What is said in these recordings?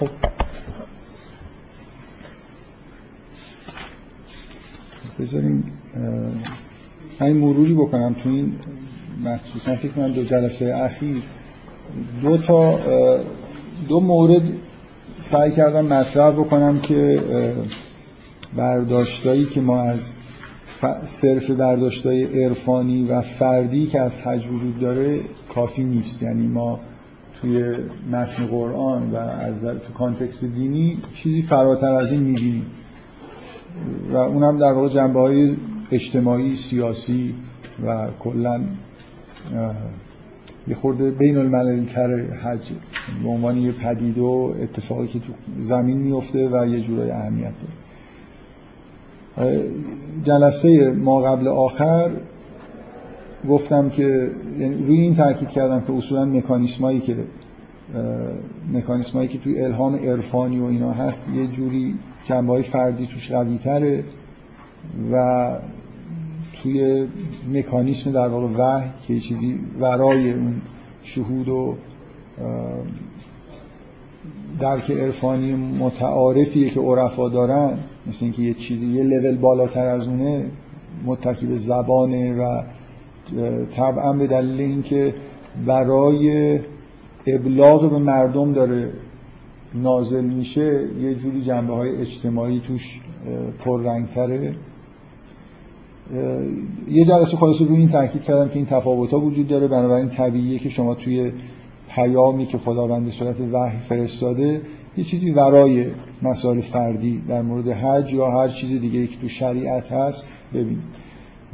خب. بذاریم من مروری بکنم تو این مخصوصا فکر کنم دو جلسه اخیر. دو تا دو مورد سعی کردم مطرح بکنم که برداشتایی که ما از صرف برداشتای عرفانی و فردی که از حج وجود داره کافی نیست. یعنی ما توی متن قرآن و از تو کانتکست دینی چیزی فراتر از این می‌بینیم و اونم در واقع جنبه های اجتماعی سیاسی و کلا یه خورده بین المللی تر حج به عنوان یه پدیده و اتفاقی که تو زمین میفته و یه جورای اهمیت داره. جلسه ما قبل آخر گفتم که یعنی روی این تاکید کردم که اصولا مکانیسمایی که مکانیسمایی که توی الهام عرفانی و اینا هست یه جوری جنبه های فردی توش قوی تره و توی مکانیسم در واقع وحی که یه چیزی ورای اون شهود و درک عرفانی متعارفیه که عرفا دارن مثل اینکه یه چیزی یه لول بالاتر از اونه متکی به زبانه و طبعا به دلیل اینکه برای ابلاغ به مردم داره نازل میشه یه جوری جنبه های اجتماعی توش پررنگتره. یه جلسه خلاصه روی این تاکید کردم که این تفاوت ها وجود داره. بنابراین طبیعیه که شما توی پیامی که خداوند به صورت وحی فرستاده یه چیزی ورای مسائل فردی در مورد حج یا هر چیز دیگه که تو شریعت هست ببینید.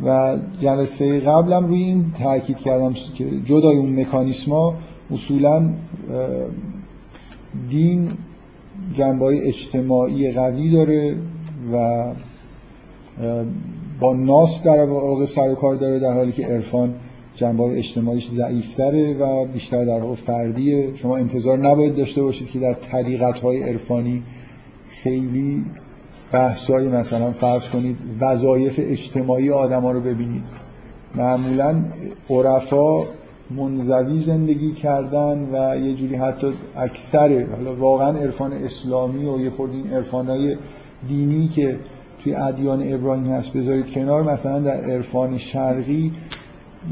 و جلسه قبلم روی این تاکید کردم که جدای اون مکانیسما اصولا دین جنبه اجتماعی قوی داره و با ناس در واقع سر کار داره در حالی که عرفان جنبه اجتماعیش ضعیفتره و بیشتر در واقع فردیه. شما انتظار نباید داشته باشید که در طریقت های عرفانی خیلی بحثایی مثلا فرض کنید وظایف اجتماعی آدما رو ببینید. معمولا عرفا منزوی زندگی کردن و یه جوری حتی اکثر حالا واقعا عرفان اسلامی و یه خورده این عرفانای دینی که توی ادیان ابراهیم هست بذارید کنار مثلا در عرفان شرقی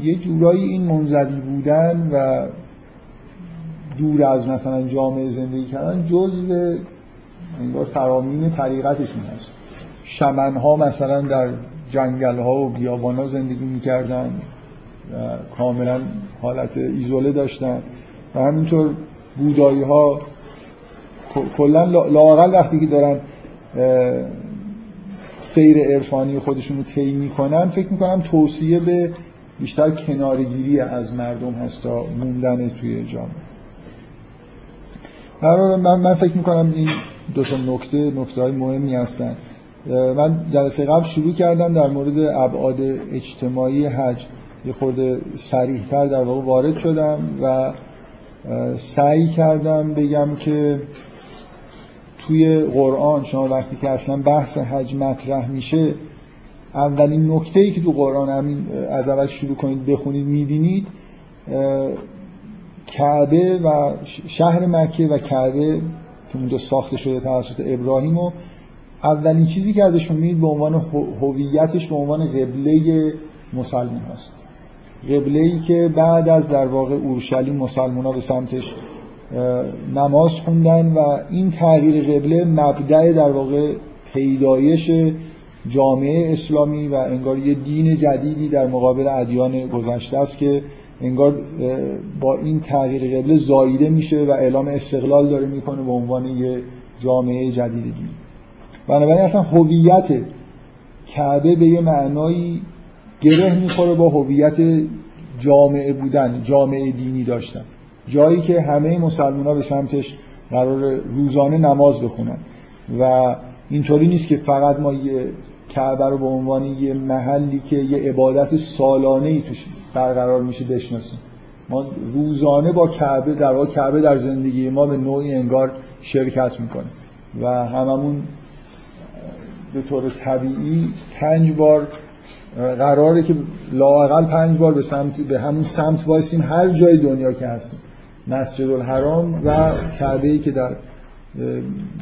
یه جورایی این منزوی بودن و دور از مثلا جامعه زندگی کردن جزء انگار فرامین طریقتشون هست. شمن ها مثلا در جنگل ها و بیابان ها زندگی می‌کردن و کاملا حالت ایزوله داشتن. و همینطور بودایی ها کلا لاقل وقتی که دارن سیر عرفانی خودشون رو طی می‌کنن فکر می‌کنم توصیه به بیشتر کنارگیری از مردم هست تا موندن توی جامعه. من, من فکر می‌کنم این دو تا نکته نکته های مهمی هستن. من جلسه قبل شروع کردم در مورد ابعاد اجتماعی حج. یه خورده سریحتر در واقع وارد شدم و سعی کردم بگم که توی قرآن شما وقتی که اصلا بحث حج مطرح میشه اولین نکته ای که تو قرآن همین از اول شروع کنید بخونید می‌بینید کعبه و شهر مکه و کعبه که اونجا ساخته شده توسط ابراهیم و اولین چیزی که ازش می‌بینید به عنوان هویتش به عنوان قبله مسلمان هست قبله ای که بعد از در واقع اورشلیم مسلمان ها به سمتش نماز خوندن و این تغییر قبله مبدع در واقع پیدایش جامعه اسلامی و انگار یه دین جدیدی در مقابل ادیان گذشته است که انگار با این تغییر قبله زاییده میشه و اعلام استقلال داره می‌کنه به عنوان یه جامعه جدید دینی بنابراین اصلا هویت کعبه به یه معنایی گره می‌خوره با هویت جامعه بودن جامعه دینی داشتن. جایی که همه مسلمان ها به سمتش قرار روزانه نماز بخونن. و اینطوری نیست که فقط ما یه کعبه رو به عنوان یه محلی که یه عبادت سالانه ای توش برقرار میشه بشناسیم. ما روزانه با کعبه در واقع کعبه در زندگی ما به نوعی انگار شرکت می‌کنه و هممون به طور طبیعی پنج بار قراره که لاقل پنج بار به سمت به همون سمت وایسیم هر جای دنیا که هستیم. مسجد الحرام و کعبه ای که در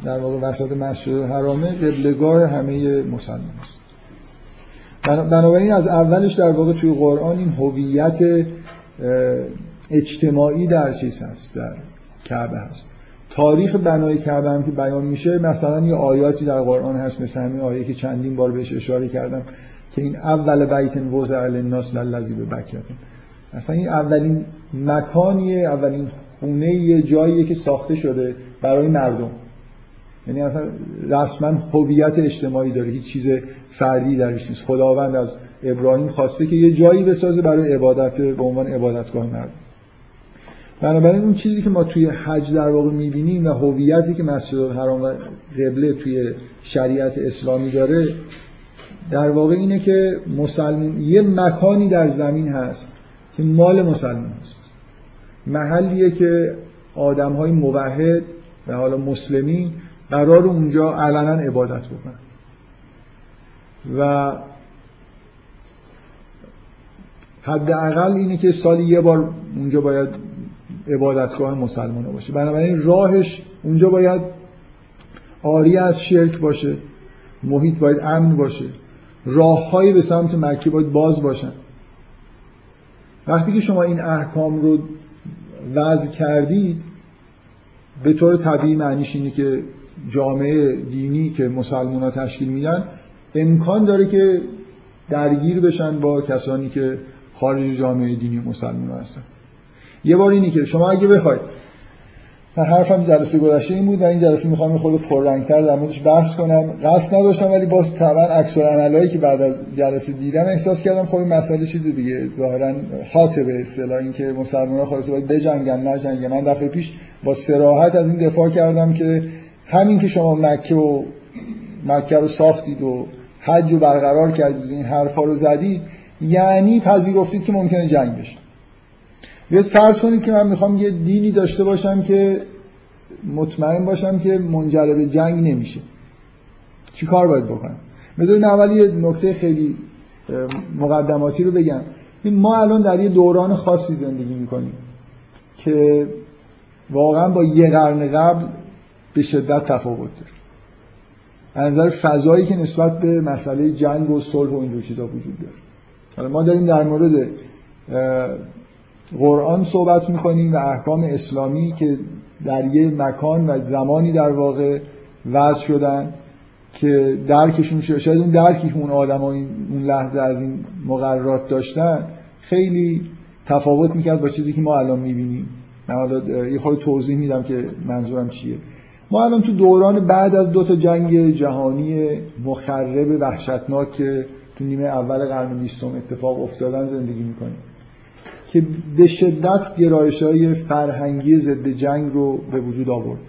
در واقع وسط مسجد حرامه قبلگاه همه مسلمان است. بنابراین از اولش در واقع توی قرآن این هویت اجتماعی در چیز هست در کعبه هست. تاریخ بنای کعبه هم که بیان میشه مثلا یه آیاتی در قرآن هست مثل همین آیه که چندین بار بهش اشاره کردم که این اول بیت وضع للناس للذی به بکتن اصلا این اولین مکانیه اولین خونه یه جاییه که ساخته شده برای مردم. یعنی اصلا رسما هویت اجتماعی داره هیچ چیز فردی درش نیست. خداوند از ابراهیم خواسته که یه جایی بسازه برای عبادت به عنوان عبادتگاه مردم. بنابراین اون چیزی که ما توی حج در واقع می‌بینیم و هویتی که مسجد الحرام و قبله توی شریعت اسلامی داره در واقع اینه که مسلمان یه مکانی در زمین هست که مال مسلمان هست محلیه که آدم های موحد و حالا مسلمین قرار اونجا علنا عبادت بکنن. و حداقل اینه که سالی یه بار اونجا باید عبادتگاه مسلمان باشه. بنابراین راهش اونجا باید آری از شرک باشه محیط باید امن باشه راههایی به سمت مکه باید باز باشن. وقتی که شما این احکام رو وضع کردید به طور طبیعی معنیش اینه که جامعه دینی که مسلمان ها تشکیل میدن امکان داره که درگیر بشن با کسانی که خارج جامعه دینی مسلمان هستن. یه بار اینی که شما اگه بخواید من حرفم جلسه گذشته این بود و این جلسه می‌خوام خود پررنگتر در موردش بحث کنم. قصد نداشتم ولی باز طبعا عکس عملایی که بعد از جلسه دیدم احساس کردم خب این مسئله چیز دیگه ظاهرا حاطه به اصطلاح اینکه مسلمان‌ها خالص باید بجنگن نجنگن. من دفعه پیش با صراحت از این دفاع کردم که همین که شما مکه و مکه رو ساختید و حج رو برقرار کردید این حرفا رو زدید یعنی پذیرفتید که ممکنه جنگ بشه. بیاد فرض کنید که من می‌خوام یه دینی داشته باشم که مطمئن باشم که منجر به جنگ نمیشه. چی کار باید بکنم؟ بذارید اول یه نکته خیلی مقدماتی رو بگم. ما الان در یه دوران خاصی زندگی می‌کنیم که واقعا با یه قرن قبل به شدت تفاوت داره. از نظر فضایی که نسبت به مسئله جنگ و صلح و اینجور چیزا وجود داره. حالا ما داریم در مورد قرآن صحبت می‌کنیم و احکام اسلامی که در یه مکان و زمانی در واقع وضع شدن که درکشون شاید اون درکی که اون آدم اون لحظه از این مقررات داشتن خیلی تفاوت می‌کرد با چیزی که ما الان می‌بینیم. من حالا یه خورده توضیح میدم که منظورم چیه. ما الان تو دوران بعد از دو تا جنگ جهانی مخرب وحشتناک که تو نیمه اول قرن بیستم اتفاق افتادن زندگی می‌کنیم. که به شدت گرایش های فرهنگی ضد جنگ رو به وجود آورد.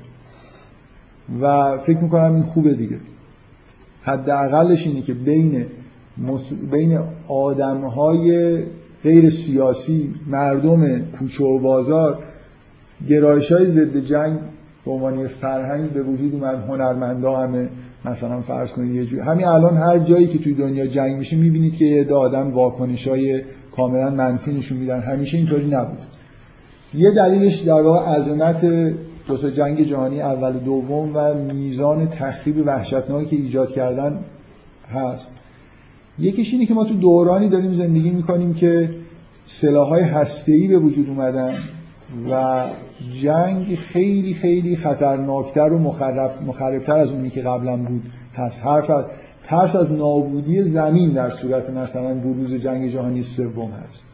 و فکر می‌کنم این خوبه دیگه. حداقلش اینه که بین بین آدم های غیر سیاسی مردم کوچه و بازار گرایش های ضد جنگ به عنوان فرهنگ به وجود اومد هنرمندا همه مثلا فرض کنید یه جوری. همین الان هر جایی که توی دنیا جنگ میشه می‌بینید که یه آدم واکنش های کاملا منفی نشون میدن. همیشه اینطوری نبود. یه دلیلش در واقع عظمت دو تا جنگ جهانی اول و دوم و میزان تخریب وحشتناکی که ایجاد کردن هست. یکیش اینه که ما تو دورانی داریم زندگی می‌کنیم که سلاحهای هسته‌ای به وجود اومدن و جنگ خیلی خیلی خطرناکتر و مخرب مخربتر از اونی که قبلا بود. هست حرف از ترس از نابودی زمین در صورت مثلا بروز جنگ جهانی سوم هست.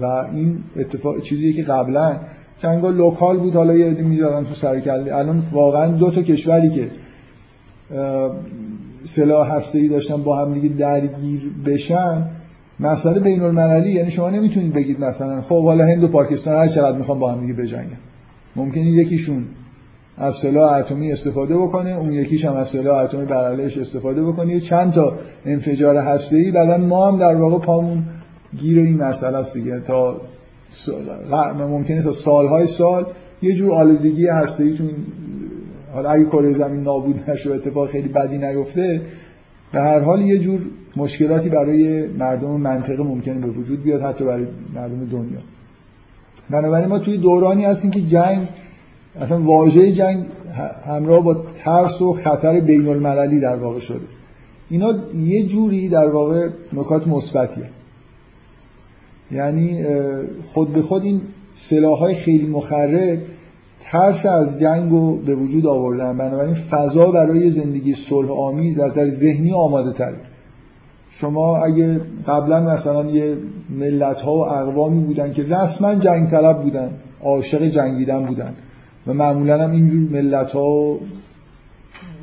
و این اتفاق چیزی که قبلا جنگا لوکال بود حالا یه می‌زدن تو سر الان واقعا دو تا کشوری که سلاح هسته‌ای داشتن با هم دیگه درگیر بشن مسئله بین المللی یعنی شما نمی‌تونید بگید مثلا خب حالا هند و پاکستان هر چقدر می‌خوان با هم دیگه بجنگن. ممکنه یکیشون از سلاح اتمی استفاده بکنه اون یکیش هم از سلاح اتمی بر استفاده بکنه. چند تا انفجار هسته‌ای بعدا ما هم در واقع پامون گیر این مسئله است دیگه. تا ممکنه تا سالهای سال یه جور آلودگی هسته‌ای تو حالا اگه کره زمین نابود نشه اتفاق خیلی بدی نیفته به هر حال یه جور مشکلاتی برای مردم منطقه ممکنه به وجود بیاد حتی برای مردم دنیا. بنابراین ما توی دورانی هستیم که جنگ اصلا واژه جنگ همراه با ترس و خطر بین المللی در واقع شده. اینا یه جوری در واقع نکات مثبتیه. یعنی خود به خود این سلاح های خیلی مخرب ترس از جنگ رو به وجود آوردن. بنابراین فضا برای زندگی صلح آمیز از در ذهنی آماده تره شما اگه قبلا مثلا یه ملت ها و اقوامی بودن که رسما جنگ طلب بودن عاشق جنگیدن بودن و معمولا هم اینجور ملت ها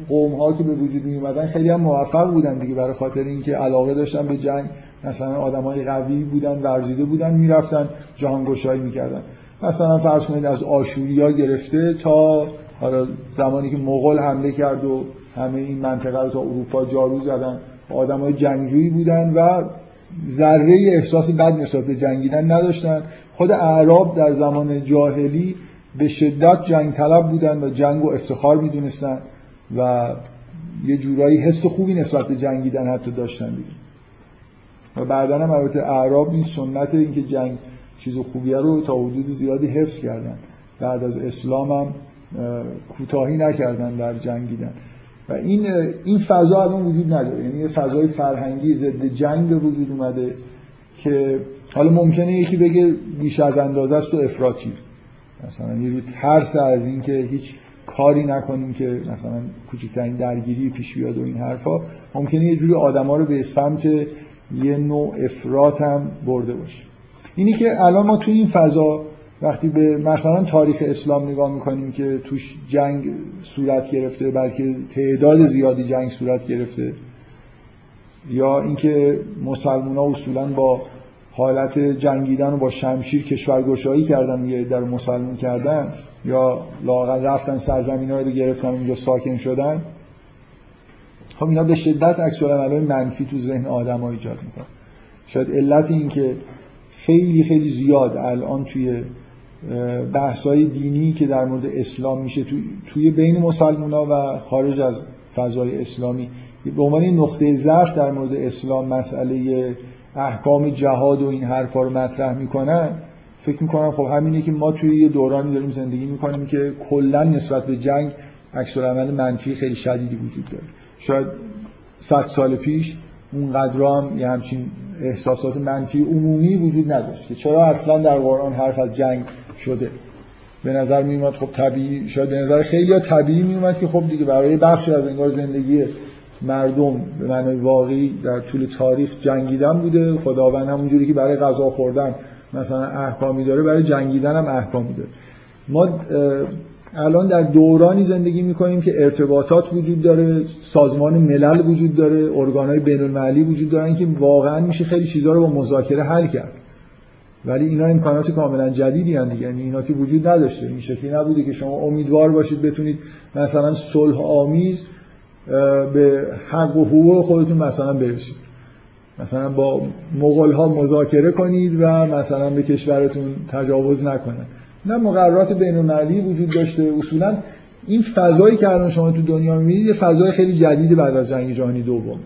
قوم ها که به وجود می اومدن خیلی هم موفق بودن دیگه برای خاطر اینکه علاقه داشتن به جنگ. مثلا آدمای قوی بودن ورزیده بودن می‌رفتن جهانگشایی می‌کردن. مثلا فرض کنید از آشوریا گرفته تا حالا زمانی که مغول حمله کرد و همه این منطقه رو تا اروپا جارو زدن آدمای جنگجویی بودن و ذره احساس بد نسبت به جنگیدن نداشتن. خود اعراب در زمان جاهلی به شدت جنگ طلب بودن و جنگ و افتخار می‌دونستن و یه جورایی حس خوبی نسبت به جنگیدن حتی داشتن دیگه. و بعدا هم البته اعراب این سنت اینکه جنگ چیز خوبیه رو تا حدود زیادی حفظ کردن. بعد از اسلام هم کوتاهی نکردن در جنگیدن. و این این فضا الان وجود نداره. یعنی یه فضای فرهنگی ضد جنگ به وجود اومده که حالا ممکنه یکی بگه بیش از اندازه است و افراطی. مثلا یه رو ترس از اینکه هیچ کاری نکنیم که مثلا کوچکترین درگیری پیش بیاد و این حرفا ممکنه یه جوری آدما رو به سمت یه نوع افراط هم برده باشه. اینی که الان ما توی این فضا وقتی به مثلا تاریخ اسلام نگاه می‌کنیم که توش جنگ صورت گرفته بلکه تعداد زیادی جنگ صورت گرفته یا اینکه مسلمان ها اصولا با حالت جنگیدن و با شمشیر کشورگشایی کردن یه در مسلمان کردن یا لاغر رفتن سرزمین رو گرفتن اونجا ساکن شدن خب اینا به شدت عکس منفی تو ذهن آدم ها ایجاد می‌کنن. شاید علت این که خیلی خیلی زیاد الان توی بحثای دینی که در مورد اسلام میشه توی, توی بین مسلمان ها و خارج از فضای اسلامی به عنوان نقطه ضعف در مورد اسلام مسئله احکام جهاد و این حرفا رو مطرح می‌کنن فکر می‌کنم خب همینه که ما توی یه دورانی داریم زندگی می‌کنیم که کلا نسبت به جنگ عکس عمل منفی خیلی شدیدی وجود داره. شاید صد سال پیش اونقدر هم یه همچین احساسات منفی عمومی وجود نداشت که چرا اصلا در قرآن حرف از جنگ شده؟ به نظر می اومد خب طبیعی شاید به نظر خیلی ها طبیعی می اومد که خب دیگه برای بخشی از انگار زندگی مردم به معنای واقعی در طول تاریخ جنگیدن بوده. خداوند همونجوری که برای غذا خوردن مثلا احکامی داره برای جنگیدن هم احکامی داره. ما الان در دورانی زندگی می‌کنیم که ارتباطات وجود داره سازمان ملل وجود داره ارگانهای بین المللی وجود دارن که واقعا میشه خیلی چیزها رو با مذاکره حل کرد. ولی اینا امکانات کاملا جدیدی هستند یعنی اینا که وجود نداشته. این شکلی نبوده که شما امیدوار باشید بتونید مثلا صلح آمیز به حق و حقوق خودتون مثلا برسید. مثلا با مغول ها مذاکره کنید و مثلا به کشورتون تجاوز نکنن. نه مقررات بین المللی وجود داشته اصولا این فضایی که الان شما تو دنیا می‌بینید یه فضای خیلی جدیدی بعد از جنگ جهانی دوم.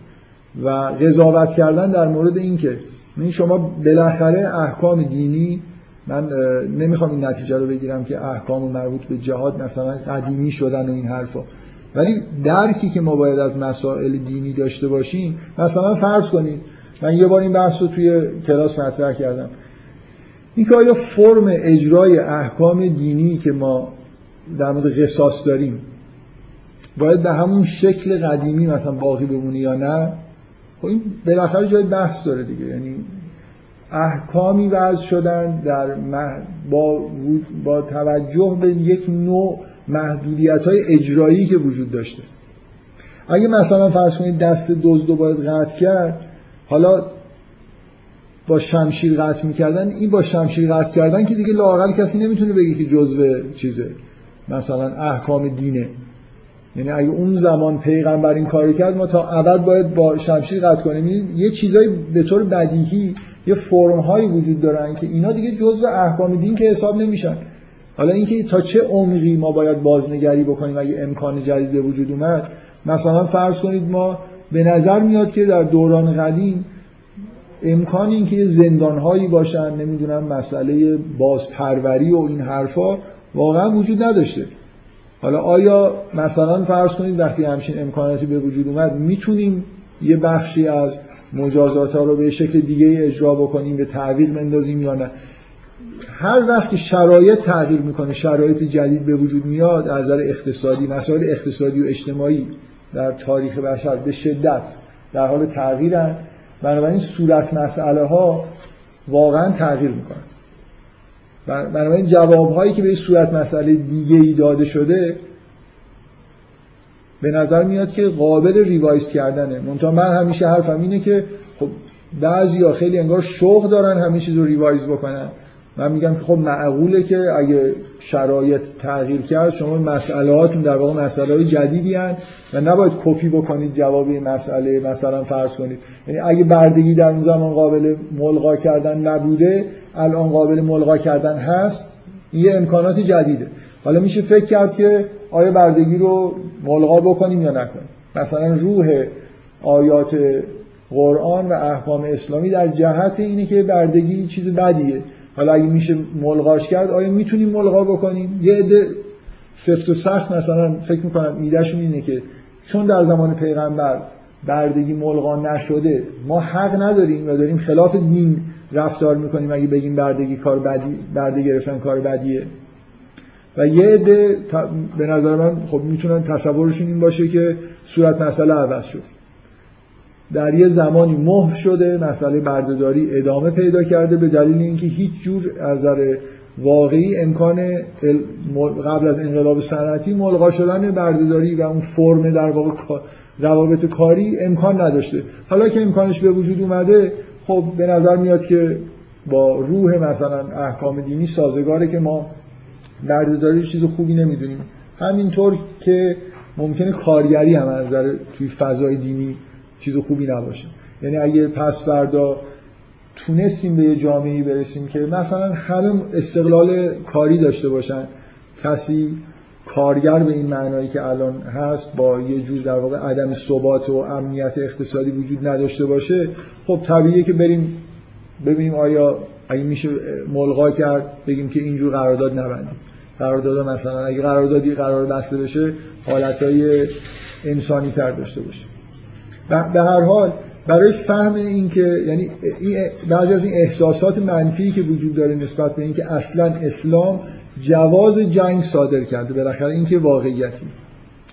و قضاوت کردن در مورد اینکه این شما بالاخره احکام دینی من نمی‌خوام این نتیجه رو بگیرم که احکام مربوط به جهاد مثلا قدیمی شدن و این حرفا. ولی درکی که ما باید از مسائل دینی داشته باشیم مثلا فرض کنید من یه بار این بحث رو توی کلاس مطرح کردم. اینکه آیا فرم اجرای احکام دینی که ما در مورد قصاص داریم باید به همون شکل قدیمی مثلا باقی بمونه یا نه؟ خب این بالاخره جای بحث داره دیگه. یعنی احکامی وضع شدن در با, با توجه به یک نوع محدودیت های اجرایی که وجود داشته. اگه مثلا فرض کنید دست دزد باید قطع کرد حالا با شمشیر قطع می‌کردن این با شمشیر قطع کردن که دیگه لاقل کسی نمی‌تونه بگه که جزء چیزه. مثلا احکام دینه. یعنی اگه اون زمان پیغمبر این کاری کرد ما تا ابد باید با شمشیر قطع کنیم. یعنی یه چیزایی به طور بدیهی یه فرم هایی وجود دارن که اینا دیگه جزء احکام دین که حساب نمیشن. حالا اینکه تا چه عمقی ما باید بازنگری بکنیم اگه امکان جدید به وجود اومد مثلا فرض کنید ما به نظر میاد که در دوران قدیم امکان اینکه که زندانهایی باشن نمی‌دونم مسئله بازپروری و این حرفا واقعا وجود نداشته. حالا آیا مثلا فرض کنید وقتی همچین امکاناتی به وجود اومد می‌تونیم یه بخشی از مجازات ها رو به شکل دیگه اجرا بکنیم به تعویق بندازیم یا نه؟ هر وقت که شرایط تغییر می‌کنه شرایط جدید به وجود میاد از نظر اقتصادی مسائل اقتصادی و اجتماعی در تاریخ بشر به شدت در حال تغییرن. بنابراین صورت مسئله ها واقعا تغییر می‌کنن. بنابراین جواب هایی که به صورت مسئله دیگه ای داده شده به نظر میاد که قابل ریوایز کردنه. منتها من همیشه حرفم اینه که خب بعضی یا خیلی انگار شوق دارن همه چیز رو ریوایز بکنن. من میگم که خب معقوله که اگه شرایط تغییر کرد شما مسئله در واقع مسئله های جدیدی هن و نباید کپی بکنید جواب این مسئله مثلا فرض کنید. یعنی اگه بردگی در اون زمان قابل ملغا کردن نبوده الان قابل ملغا کردن هست یه امکانات جدیده. حالا میشه فکر کرد که آیا بردگی رو ملغا بکنیم یا نکنیم. مثلا روح آیات قرآن و احکام اسلامی در جهت اینه که بردگی چیز بدیه. حالا اگه میشه ملغاش کرد آیا می‌تونیم ملغا بکنیم؟ یه عده سفت و سخت مثلا فکر می‌کنم ایدهشون اینه که چون در زمان پیغمبر بردگی ملغا نشده ما حق نداریم و داریم خلاف دین رفتار می‌کنیم اگه بگیم بردگی کار بدی برده گرفتن کار بدیه. و یه عده به نظر من خب می‌تونن تصورشون این باشه که صورت مسئله عوض شد. در یه زمانی مهر شده مسئله بردهداری ادامه پیدا کرده به دلیل اینکه هیچ جور از واقعی امکان قبل از انقلاب صنعتی ملغا شدن بردهداری و اون فرم در واقع روابط کاری امکان نداشته. حالا که امکانش به وجود اومده خب به نظر میاد که با روح مثلا احکام دینی سازگاره که ما بردهداری چیز خوبی نمی‌دونیم. همینطور که ممکنه کارگری هم از نظر توی فضای دینی چیز خوبی نباشه. یعنی اگه پس فردا تونستیم به یه جامعه برسیم که مثلا همه استقلال کاری داشته باشن کسی کارگر به این معنایی که الان هست با یه جور در واقع عدم ثبات و امنیت اقتصادی وجود نداشته باشه خب طبیعیه که بریم ببینیم آیا اگه میشه ملغا کرد بگیم که اینجور قرارداد نبندیم. قرارداد مثلا اگه قراردادی قرار بسته بشه حالتهای انسانی تر داشته باشه به هر حال برای فهم این که یعنی بعضی از این احساسات منفی که وجود داره نسبت به اینکه اصلا اسلام جواز جنگ صادر کرده بالاخره این که واقعیتی.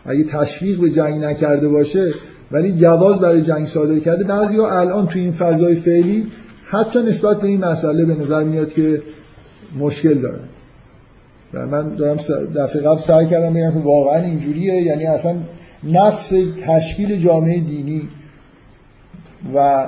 اگه تشویق به جنگ نکرده باشه ولی جواز برای جنگ صادر کرده. بعضی ها الان تو این فضای فعلی حتی نسبت به این مسئله به نظر میاد که مشکل دارن و من دارم دفعه قبل سعی کردم بگم که واقعا اینجوریه. یعنی اصلا نفس تشکیل جامعه دینی و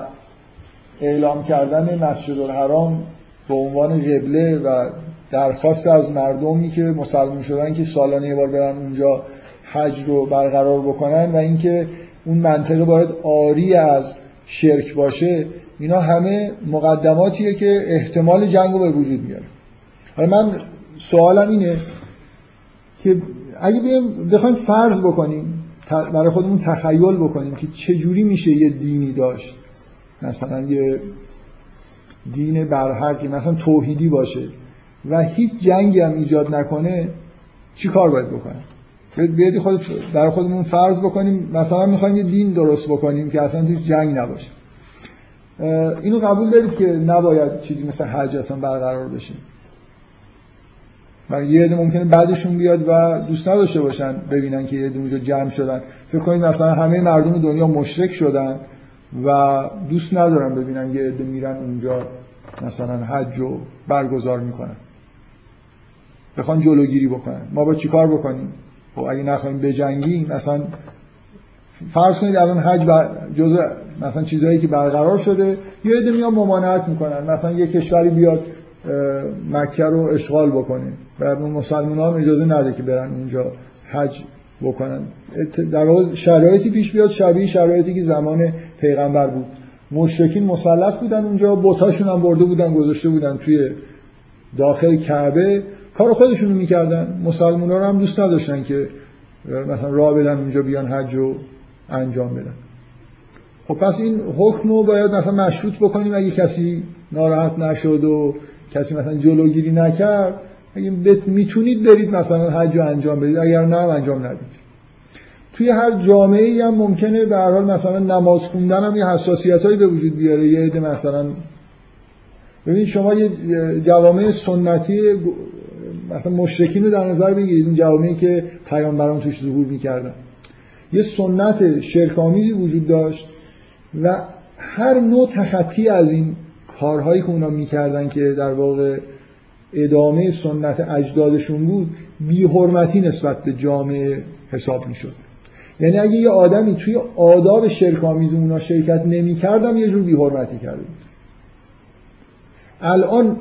اعلام کردن مسجد الحرام به عنوان قبله و درخواست از مردمی که مسلمان شدن که سالانه یه بار برن اونجا حج رو برقرار بکنن و اینکه اون منطقه باید آری از شرک باشه اینا همه مقدماتیه که احتمال جنگ رو به وجود میاره. حالا من سوالم اینه که اگه بخوایم فرض بکنیم برای خودمون تخیل بکنیم که چجوری میشه یه دینی داشت. مثلا یه دین برحقی مثلا توحیدی باشه و هیچ جنگی هم ایجاد نکنه چی کار باید بکنیم بیادی خود برای خودمون فرض بکنیم مثلا می‌خوایم یه دین درست بکنیم که اصلا توش جنگ نباشه. اینو قبول دارید که نباید چیزی مثل حج اصلا برقرار بشه؟ و یه عده ممکنه بعدشون بیاد و دوست نداشته باشن ببینن که یه اونجا جمع شدن. فکر کنید مثلا همه مردم دنیا مشرک شدن و دوست ندارن ببینن یه عده میرن اونجا مثلا حج رو برگزار می‌کنن. بخوان جلوگیری بکنن. ما با چیکار بکنیم؟ خب اگه نخوایم بجنگیم مثلا فرض کنید الان حج بر جزء مثلا چیزهایی که برقرار شده یه عده میان ممانعت می‌کنن. مثلا یه کشوری بیاد مکه رو اشغال بکنه و مسلمان هم اجازه نده که برن اونجا حج بکنن. در واقع شرایطی پیش بیاد شبیه شرایطی که زمان پیغمبر بود. مشرکین مسلط بودن اونجا بوتاشون هم برده بودن گذاشته بودن توی داخل کعبه. کار خودشونو می‌کردن. مسلمان رو هم دوست نداشتن که مثلا راه بدن اونجا بیان حج رو انجام بدن. خب پس این حکم رو باید مثلا مشروط بکنیم. اگه کسی ناراحت نشد و کسی مثلا جلوگیری نکرد اگه می‌تونید برید مثلا حج رو انجام بدید اگر نه انجام ندید. توی هر جامعه ای هم ممکنه به هر حال مثلا نماز خوندن هم یه حساسیت هایی به وجود بیاره یه عده مثلا. ببینید شما یه جوامع سنتی مثلا مشرکین رو در نظر بگیرید این جوامعی که پیامبران توش ظهور می‌کردن. یه سنت شرکامیزی وجود داشت و هر نوع تخطی از این کارهایی که اونا می‌کردن که در واقع ادامه سنت اجدادشون بود بی نسبت به جامعه حساب می‌شد. یعنی اگه یه آدمی توی آداب شرکامیز اونا شرکت نمی‌کردم یه جور بیحرمتی کرده بود. الان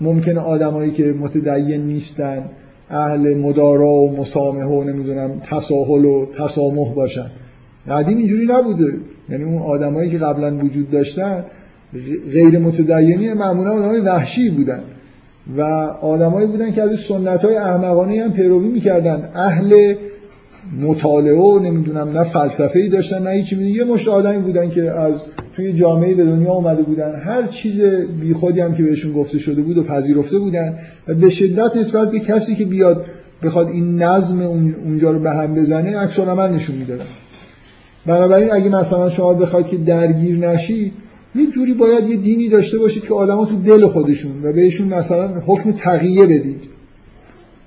ممکنه آدمایی که متدین نیستن اهل مدارا و مسامحه و نمی‌دونم تساهل و تسامح باشن. قدیم اینجوری نبوده. یعنی اون آدمایی که قبلا وجود داشتن غیر متدینی معمولا آدمای وحشی بودن و آدمایی بودن که از سنت های احمقانه هم پیروی می‌کردن. اهل مطالعه و نمی‌دونم نه فلسفه ای داشتن نه هیچی یه مشت آدمی بودن که از توی جامعه به دنیا اومده بودن. هر چیز بیخودی هم که بهشون گفته شده بود و پذیرفته بودن و به شدت نسبت به کسی که بیاد بخواد این نظم اونجا رو به هم بزنه عکس نشون می‌دادن. بنابراین اگه مثلا شما بخواید که درگیر نشید یه جوری باید یه دینی داشته باشید که آدما تو دل خودشون و بهشون مثلا حکم تقیه بدید.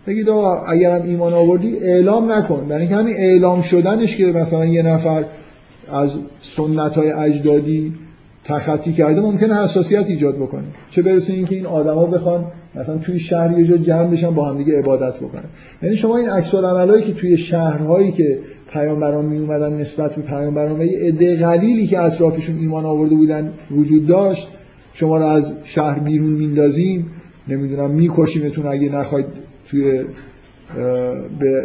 بگید آقا اگرم ایمان آوردی اعلام نکن. برای اینکه همین اعلام شدنش که مثلا یه نفر از سنت های اجدادی تخطی کرده ممکنه حساسیت ایجاد بکنه. چه برسه اینکه این آدما بخوان مثلا توی شهر یه جا جمع بشن با هم دیگه عبادت بکنن. یعنی شما این عکس العملایی که توی شهرهایی که پیامبران می اومدن نسبت به پیامبران و یه عده قلیلی که اطرافشون ایمان آورده بودن وجود داشت شما رو از شهر بیرون میندازیم نمی‌دونم میکشیمتون اگه نخواید توی به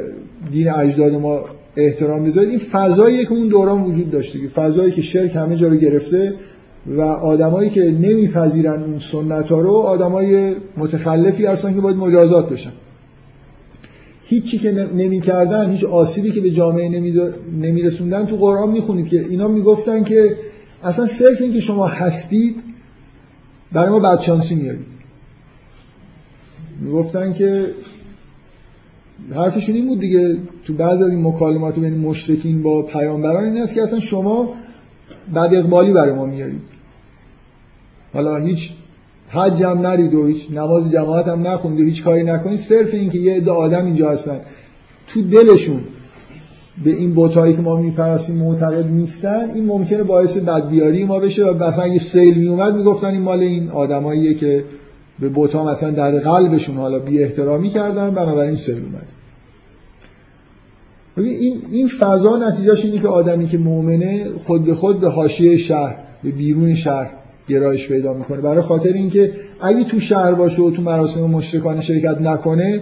دین اجداد ما احترام بذارید. این فضاییه که اون دوران وجود داشته فضایی که شرک همه جا رو گرفته و آدمایی که نمیپذیرن اون سنت ها رو آدمای متخلفی هستن که باید مجازات بشن. هیچی که نمی‌کردن هیچ آسیبی که به جامعه نمیرسوندن تو قرآن می‌خونید که اینا می‌گفتن که اصلا صرف این که شما هستید برای ما بدشانسی میارید می‌گفتن که حرفشون این بود دیگه تو بعض از این مکالمات بین مشرکین با پیامبران این است که اصلا شما بد اقبالی برای ما میارید. حالا هیچ حج هم نرید و هیچ نماز جماعت هم نخوندید هیچ کاری نکنید. صرف این که یه عده آدم اینجا هستن. تو دلشون به این بوتایی که ما میپرستیم معتقد نیستن این ممکنه باعث بدبیاری ما بشه و مثلا اگه سیل میومد می‌گفتن این مال این آدماییه که به بوتا مثلا در قلبشون حالا بی احترامی کردن بنابراین سیل اومد. این این فضا نتیجهش اینه که آدمی که مؤمنه خود به خود به حاشیه شهر به بیرون شهر گرایش پیدا می‌کنه. برای خاطر اینکه اگه تو شهر باشه و تو مراسم مشرکانه شرکت نکنه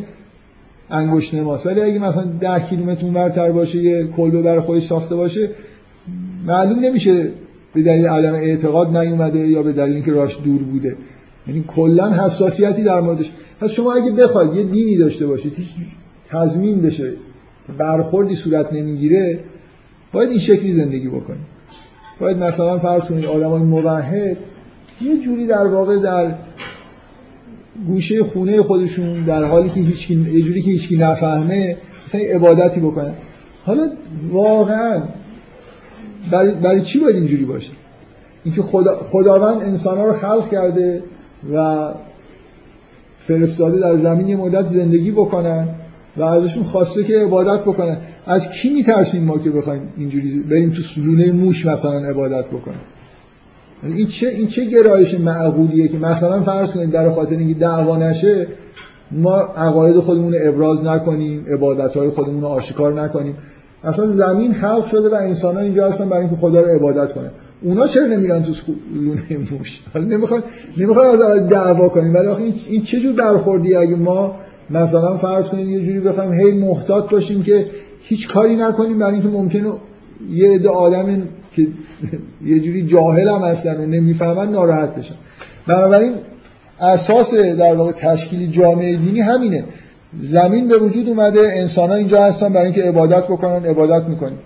انگشت نماست. ولی اگه مثلا ده کیلومتر اونورتر باشه یه کلبه برای خودش ساخته باشه معلوم نمیشه به دلیل عدم اعتقاد نیومده یا به دلیل اینکه راش دور بوده. یعنی کلا حساسیتی در موردش. پس شما اگه بخواید یه دینی داشته باشید هیچ تضمین بشه. برخوردی صورت نمی‌گیره باید این شکلی زندگی بکنید باید مثلا فرض کنید آدمای موحد یه جوری در واقع در گوشه خونه خودشون در حالی که هیچ یه جوری که هیچکی نفهمه مثلا عبادتی بکنن. حالا واقعا برای, برای چی باید اینجوری باشه؟ اینکه خدا، خداوند انسان ها رو خلق کرده و فرستاده در زمین یه مدت زندگی بکنن. و ازشون خواسته که عبادت بکنن. از کی میترسیم ما که بخوایم اینجوری بریم تو سلونه موش مثلا عبادت بکنیم؟ این چه این چه گرایش معقولیه که مثلا فرض کنید در خاطر اینکه دعوا نشه ما عقاید خودمون رو ابراز نکنیم عبادت های خودمون رو آشکار نکنیم. اصلا زمین خلق شده و انسان ها اینجا هستن برای اینکه خدا رو عبادت کنن. اونا چرا نمیرن تو لونه موش؟ حالا نمی‌خوان نمی‌خوان از دعوا کنیم. ولی آخه این چه جور برخوردی اگه ما مثلا فرض کنیم یه جوری بخوایم هی محتاط باشیم که هیچ کاری نکنیم برای اینکه ممکنه یه عده آدم که یه جوری جاهل هم هستن و نمی‌فهمن ناراحت بشن. بنابراین اساس در واقع تشکیل جامعه دینی همینه. زمین به وجود اومده انسان ها اینجا هستن برای اینکه عبادت بکنن عبادت می‌کنیم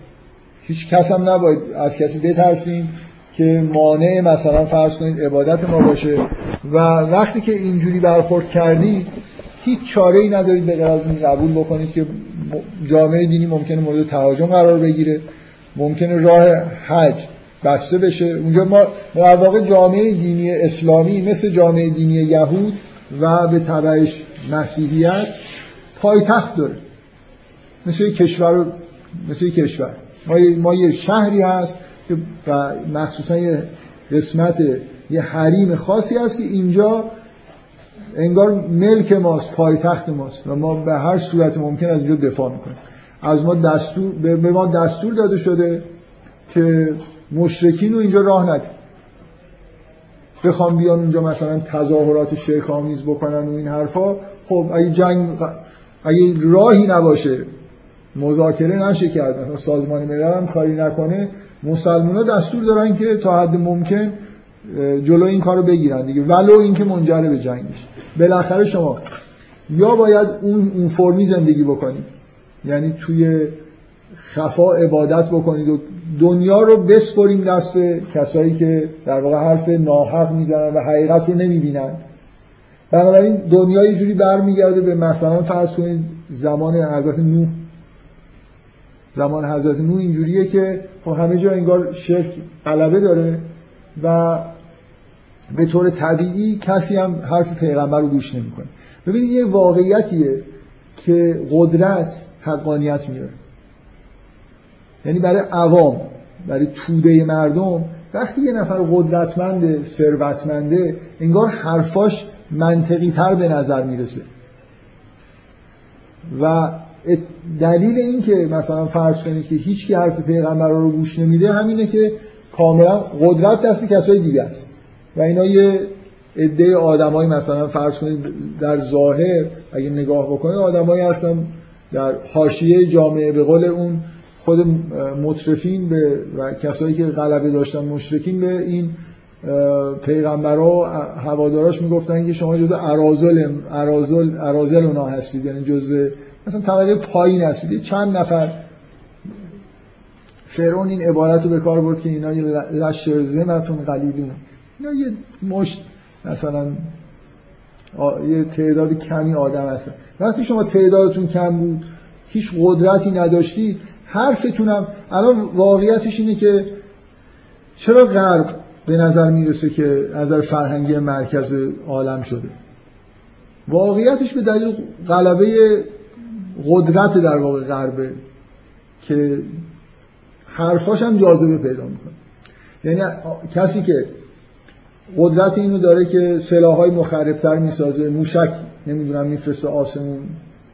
هیچ کس هم نباید از کسی بترسیم که مانع مثلا فرض کنید عبادت ما باشه. و وقتی که اینجوری برخورد کردی هیچ چاره ای ندارید به از این قبول بکنید که جامعه دینی ممکنه مورد تهاجم قرار بگیره ممکنه راه حج بسته بشه. اونجا ما در واقع جامعه دینی اسلامی مثل جامعه دینی یهود و به تبعش مسیحیت پایتخت داره. مثل کشور مثل کشور. ما, ما یه شهری هست که مخصوصا یه قسمت یه حریم خاصی هست که اینجا انگار ملک ماست پایتخت ماست و ما به هر صورت ممکن از اینجا دفاع می‌کنیم. از ما دستور به ما دستور داده شده که مشرکین رو اینجا راه ندیم بخوام بیان اونجا مثلا تظاهرات شیخ آمیز بکنن و این حرفا. خب اگه جنگ اگه راهی نباشه مذاکره نشه کرد مثلا سازمان ملل هم کاری نکنه مسلمان دستور دارن که تا حد ممکن جلو این کارو بگیرن دیگه. ولو اینکه منجر به جنگ بشه بالاخره شما یا باید اون اون فرمی زندگی بکنید یعنی توی خفا عبادت بکنید و دنیا رو بسپریم دست کسایی که در واقع حرف ناحق می‌زنن و حقیقت رو نمی‌بینن. بنابراین دنیا یه جوری برمیگرده به مثلا فرض کنید زمان حضرت نوح. زمان حضرت نوح اینجوریه که خب همه جا انگار شرک غلبه داره و به طور طبیعی کسی هم حرف پیغمبر رو گوش نمی‌کنه. ببینید یه واقعیتیه که قدرت حقانیت میاره. یعنی برای عوام برای توده مردم وقتی یه نفر قدرتمنده ثروتمنده انگار حرفاش منطقی تر به نظر می‌رسه. و دلیل این که مثلا فرض کنید که هیچ کی حرف پیغمبر رو گوش نمیده همینه که کاملا قدرت دست کسای دیگه است. و اینا یه عده آدمایی مثلا فرض کنید در ظاهر اگه نگاه بکنید آدمایی هستن در حاشیه جامعه به قول اون خود مطرفین به و کسایی که غلبه داشتن مشرکین به این پیغمبرها و هواداراش می‌گفتن که شما جزء ارازل ارازل ارازل اونا هستید یعنی جزء مثلا طبقه پایین هستید. چند نفر فرعون این عبارت رو به کار برد که اینا یه لشر زمتون قلیلون اینا یه مشت مثلا یه تعداد کمی آدم هستن. وقتی شما تعدادتون کم بود هیچ قدرتی نداشتی حرفتونم الان واقعیتش اینه که چرا غرب به نظر می‌رسه که نظر فرهنگی مرکز عالم شده؟ واقعیتش به دلیل غلبه قدرت در واقع غربه که حرفاش هم جاذبه پیدا می‌کنه. یعنی کسی که قدرت اینو داره که سلاحهای مخربتر می‌سازه موشک نمی‌دونم میفرسته آسمون.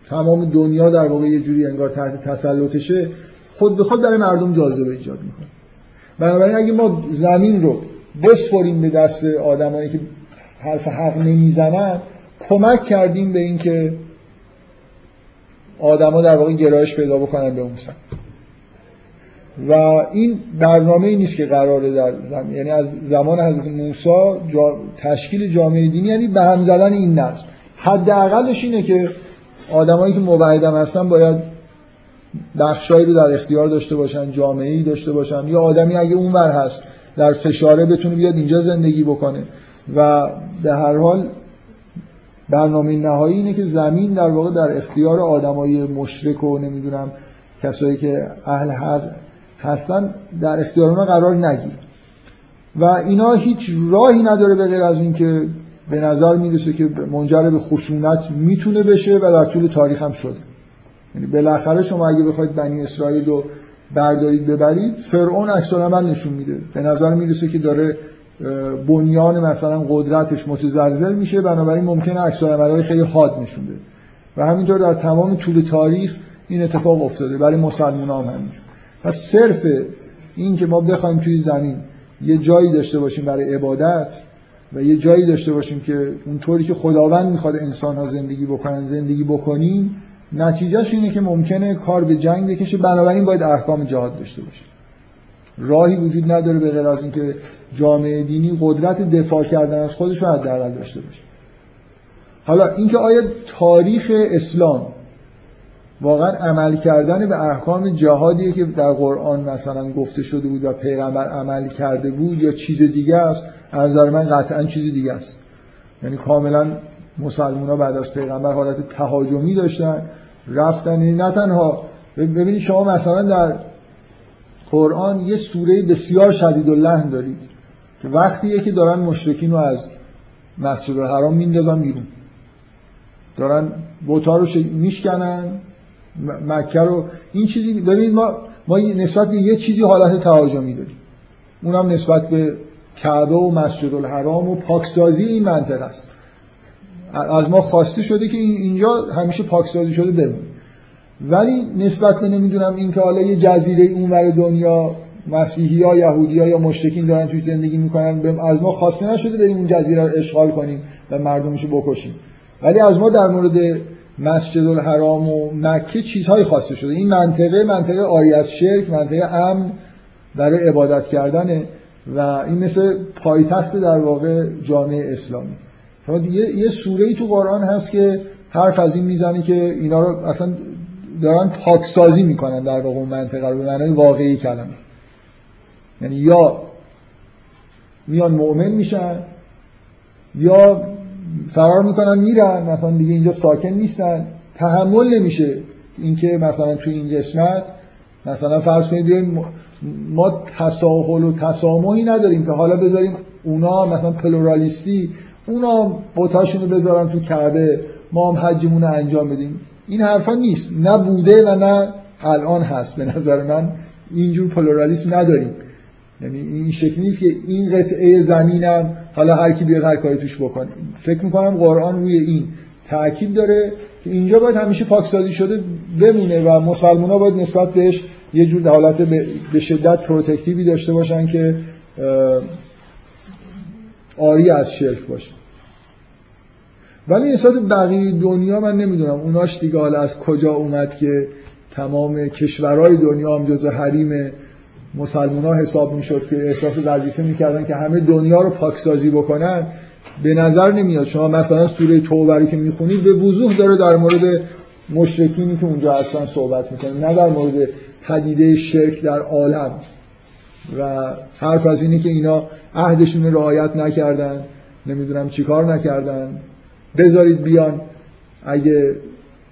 تمام دنیا در واقع یه جوری انگار تحت تسلطشه. خود به خود برای مردم جاذبه ایجاد می‌کنه. بنابراین اگه ما زمین رو بسپریم به دست آدمایی که حرف حق نمی‌زنن کمک کردیم به اینکه آدما در واقع گرایش پیدا بکنن به اون سمت. و این برنامه ای نیست که قراره در زمین یعنی از زمان حضرت موسی جا... تشکیل جامعه دینی یعنی به هم زدن این نسل. حداقلش اینه که آدمایی که موحدم هستن باید بخشایی رو در اختیار داشته باشن جامعه ای داشته باشن. یا آدمی اگه اونور هست در فشاره بتونه بیاد اینجا زندگی بکنه. و به هر حال برنامه نهایی اینه که زمین در واقع در اختیار آدمای مشرک و نمی‌دونم کسایی که اهل حق هستن در اختیار اونا قرار نگیر. و اینا هیچ راهی نداره به غیر از اینکه به نظر می‌رسه که منجر به خشونت می‌تونه بشه و در طول تاریخ هم شده. یعنی بالاخره شما اگه بخواید بنی اسرائیل رو بردارید ببرید فرعون عکس عمل نشون میده. به نظر می‌رسه که داره بنیان مثلا قدرتش متزلزل میشه بنابراین ممکنه عکس های خیلی حاد نشون بده. و همینطور در تمام طول تاریخ این اتفاق افتاده. برای مسلمان هم همینجور. و صرف این که ما بخوایم توی زمین یه جایی داشته باشیم برای عبادت و یه جایی داشته باشیم که اونطوری که خداوند می‌خواد انسان ها زندگی بکنن زندگی بکنیم نتیجهش اینه که ممکنه کار به جنگ بکشه. بنابراین باید احکام جهاد داشته باشه. راهی وجود نداره به غیر از اینکه جامعه دینی قدرت دفاع کردن از خودش رو حداقل داشته باشه. حالا اینکه آیا تاریخ اسلام واقعا عمل کردن به احکام جهادیه که در قرآن مثلا گفته شده بود و پیغمبر عمل کرده بود یا چیز دیگه است از نظر من قطعا چیز دیگه است. یعنی کاملا مسلمان ها بعد از پیغمبر حالت تهاجمی داشتن رفتن. یعنی نه تنها ببینید شما مثلا در قرآن یه سوره بسیار شدید و لحن دارید که وقتیه که دارن مشرکین رو از مسجد الحرام میندازن بیرون. دارن بوتا رو میشکنن. مکه رو این چیزی ببینید ما ما نسبت به یه چیزی حالت تهاجمی داریم. اونم نسبت به کعبه و مسجد الحرام و پاکسازی این منطقه است. از ما خواسته شده که اینجا همیشه پاکسازی شده بمونه. ولی نسبت به نمی‌دونم این که حالا یه جزیره اونور دنیا مسیحی ها یهودی ها یا مشرکین دارن توی زندگی می‌کنن از ما خواسته نشده بریم اون جزیره رو اشغال کنیم و مردمش رو بکشیم. ولی از ما در مورد مسجد الحرام و مکه چیزهایی خواسته شده. این منطقه منطقه آری از شرک منطقه امن برای عبادت کردنه و این مثل پایتخت در واقع جامعه اسلامی. یه, یه سوره ای تو قرآن هست که حرف از این می‌زنه که اینا رو اصلا دارن پاکسازی می‌کنن در واقع اون منطقه رو به معنای واقعی کلمه. یعنی یا میان مؤمن میشن یا فرار می‌کنن میرن. مثلا دیگه اینجا ساکن نیستن. تحمل نمیشه اینکه مثلا توی این قسمت مثلا فرض کنید ما تساهل و تسامحی نداریم که حالا بذاریم اونا مثلا پلورالیستی اونا بوتاشونو بذارن تو کعبه ما هم حجمون رو انجام بدیم. این حرفا نیست. نه بوده و نه الان هست. به نظر من اینجور پلورالیسم نداریم. یعنی این شکلی نیست که این قطعه زمینم حالا هر کی بیاد هر کاری توش بکنه. فکر می‌کنم قرآن روی این تاکید داره که اینجا باید همیشه پاکسازی شده بمونه و مسلمان ها باید نسبت بهش یه جور حالت به شدت پروتکتیوی داشته باشن که آری از شرک باشه. ولی نسبت بقیه دنیا من نمی‌دونم اوناش دیگه حالا از کجا اومد که تمام کشورهای دنیا هم جز حریم مسلمان ها حساب می‌شد که احساس وظیفه می‌کردن که همه دنیا رو پاکسازی بکنن به نظر نمیاد. شما مثلا سوره توبه رو که می‌خونید به وضوح داره در مورد مشرکینی که اونجا هستن صحبت می‌کنه نه در مورد پدیده شرک در عالم. و حرف از اینه که اینا عهدشون رو رعایت نکردن نمی‌دونم چیکار نکردن. بذارید بیان. اگه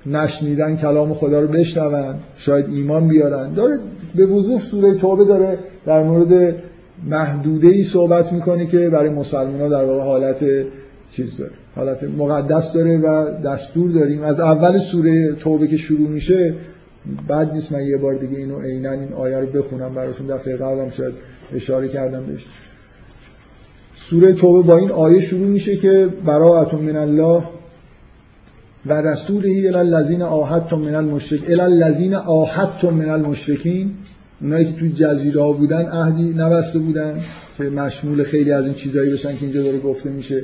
نشنیدن کلام خدا رو بشنون شاید ایمان بیارن. داره به وضوح سوره توبه داره در مورد محدوده ای صحبت می‌کنه که برای مسلمان ها در واقع حالت چیز داره حالت مقدس داره و دستور داریم. از اول سوره توبه که شروع میشه بعد نیست من یه بار دیگه اینو عینا این آیه رو بخونم براتون دفعه قبلم شاید اشاره کردم بهش. سوره توبه با این آیه شروع میشه که براءتون من الله و رسوله الی الذین آهدتم من المشرک الی الذین آهدتم من المشرکین. اونایی که توی جزیره ها بودن عهدی نبسته بودن که مشمول خیلی از این چیزایی بشن که اینجا داره گفته میشه.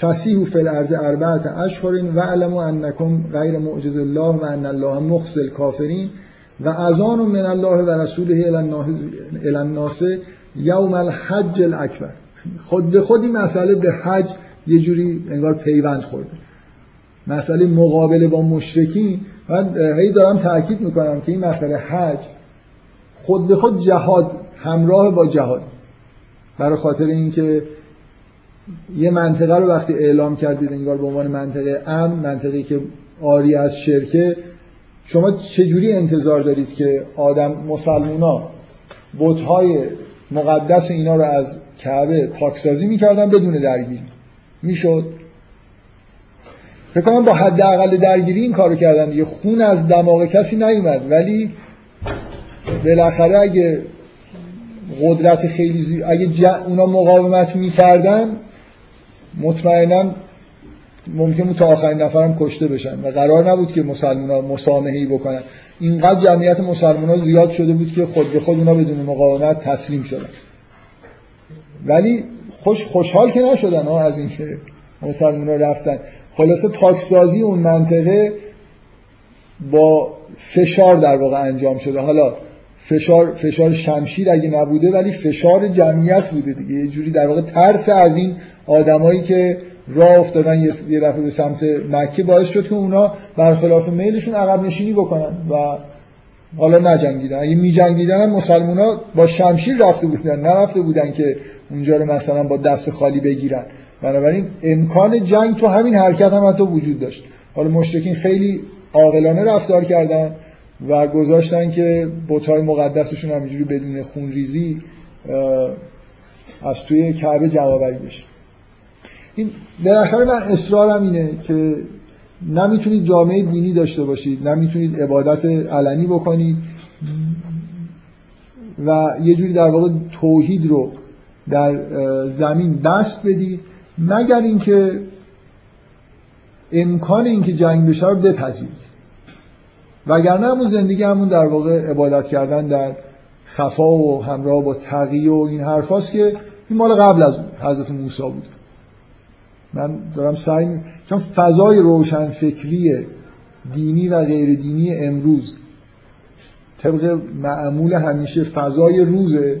فسیحو فی الارض اربعت اشهر و علموا انکم غیر معجز الله و ان الله مخزی الکافرین. و اذان من الله و رسوله الی الناس یوم الحج الاکبر. خود به خودی مسئله به حج یه جوری انگار پیوند خورده. مسئله مقابله با مشرکین من هی دارم تاکید می‌کنم که این مسئله حج خود به خود جهاد همراه با جهاد. برای خاطر اینکه یه منطقه رو وقتی اعلام کردید انگار به عنوان منطقه امن منطقه که آری از شرکه شما چجوری انتظار دارید که آدم مسلمونا بتهای مقدس اینا رو از کعبه پاکسازی می‌کردن بدون درگیری؟ می‌شد؟ کنم با حداقل درگیری این کارو کردن دیگه. خون از دماغ کسی نیومد. ولی بالاخره اگه قدرت خیلی زی... اگه ج... اونا مقاومت می‌کردن مطمئنا ممکن بود تا آخرین نفرم کشته بشن. و قرار نبود که مسلمان ها مسامحی بکنن. اینقدر جمعیت مسلمان ها زیاد شده بود که خود به خود اونا بدون مقاومت تسلیم شدن. ولی خوش خوشحال که نشدن ها از اینکه مسلمان ها رفتن. خلاصه پاکسازی اون منطقه با فشار در واقع انجام شده. حالا فشار فشار شمشیر اگه نبوده ولی فشار جمعیت بوده دیگه. یه جوری در واقع ترس از این آدمایی که راه افتادن یه دفعه به سمت مکه باعث شد که اونا برخلاف میلشون عقب نشینی بکنن و حالا نجنگیدن. اگه می جنگیدن هم مسلمان ها با شمشیر رفته بودن نرفته بودن که اونجا رو مثلا با دست خالی بگیرن. بنابراین امکان جنگ تو همین حرکت هم حتی وجود داشت. حالا مشرکین خیلی عاقلانه رفتار کردن و گذاشتن که بتای مقدسشون همینجوری بدون خونریزی از توی کعبه جوابری بشه. این بالاخره من اصرارم اینه که نمی‌تونید جامعه دینی داشته باشید نمی‌تونید عبادت علنی بکنید و یه جوری در واقع توحید رو در زمین بست بدید. مگر اینکه امکان اینکه جنگ بشه رو بپذیرید. وگرنه همون زندگی همون در واقع عبادت کردن در خفا و همراه با تقی و این حرفاست که این مال قبل از حضرت موسی بود. من دارم سعی می... چون فضای روشن فکری دینی و غیر دینی امروز طبق معمول همیشه فضای روزه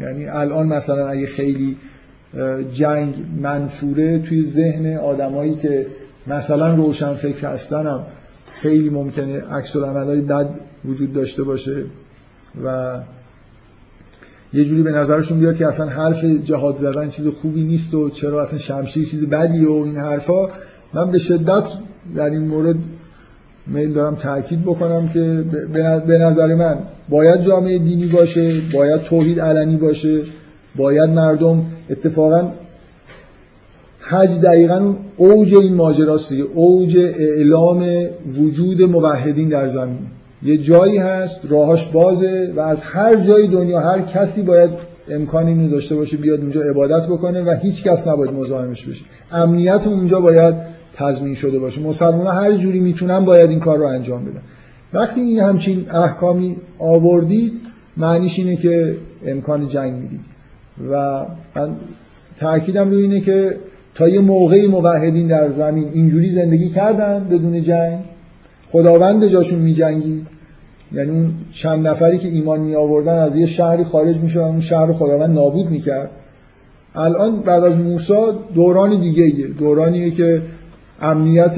یعنی الان مثلا اگه خیلی جنگ منفوره توی ذهن آدمایی که مثلا روشن فکر هستن خیلی ممکنه عکس های بد وجود داشته باشه و یه جوری به نظرشون بیاد که اصلا حرف جهاد زدن چیز خوبی نیست و چرا اصلا شمشیر چیز بدی و این حرفا. من به شدت در این مورد میل دارم تاکید بکنم که به نظر من باید جامعه دینی باشه باید توحید علنی باشه. باید مردم اتفاقا حج دقیقا اوج این ماجراست اوج اعلام وجود موحدین در زمین. یه جایی هست راهاش بازه و از هر جای دنیا هر کسی باید امکان اینو داشته باشه بیاد اونجا عبادت بکنه و هیچ کس نباید مزاحمش بشه. امنیت اونجا باید تضمین شده باشه. مسلمان هر جوری می‌تونن باید این کار رو انجام بدن. وقتی این همچین احکامی آوردید معنیش اینه که امکان جنگ می‌دید. و من تاکیدم روی اینه که تا یه موقعی موحدین در زمین اینجوری زندگی کردن بدون جنگ خداوند جاشون میجنگید. یعنی اون چند نفری که ایمان می آوردن از یه شهری خارج می اون شهر رو خداوند نابود می‌کرد. الان بعد از موسی دوران دیگه ایه دورانیه که امنیت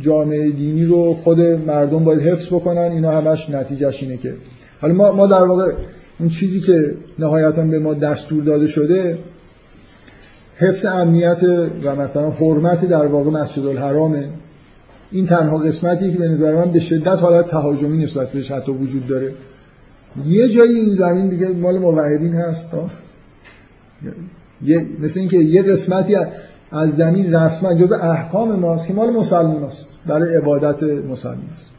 جامعه دینی رو خود مردم باید حفظ بکنن. اینا همش نتیجهش اینه که. حالا ما, ما در واقع اون چیزی که نهایتا به ما دستور داده شده حفظ امنیت و مثلا حرمت در واقع مسجد الحرامه. این تنها قسمتی که به نظر من به شدت حالت تهاجمی نسبت بهش حتی وجود داره. یه جایی این زمین دیگه مال موحدین هست یه مثل اینکه یه قسمتی از زمین رسما جز احکام ماست که مال مسلمان است برای عبادت مسلمان است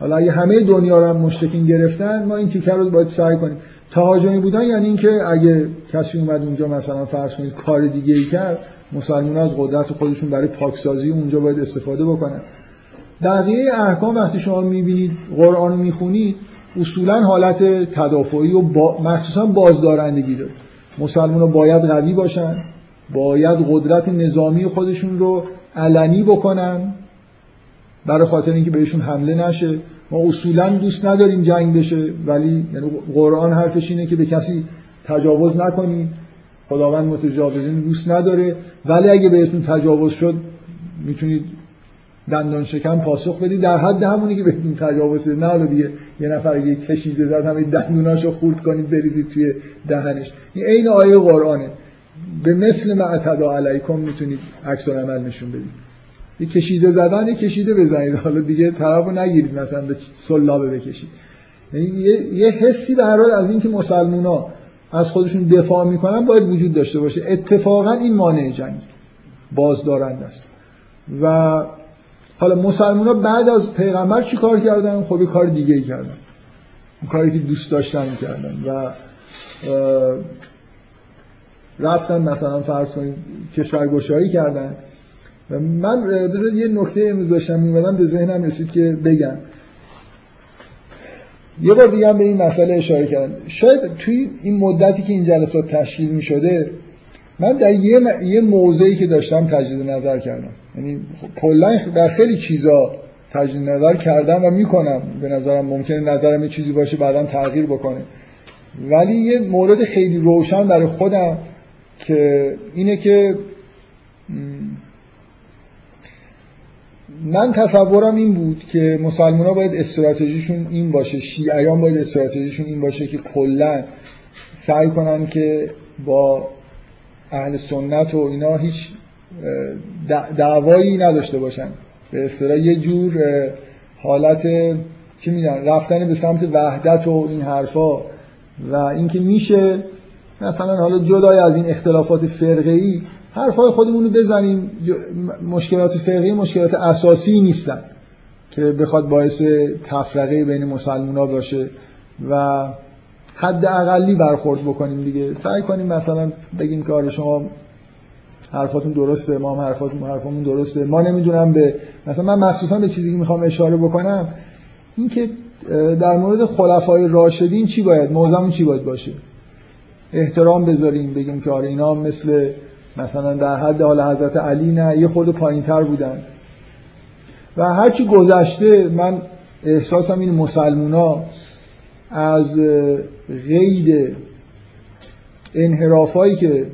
حالا اگه همه دنیا رو هم مشتکین گرفتن ما این تیکر رو باید سعی کنیم. تهاجمی بودن یعنی اینکه اگه کسی اومد اونجا مثلا فرض کنید کار دیگه ای کرد مسلمان از قدرت خودشون برای پاکسازی اونجا باید استفاده بکنن. بقیه احکام وقتی شما می‌بینید قرآن رو می‌خونید اصولا حالت تدافعی و با مخصوصا بازدارندگی داره. مسلمان باید قوی باشن باید قدرت نظامی خودشون رو علنی بکنن. برای خاطر اینکه بهشون حمله نشه. ما اصولا دوست نداریم جنگ بشه ولی یعنی قرآن حرفش اینه که به کسی تجاوز نکنید خداوند متجاوزین دوست نداره. ولی اگه بهتون تجاوز شد می‌تونید دندان شکم پاسخ بدید. در حد همونی که بهتون تجاوز شد. نه دیگه یه نفر اگه کشیده زد همه دندوناشو خورد کنید بریزید توی دهنش. این عین آیه قرآنه. به مثل ما اعتدا علیکم می‌تونید عکس عمل نشون بدید. یه کشیده زدن یه کشیده بزنید. حالا دیگه طرفو نگیرید مثلا به سلابه بکشید. یعنی یه, یه حسی به هر از اینکه مسلمونا از خودشون دفاع می‌کنن باید وجود داشته باشه. اتفاقا این مانع جنگ بازدارنده است. و حالا مسلمان ها بعد از پیغمبر چی کار کردن؟ خب کار دیگه ای کردن کاری که دوست داشتن کردن. و رفتن مثلا فرض کنید کشورگشایی کردن. من بذار یه نکته امروز داشتم میمدم به ذهنم رسید که بگم. یه بار دیگه هم به این مسئله اشاره کردم. شاید توی این مدتی که این جلسات تشکیل می شده من در یه, م... یه موضعی که داشتم تجدید نظر کردم. یعنی کلا در خیلی چیزا تجدید نظر کردم و می‌کنم. به نظرم ممکنه نظرم یه چیزی باشه بعدا تغییر بکنه. ولی یه مورد خیلی روشن برای خودم که اینه که من تصورم این بود که مسلمان ها باید استراتژیشون این باشه شیعیان باید استراتژیشون این باشه که کلا سعی کنن که با اهل سنت و اینا هیچ دعوایی نداشته باشن. به اصطلاح یه جور حالت چی میدن رفتن به سمت وحدت و این حرفا. و اینکه میشه مثلا حالا جدای از این اختلافات فرقه ای حرفای خودمون رو بزنیم. مشکلات فرقی مشکلات اساسی نیستن که بخواد باعث تفرقه بین مسلمان ها باشه و حد اقلی برخورد بکنیم دیگه. سعی کنیم مثلا بگیم که آره شما حرفاتون درسته ما هم حرفاتون حرفمون درسته. ما نمی‌دونم به مثلا من مخصوصا به چیزی که می‌خوام اشاره بکنم این که در مورد خلفای راشدین چی باید؟ موضوعمون چی باید باشه؟ احترام بذاریم بگیم که آره اینا مثل مثلا در حد حال حضرت علی نه یه خورده پایین تر بودن. و هرچی گذشته من احساسم این مسلمونا از غید انحرافایی که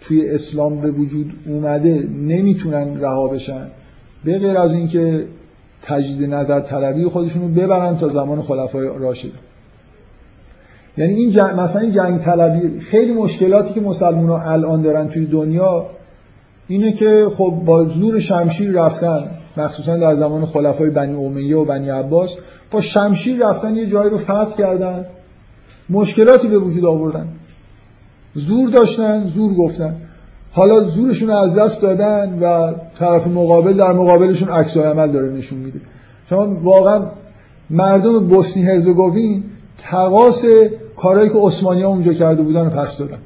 توی اسلام به وجود اومده نمی‌تونن رها بشن. به غیر از اینکه تجدید نظر طلبی خودشون رو ببرن تا زمان خلفای راشد. یعنی این جنگ مثلا این جنگ طلبی خیلی مشکلاتی که مسلمان ها الان دارن توی دنیا اینه که خب با زور شمشیر رفتن مخصوصا در زمان خلفای بنی امیه و بنی عباس با شمشیر رفتن یه جایی رو فتح کردن مشکلاتی به وجود آوردن. زور داشتن زور گفتن. حالا زورشون از دست دادن و طرف مقابل در مقابلشون عکس عمل داره نشون میده. شما واقعا مردم بوسنی هرزگوین تقاس کارهایی که عثمانی ها اونجا کرده بودن رو پس دادن.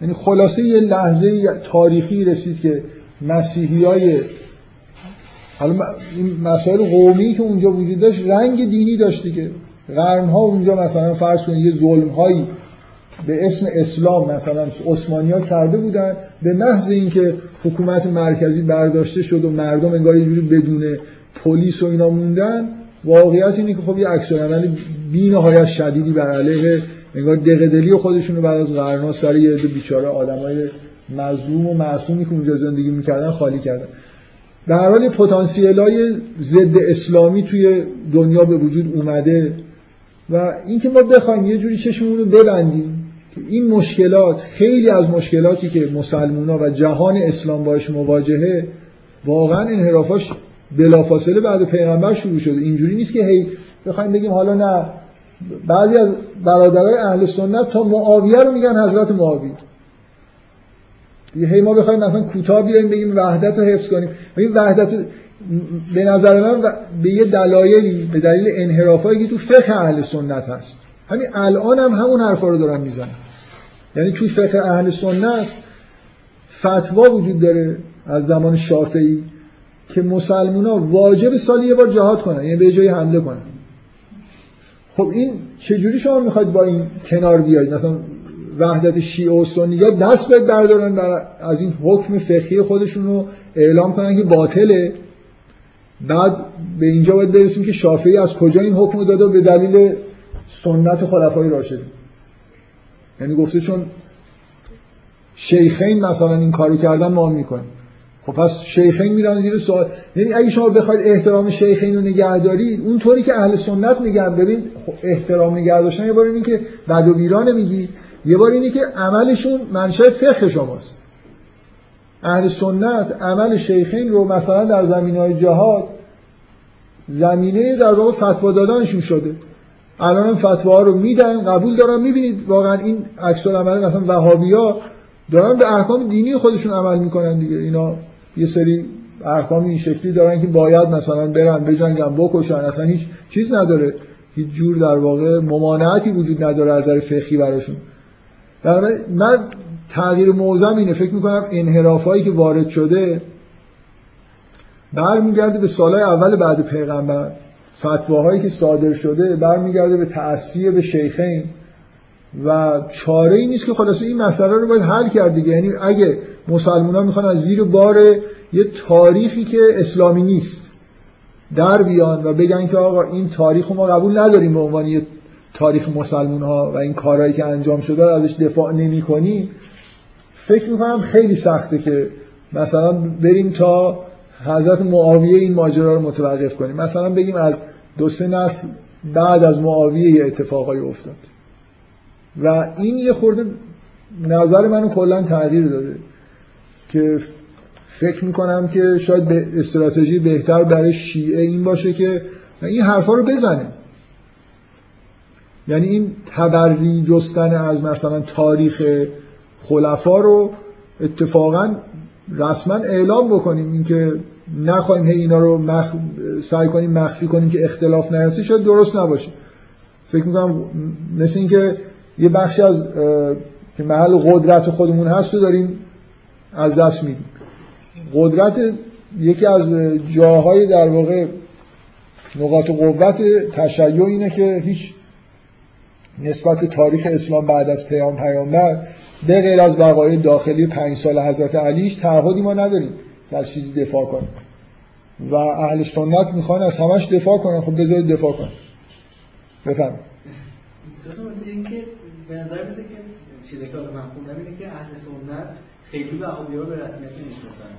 یعنی خلاصه یه لحظه تاریخی رسید که مسیحی های حالا این مسائل قومی که اونجا وجود داشت رنگ دینی داشت دیگه. قرنها اونجا مثلا فرض کنید یه ظلم هایی به اسم اسلام مثلا ها کرده بودن به محض اینکه حکومت مرکزی برداشته شد و مردم انگار یه جوری بدون پلیس و اینا موندن واقعیت اینه که خب یه عکس العمل بی‌نهایت شدیدی بر علیه انگار دقدلی خودشون رو بعد از قرنها سر یه عده بیچاره آدمای مظلوم و معصومی که اونجا زندگی می‌کردن خالی کردن. هر حال های ضد اسلامی توی دنیا به وجود اومده و اینکه ما بخوایم یه جوری چشممون رو ببندیم که این مشکلات خیلی از مشکلاتی که مسلمونا و جهان اسلام باش مواجهه واقعا انحرافاش بلافاصله بعد پیغمبر شروع شده اینجوری نیست که هی بخوایم بگیم حالا نه. بعضی از برادرای اهل سنت تا معاویه رو میگن حضرت معاویه دیگه هی ما بخوایم مثلا کوتاه بیایم بگیم وحدت رو حفظ کنیم. این وحدت رو به نظر من به یه دلایلی به دلیل انحرافایی که تو فقه اهل سنت هست. همین الان هم همون حرفا رو دارن می‌زنن. یعنی توی فقه اهل سنت فتوا وجود داره از زمان شافعی. که مسلمونا واجب سالی یه بار جهاد کنن یعنی به جای حمله کنن. خب این چجوری شما می‌خواید با این کنار بیاید؟ مثلا وحدت شیعه و سنی یا دست بردارن از این حکم فقهی خودشون رو اعلام کنن که باطله؟ بعد به اینجا باید برسیم که شافعی از کجا این حکم داده به دلیل سنت خلفای راشدین یعنی گفته چون شیخین مثلا این کارو کردن ما می‌کنیم. خب پس شیخین میرن زیر سوال. یعنی اگه شما بخواید احترام شیخین رو نگه دارید اونطوری که اهل سنت نگه ببین خب احترام نگه داشتن یه بار اینی که بد و بیرانه میگی یه بار اینی که عملشون منشأ فقه شماست. اهل سنت عمل شیخین رو مثلا در زمین های جهاد زمینه در واقع فتوا دادنشون شده. الان فتوا رو میدن قبول دارن. می‌بینید واقعا این عکس العمل مثلا وهابیا دارن به احکام دینی خودشون عمل می‌کنن دیگه. اینا یه سری احکام این شکلی دارن که باید مثلا برن بجنگن بکشن اصلا هیچ چیز نداره. هیچ جور در واقع ممانعتی وجود نداره از نظر فقهی براشون. من تغییر موزم اینه. فکر می‌کنم انحرافایی که وارد شده برمیگرده به سالهای اول بعد پیغمبر. فتواهایی که صادر شده برمیگرده به تأثیر به شیخین. و چاره ای نیست که خلاصه این مسئله رو باید حل کرد دیگه. یعنی اگه مسلمان ها می‌خوان از زیر بار یه تاریخی که اسلامی نیست در بیان و بگن که آقا این تاریخ ما قبول نداریم به عنوان یه تاریخ مسلمون ها و این کارهایی که انجام شده رو ازش دفاع نمی کنی فکر می‌کنم خیلی سخته که مثلا بریم تا حضرت معاویه این ماجرا رو متوقف کنیم. مثلا بگیم از دو سه نسل بعد از معاویه یه اتفاقای افتاد. و این یه خورده نظر منو کلا تغییر داده که فکر می‌کنم که شاید به استراتژی بهتر برای شیعه این باشه که این حرفا رو بزنه. یعنی این تبری جستن از مثلا تاریخ خلفا رو اتفاقا رسما اعلام بکنیم. اینکه نخواهیم هی اینا رو مخ... سعی کنیم مخفی کنیم که اختلاف نیفته. شاید درست نباشه. فکر می‌کنم مثل اینکه یه بخشی از که محل قدرت خودمون هست رو داریم از دست میدیم. قدرت یکی از جاهای در واقع نقاط قوت تشیع اینه که هیچ نسبت تاریخ اسلام بعد از پیام پیامبر به غیر از وقایع داخلی پنج سال حضرت علیش تعهدی ما نداریم که از چیزی دفاع کنیم. و اهل سنت می‌خوان از همش دفاع کنن. خب بذارید دفاع کنن. بفهم اینکه به نظر که چیزی که من خوندم اینه که اهل سنت خیلی به ها به رسمیت نمی‌شناسن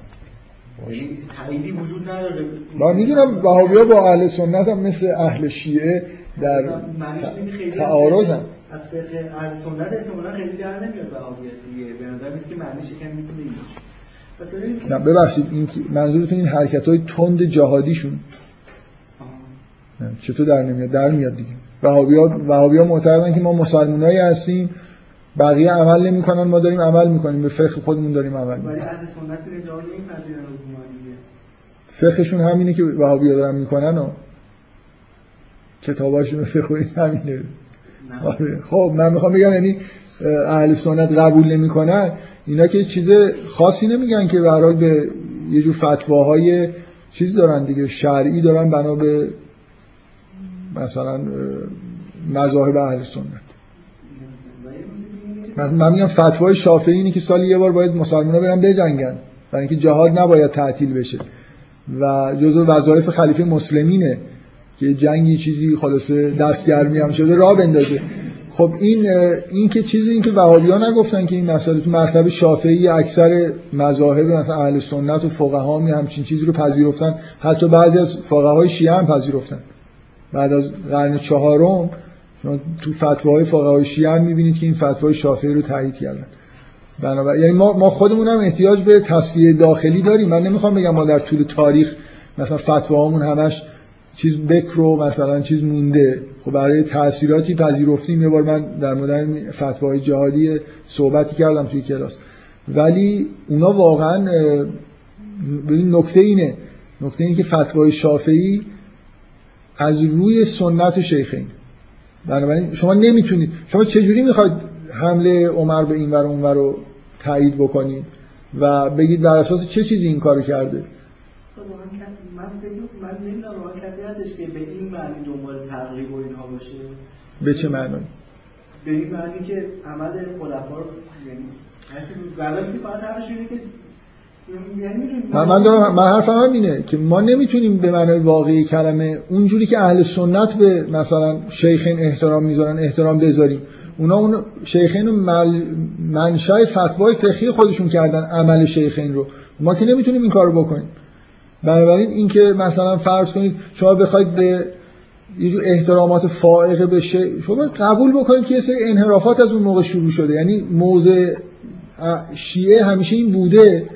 یعنی تاییدی وجود نداره. من می‌دونم وهابی ها با اهل سنت هم مثل اهل شیعه در تعارض هم از فقه اهل سنت احتمالا خیلی در نمیاد وهابیت دیگه. به نظر میاد که معنیش یکم می‌تونه نه ببخشید این منظورتون این حرکت های تند جهادیشون؟ چطور در نمیاد؟ در میاد دیگه. وهابی ها, وهابی ها معتقدن که ما مسلمانایی هستیم. بقیه عمل نمی‌کنن ما داریم عمل می‌کنیم. به فقه خودمون داریم عمل می‌کنیم. فقهشون همینه که وهابی دارن می‌کنن و کتاباشون بخونید همینه. آره. خب من می‌خوام بگم یعنی اهل سنت قبول نمی‌کنن. اینا که چیز خاصی نمیگن که به به یه جور فتواهای چیز دارن دیگه. شرعی دارن بنا به مثلا مذاهب اهل سنت. من میگم فتوای شافعی اینه که سالی یه بار باید مسلمان‌ها برن بجنگن برای اینکه جهاد نباید تعطیل بشه. و جزو وظایف خلیفه مسلمینه که جنگی چیزی خلاصه دستگرمی هم شده راه بندازه. خب این این که چیزی این که وهابی‌ها نگفتن که این مسئله تو مذهب شافعی اکثر مذاهب مثلا اهل سنت و فقها می همچین چیزی رو پذیرفتن. حتی بعضی از فقهای شیعه هم پذیرفتن. بعد از قرن چهارم شما تو فتواهای فقهای شیعه هم می‌بینید که این فتوای شافعی رو تایید کردن. بنابراین یعنی ما ما خودمون هم احتیاج به تصفیه داخلی داریم. من نمی‌خوام بگم ما در طول تاریخ مثلا فتواهامون همش چیز بکر و مثلا چیز مونده. خب برای تاثیراتی پذیرفتیم. یه بار من در مورد فتواهای جهادی صحبتی کردم توی کلاس. ولی اونا واقعا نکته اینه. نکته اینه که فتوای شافعی از روی سنت شیخین. بنابراین شما نمی‌تونید شما چجوری می‌خواید حمله عمر به این ور اون رو تایید بکنید و بگید بر اساس چه چیزی این کارو کرده؟ خب، من من نمی‌دونم کسی هستش که به این معنی دنبال تقریب و اینها باشه؟ به چه معنی؟ به این معنی که عمل خلفا رو یعنی که فقط که یعنی من من دارم من حرفم اینه که ما نمی‌تونیم به معنای واقعی کلمه اونجوری که اهل سنت به مثلا شیخین احترام می‌ذارن احترام بذاریم. اونا اون شیخین مل... منشأ فتوای فقهی خودشون کردن عمل شیخین رو. ما که نمی‌تونیم این کارو بکنیم. بنابراین اینکه مثلا فرض کنید شما بخواید به یه جور احترامات فائقه بشه شما قبول بکنید که یه سری انحرافات از اون موقع شروع شده. یعنی موضع شیعه همیشه این بوده.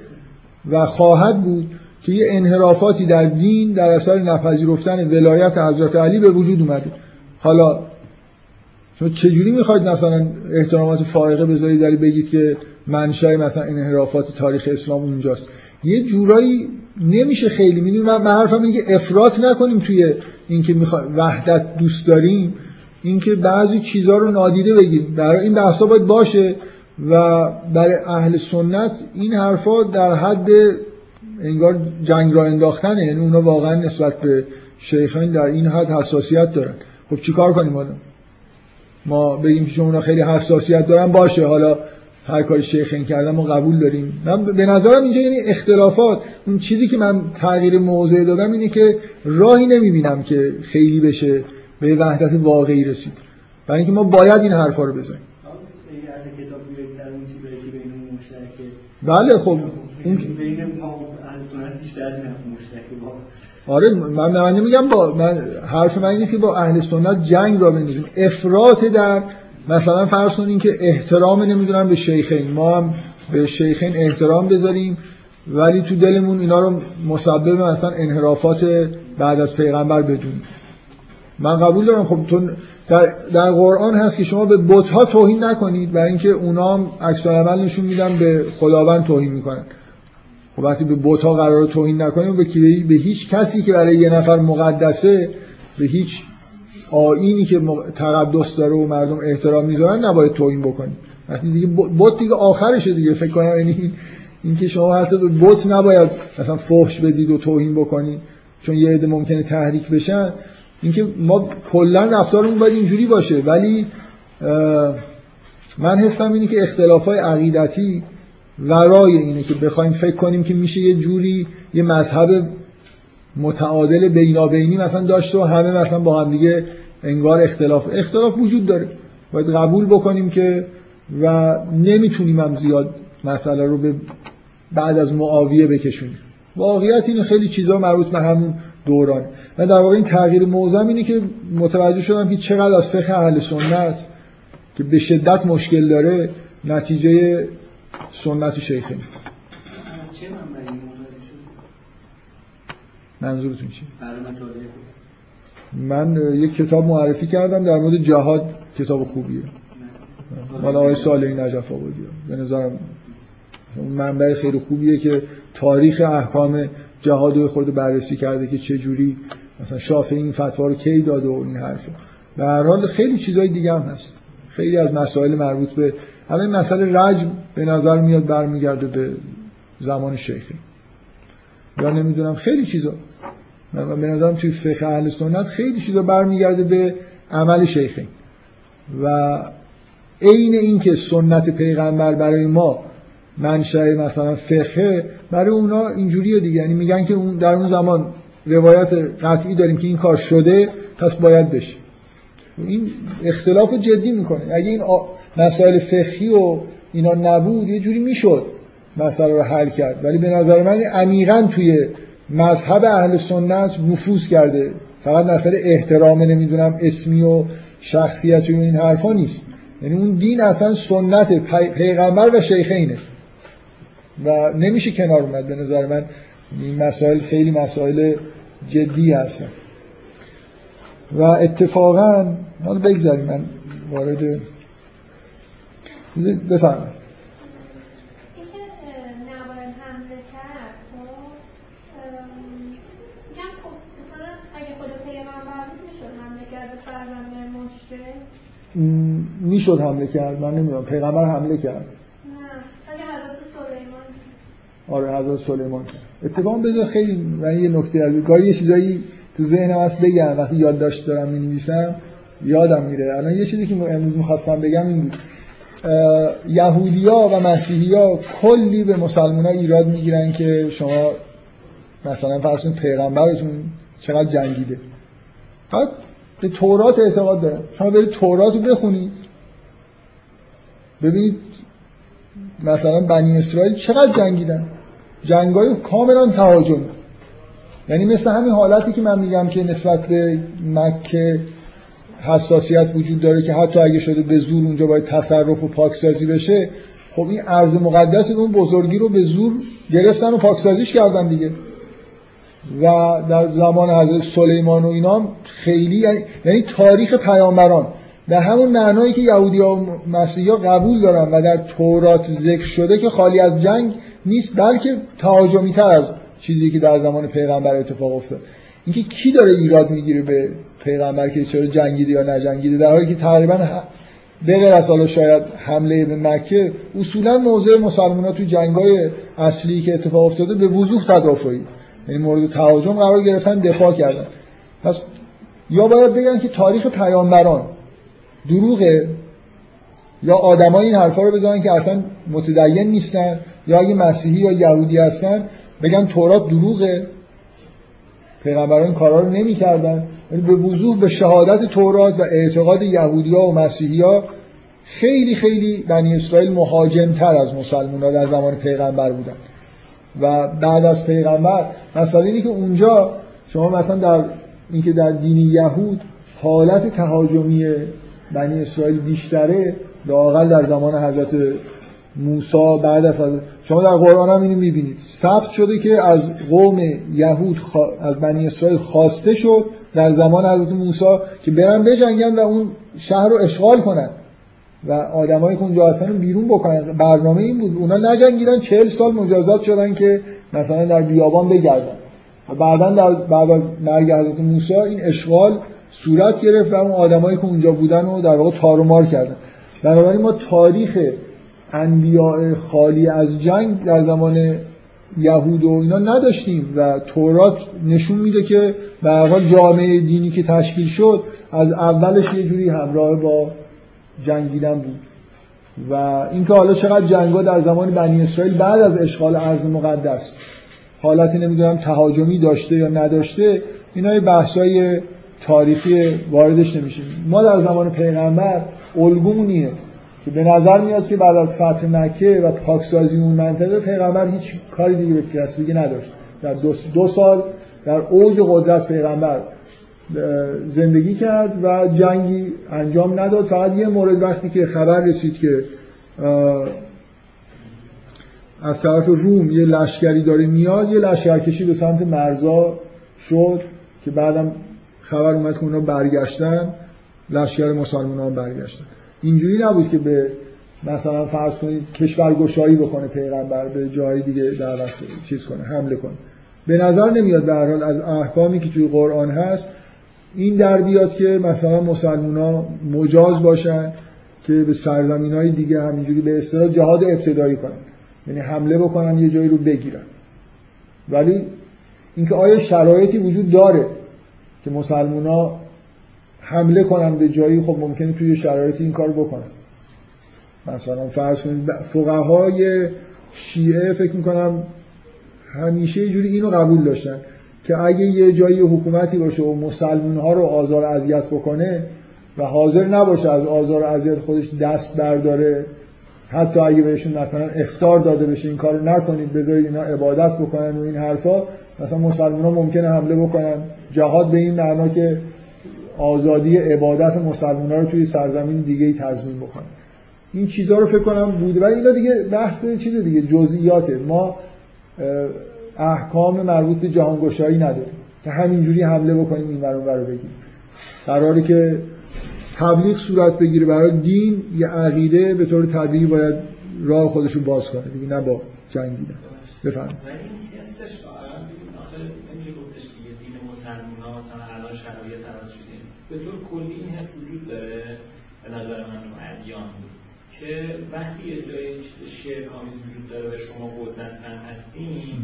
و خواهد بود که یه انحرافاتی در دین در اثر نپذیرفتن ولایت حضرت علی به وجود اومده. حالا شما چجوری می‌خواید مثلا احترامات فائقه بذارید در بگید که منشأ مثلا انحرافات تاریخ اسلام اونجاست؟ یه جورایی نمیشه خیلی. می‌دونی من حرفم اینه که افراط نکنیم توی اینکه می‌خوای وحدت دوست داریم. اینکه بعضی چیزها رو نادیده بگیریم. برای این بحثا باید باشه. و برای اهل سنت این حرفا در حد انگار جنگ را انداختنه یعنی اونا واقعا نسبت به شیخان در این حد حساسیت دارن. خب چیکار کنیم حالا؟ ما بگیم که چون اونا خیلی حساسیت دارن باشه حالا هر کاری شیخین کردن ما قبول داریم. من به نظرم اینجا یعنی اختلافات. اون چیزی که من تغییر موضع دادم اینه که راهی نمی‌بینم که خیلی بشه به وحدت واقعی رسید. برای اینکه ما باید این حرفا رو بزنیم. بله خب. اون آره من من نمیگم با من حرف من نیست که با اهل سنت جنگ را بندازیم. افراط در مثلا فرض کنین که احترام نمی‌دونم به شیخین ما هم به شیخین احترام بذاریم ولی تو دلمون اینا رو مسبب مثلا انحرافات بعد از پیغمبر بدونیم من قبول دارم خب تو در, در قرآن هست که شما به بت ها توهین نکنید برای اینکه اونا هم عمل نشون میدن به خداوند توهین می‌کنن. خب وقتی به بت ها قرار توهین نکنیم به به هیچ کسی که برای یه نفر مقدسه به هیچ آینی که تقدس داره و مردم احترام می‌ذارن نباید توهین بکنیم. وقتی دیگه بت دیگه آخرشه دیگه فکر کنم. یعنی این که شما حتی به بت نباید مثلا فحش بدید و توهین بکنید چون یه عده ممکنه تحریک بشن. اینکه ما کلا رفتارمون باید اینجوری باشه ولی من حسم اینه که اختلافای عقیدتی ورای اینه که بخوایم فکر کنیم که میشه یه جوری یه مذهب متعادل بینابینی مثلا داشته و همه مثلا با هم دیگه انگار اختلاف اختلاف وجود داره. باید قبول بکنیم که و نمی‌تونیم هم زیاد مسئله رو به بعد از معاویه بکشونیم. واقعیت اینه خیلی چیزا مربوط به همون دوران. من در واقع این تغییر موزم اینه که متوجه شدم که چقدر از فقه اهل سنت که به شدت مشکل داره نتیجه سنت شیخه منظورتون چی؟ من یک کتاب معرفی کردم در مورد جهاد کتاب خوبیه. مال آقای صالحی نجف آبادی. به نظرم منبع خیلی خوبیه که تاریخ احکام جهاد خورده بررسی کرده که چه جوری مثلا شافعی این فتوا رو کی داد و این حرف. به هر حال خیلی چیزای دیگه هم هست. خیلی از مسائل مربوط به همین مسئله رجم به نظر میاد برمیگرده به زمان شیخی. یا نمی‌دونم خیلی چیزا. من به نظرم توی فقه اهل سنت خیلی چیزا برمیگرده به عمل شیخی. و عین اینکه سنت پیغمبر برای ما منشأ مثلا فقه برای اونا اینجوریه دیگه. یعنی میگن که اون در اون زمان روایت قطعی داریم که این کار شده پس باید بشه. این اختلاف جدی می‌کنه. اگه این مسائل فقهی و اینا نبود یه جوری می‌شد مسئله رو حل کرد. ولی به نظر من عمیقا توی مذهب اهل سنت نفوذ کرده. فقط مسئله احترام نمی‌دونم اسمی و شخصیت و این حرفا نیست. یعنی اون دین اصلا سنت پیغمبر و شیخینه. و نمیشه کنار اومد به نظر من. این مسائل خیلی مسائل جدی هستن. و اتفاقا حالا بگذاریم من وارد. بفرمایید. می‌شد حمله کرد من نمی‌دونم پیغمبر حمله کرد. آره حضرت سلیمان. اتفاقا بذار خیلی من یه نکته از گاهی یه چیزایی تو ذهنم هست بگم. وقتی یادداشت دارم می‌نویسم یادم میره. الان یه چیزی که امروز می‌خواستم بگم این بود. یهودیا و مسیحیا کلی به مسلمان ها ایراد می‌گیرن که شما مثلا فرض کنید پیغمبرتون چقدر جنگیده. بعد به تورات اعتقاد دارن. شما برید تورات رو بخونید. ببینید مثلا بنی اسرائیل چقدر جنگیدن؟ جنگای کاملا تهاجم. یعنی مثل همین حالتی که من میگم که نسبت به مکه حساسیت وجود داره که حتی اگه شده به زور اونجا باید تصرف و پاکسازی بشه خب این ارز مقدس اون بزرگی رو به زور گرفتن و پاکسازیش کردن دیگه. و در زمان حضرت سلیمان و اینا خیلی یعنی, تاریخ پیامبران. به همون معنایی که یهودی و مسیحی قبول دارن و در تورات ذکر شده که خالی از جنگ نیست بلکه تهاجمی تر از چیزی که در زمان پیغمبر اتفاق افتاد. اینکه کی داره ایراد می‌گیره به پیغمبر که چرا جنگیده یا نجنگیده در حالی که تقریبا به غیر از حالا شاید حمله به مکه اصولا موضع مسلمان ها توی جنگای اصلی که اتفاق افتاده به وضوح تدافعی یعنی مورد تهاجم قرار گرفتن دفاع کردن. پس یا باید بگن که تاریخ پیامبران دروغه. یا آدمای این حرفا رو بزنن که اصلا متدین نیستن یا اگه مسیحی یا یهودی هستن بگن تورات دروغه. پیغمبران کارا رو نمی‌کردن. یعنی به وضوح به شهادت تورات و اعتقاد یهودیا و مسیحیا خیلی خیلی بنی اسرائیل مهاجمتر از مسلمان ها در زمان پیغمبر بودن. و بعد از پیغمبر مثلا اینی که اونجا شما مثلا در اینکه در دین یهود حالت تهاجمی بنی اسرائیل بیشتره لاقل در زمان حضرت موسی بعد از حضرت شما در قرآن هم اینو می‌بینید. ثبت شده که از قوم یهود از بنی اسرائیل خواسته شد در زمان حضرت موسی که برن بجنگن و اون شهر رو اشغال کنن و آدمایی که اونجا هستن رو بیرون بکنن. برنامه این بود. اونا نجنگیدن چهل سال مجازات شدن که مثلا در بیابان بگردن. و بعدا در بعد از مرگ حضرت موسی این اشغال صورت گرفت و اون آدمایی که اونجا بودن رو در واقع تارومار کردن. بنابراین ما تاریخ انبیاء خالی از جنگ در زمان یهود و اینا نداشتیم و تورات نشون میده که به حال جامعه دینی که تشکیل شد از اولش یه جوری همراه با جنگیدن بود. و اینکه حالا چقدر جنگا در زمان بنی اسرائیل بعد از اشغال ارض مقدس حالتی نمی‌دونم تهاجمی داشته یا نداشته اینا بحثای تاریخی واردش نمیشه. ما در زمان پیغمبر الگومون اینه که به نظر میاد که بعد از فتح مکه و پاکسازی اون منطقه پیغمبر هیچ کاری دیگه به کسی نداشت. در دو, دو سال در اوج قدرت پیغمبر زندگی کرد و جنگی انجام نداد. فقط یه مورد وقتی که خبر رسید که از طرف روم یه لشکری داره میاد یه لشکرکشی به سمت مرزا شد که بعدم خبر اومد که اونا برگشتن لشکر مسلمان ها برگشتن. اینجوری نبود که به مثلا فرض کنید کشورگشایی بکنه پیغمبر به جای دیگه دعوت چیز کنه حمله کنه. به نظر نمیاد به حال از احکامی که توی قرآن هست این در بیاد که مثلا مسلمان ها مجاز باشن که به سرزمین های دیگه همینجوری به اصطلاح جهاد ابتدایی کنن. یعنی حمله بکنن یه جایی رو بگیرن. ولی اینکه آیا شرایطی وجود داره که مسلمان ها حمله کنن به جایی خب ممکنه توی شرایطی این کار بکنن. مثلا فرض کنید فقهای شیعه فکر می‌کنم همیشه یه جوری اینو قبول داشتن که اگه یه جایی حکومتی باشه و مسلمان ها رو آزار اذیت بکنه و حاضر نباشه از آزار اذیت خودش دست برداره حتی اگه بهشون مثلا اختار داده بشه این کارو نکنید بذارید اینا عبادت بکنن و این حرفا مثلا مسلمان ها ممکنه حمله بکنن. جهاد به این معنا که آزادی عبادت مسلمان ها رو توی سرزمین دیگه ای تضمین بکنن این چیزها رو فکر کنم بوده ولی اینا دیگه بحث چیز دیگه جزئیاته. ما احکام مربوط به جهانگشایی نداریم. که همینجوری حمله بکنیم این ور رو بگیم قراره که تبلیغ صورت بگیره. برای دین یه عقیده به طور طبیعی باید راه خودش رو باز کنه. دیگه نه با جنگیدن. بفرمایید این حسش آخه نمیشه گفتش که یه دین مسلمان مثلا الان شرایط عوض شده. به طور کلی این حس وجود داره به نظر من تو ادیان که وقتی یه جای شرک آمیز وجود داره و شما قدرتمند هستین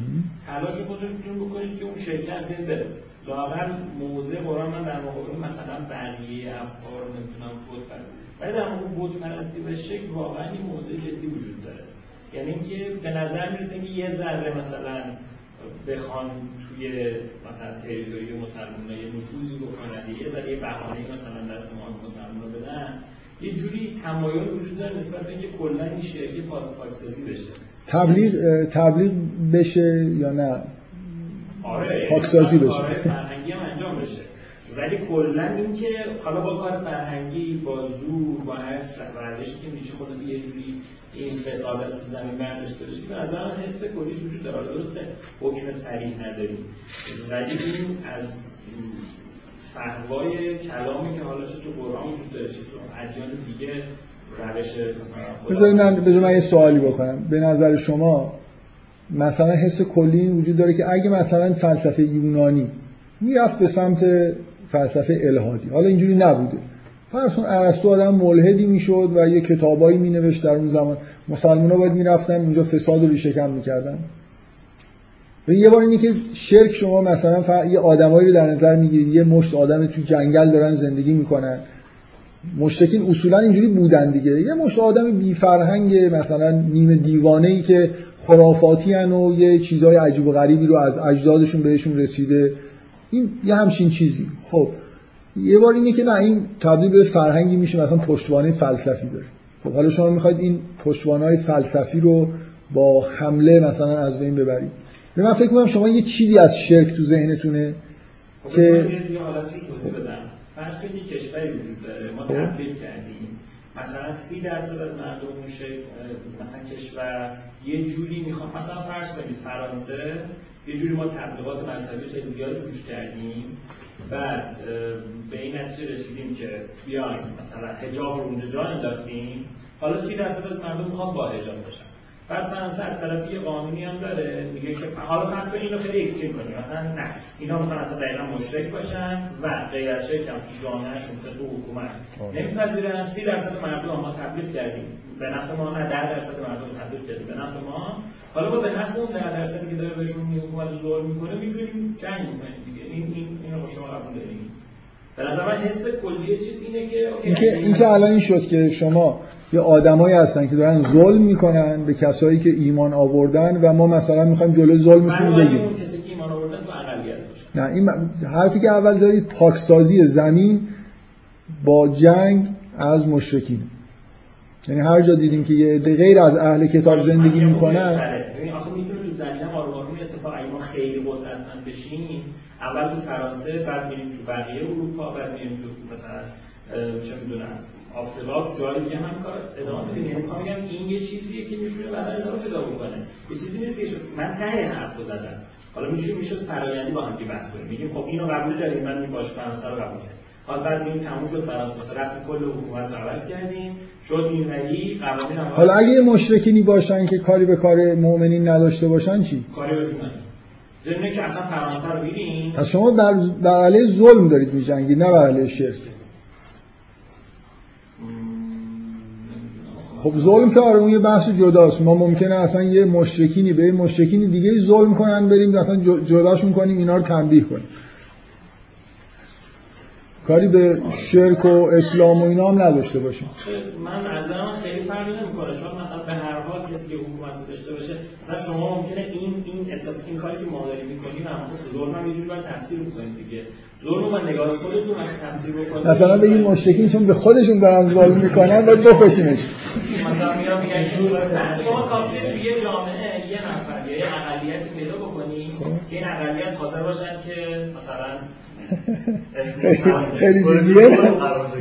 تلاش خودتون بکنید که اون شرکت بره لااقل موضع قرآن من در مقابل مثلا بقیه افکار نمی‌تونم بود ولی در مقابل بود پرستی و شکل واقعا این موضع جدی وجود داره. یعنی اینکه به نظر می‌رسه که یه ذره مثلا بخوان توی مثلا تریتوری مسلمان یه نفوذی بکنن یه ذره بهانه مثلا دست ما مسلمان بدن یه جوری تمایل وجود داره نسبت به اینکه کلا این شرکت پاکسازی بشه. تبلیغ تبلیغ بشه یا نه؟ آره یعنی پاکسازی بشه. آره فرهنگی هم انجام بشه. ولی کلا اینکه حالا با کار فرهنگی با زور با هر روشی که میشه خودش یه جوری این فساد تو زمین برداشته بشه به نظر من حس کلیش وجود داره. درسته حکم صریح نداریم. ولی این از فهوای کلامی که حالا تو قرآن وجود داره چه تو ادیان دیگه روش بذارید من بذار من یه سوالی بکنم. به نظر شما مثلا حس کلی این وجود داره که اگه مثلا فلسفه یونانی می‌رفت به سمت فلسفه الهادی حالا اینجوری نبوده. فرض کن ارسطو آدم ملحدی می‌شد و یه کتابایی مینوشت در اون زمان. مسلمان‌ها باید می‌رفتن اونجا فساد و ریشه کم می‌کردن. و یه بار اینی که شرک شما مثلا. یه آدمایی رو در نظر می‌گیرید یه مشت آدم تو جنگل دارن زندگی می‌کنن. مشتکین اصولا اینجوری بودن دیگه. یه مشت آدم بی فرهنگ مثلا نیمه دیوانه ای که خرافاتی هن و یه چیزای عجیب و غریبی رو از اجدادشون بهشون رسیده. این یه همچین چیزی. خب یه بار اینه که نه این تبدیل به فرهنگی میشه مثلا پشتوانه فلسفی داره. خب حالا شما می‌خواید این پشتوانه فلسفی رو با حمله مثلا از بین ببرید. به من فکر کنم شما یه چیزی از شرک تو ذهنتونه خب، که یه حالتی بدم فرض کنید کشوری وجود داره. ما خب. تبلیغ کردیم. مثلا سی درصد از مردم اون مثلا کشور یه جوری می‌خوام مثلا فرض کنید فرانسه یه جوری ما تبلیغات مذهبی خیلی زیاد روش کردیم. بعد به این نتیجه رسیدیم که بیان مثلا حجاب رو اونجا جا انداختیم. حالا سی درصد از مردم می‌خوان با حجاب باشن. بعد فرانسه از طرفی یه قانونی هم داره. میگه که حالا فرض کنید اینو خیلی اکستریم کنیم مثلا نه. اینا مثلا اصلا دقیقا مشرک باشن و غیر از شرک هم تو جامعهشون طبق حکومت آره. نمیپذیرن. سی درصد مردم ما تبلیغ کردیم. به نفع ما نه ده درصد مردم تبلیغ کردیم. به نفع ما. حالا ما به نفع اون ده درصدی که داره بهشون می- حکومت رو ظلم می‌کنه می‌تونیم جنگ کنیم دیگه. این این اینو با شما قبول داریم به نظر من حس کلی چیز اینه که اینکه اینکه الان این شد که شما یه آدمایی هستن که دارن ظلم می‌کنن به کسایی که ایمان آوردن و ما مثلا می‌خوایم جلوی ظلمشون رو بگیریم. اون کسی که ایمان آوردن تو اقلیت باشه نه این حرفی که اول زدید پاکسازی زمین با جنگ از مشرکین. یعنی هر جا دیدیم که یه عده غیر از اهل کتاب زندگی می‌کنن. ببین آخه می‌تونه تو زمینه این اتفاق ما خیلی قدرتمند بشیم اول تو فرانسه بعد میریم تو بقیه اروپا بعد میریم تو مثلا چه می‌دونم تو جای دیگه هم کار ادامه بدیم یعنی می‌خوام بگم این یه چیزیه که می‌تونه بعدا ادامه پیدا بکنه یه چیزی نیست که من ته حرفو زدم. حالا میشه می‌شد فرآیندی با هم دیگه بحث کنیم. میگیم خب اینو قبول داریم. من این باش فرانسه رو قبول کردم. حالا بعد میگیم تموم شد فرانسه. رفتیم کل حکومت رو عوض کردیم. شد اینوری قوانین هم حالا اگه مشرکینی باشن که کاری به کار مؤمنین نداشته باشن چی؟ کاری بهشون ضمن که اصلا فرانسه رو میریم پس شما بر, بر علیه ظلم دارید میجنگید نه بر علیه شرک. خب ظلم که آره اون یه بحث جداست. ما ممکنه اصلا یه مشرکینی به یه مشرکینی دیگه ظلم کنن بریم اصلا جداشون کنیم اینا رو تنبیه کنیم. کاری به شرک و اسلام و اینا هم نداشته باشیم. من از من خیلی فرقی نمی‌کنه. چون مثلا به هر حال کسی که حکومت داشته باشه مثلا شما ممکنه این این اتفاق این کاری که ما داریم می‌کنیم هم ظلم هم یه جوری باید تفسیر بکنید دیگه. ظلم رو با نگاه خودتون وقتی تفسیر بکنید. مثلا بگیم مشرکین چون به خودشون دارن ظلم می‌کنن باید بکشیمش. مثلا میگم شما کافیه توی یه جامعه یه نفر یا یه اقلیتی پیدا بکنی که این اقلیت حاضر باشن که مثلا خیلی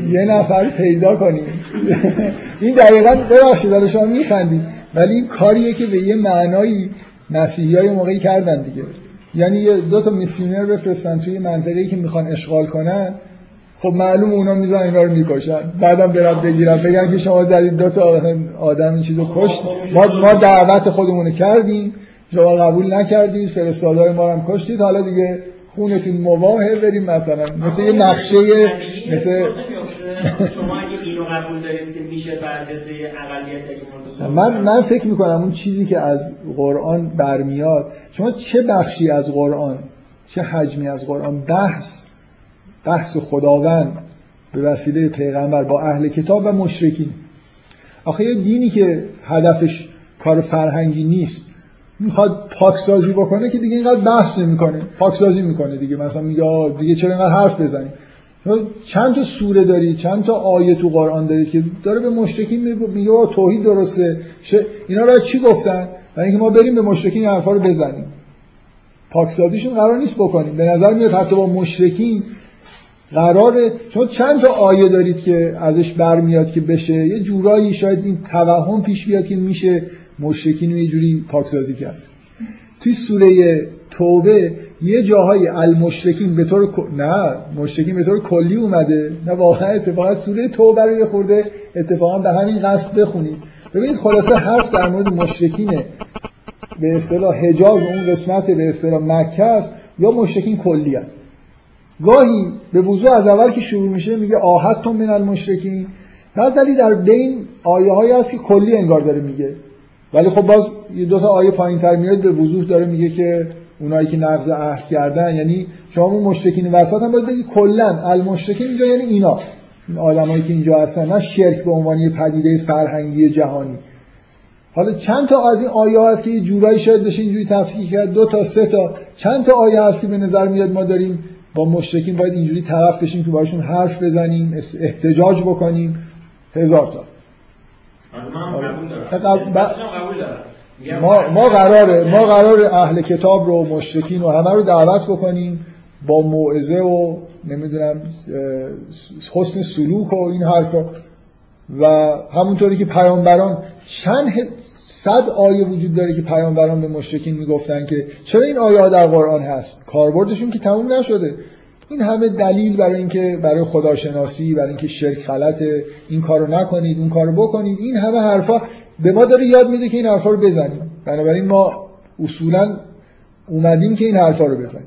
یه نفر پیدا کنیم. این دقیقا ببخشید داره شما میخندید. ولی این کاریه که به یه معنایی مسیحی های موقعی کردن دیگه. یعنی دو تا میسیونر بفرستن توی منطقه‌ای که می‌خوان اشغال کنن. خب معلوم اونا میزن اینا رو می‌کشن. بعدم برن بگیرن بگن که شما زدید دو تا آدم این چیزو کشت. ما ما دعوت خودمون کردیم. شما قبول نکردید فرستادهای ما رو هم کشتید. حالا دیگه خونتون مواهه بریم مثلا. مثل یه نقشه مثل شما اگه اینو قبول دارید که میشه من من فکر می‌کنم اون چیزی که از قرآن برمیاد شما چه بخشی از قرآن چه حجمی از قرآن بحث؟ بحث خداوند به وسیله پیغمبر با اهل کتاب و مشرکین. آخه یه دینی که هدفش کار فرهنگی نیست می‌خواد پاکسازی بکنه که دیگه اینقدر بحث نمی‌کنه. پاکسازی می‌کنه دیگه مثلا میگه دیگه چرا اینقدر حرف بزنیم چند تا سوره دارید چند تا آیه تو قرآن دارید که داره به مشرکین میگه توحید درسته. اینا رو چی گفتن؟ برای اینکه ما بریم به مشرکین حرفا رو بزنیم. پاکسازیشون قرار نیست بکنیم. به نظر میاد حتی با مشرکین قراره شما چند تا آیه دارید که ازش برمیاد که بشه یه جورایی شاید این توهم پیش بیاد که میشه مشرکین رو یه جوری پاکسازی کرد. توی سوره توبه یه جاهای المشرکین به طور نه مشرکین به طور کلی اومده. نه واقعا اتفاقا سوره توبه رو یه خورده اتفاقا به همین قصد بخونید. ببینید خلاصه حرف در مورد مشرکینه به اصطلاح حجاز اون قسمت به اصطلاح مکه است یا مشرکین کلی هست. گاهی به وضوع از اول که شروع میشه میگه آهدتون من المشرکین. بعد ولی در بین آیه هایی هست که کلی انگار داره میگه. ولی خب باز یه دو تا آیه پایین تر میاد به وضوح داره میگه که اونایی که نقض عهد کردن یعنی شما اون مشرکین وسط هم باید بگی کلا المشرکین اینجا یعنی اینا. این آدمایی که اینجا هستن نه شرک به عنوان یه پدیده فرهنگی جهانی. حالا چند تا از این آیه هست که یه جورایی شاید بشه اینجوری تفسیر کرد؟ دو تا سه تا. چند تا آیه هست که به نظر میاد ما داریم با مشرکین باید اینجوری طرف بشیم که باشون حرف بزنیم احتجاج بکنیم. هزار تا. من قبول دارم. تا قبل- ب- نسبتش هم قبول دارم میگم ما ما قراره ما قراره اهل کتاب رو مشرکین و همه رو دعوت بکنیم با موعظه و نمی‌دونم حسن سلوک و این حرفا. و همونطوری که پیامبران چند صد آیه وجود داره که پیامبران به مشرکین می‌گفتن که چرا این آیه در قرآن هست؟ کاربردشون که تموم نشده. این همه دلیل برای اینکه برای خداشناسی برای اینکه شرک غلطه این کارو نکنید اون کارو بکنید این همه حرفا به ما داره یاد میده که این حرفا رو بزنیم. بنابراین ما اصولا اومدیم که این حرفا رو بزنیم.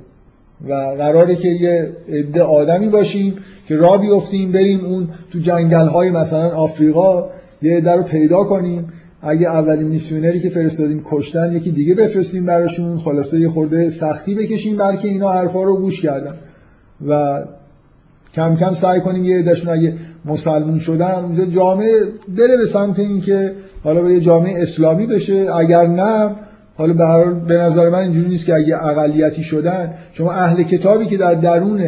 و قراره که یه عده آدمی باشیم که را بیفتیم بریم اون تو جنگل های مثلا آفریقا یه عده رو پیدا کنیم. اگه اولین میسیونری که فرستادیم کشتن یکی دیگه بفرستیم براشون خلاصه یه خورده سختی بکشیم بلکه اینا حرفا رو گوش کردن. و کم کم سعی کنیم یه عدهشون اگه مسلمون شدن اونجا جامعه بره به سمت اینکه حالا به یه جامعه اسلامی بشه. اگر نه حالا به, به نظر من اینجوری نیست که اگه اقلیتی شدن شما اهل کتابی که در درون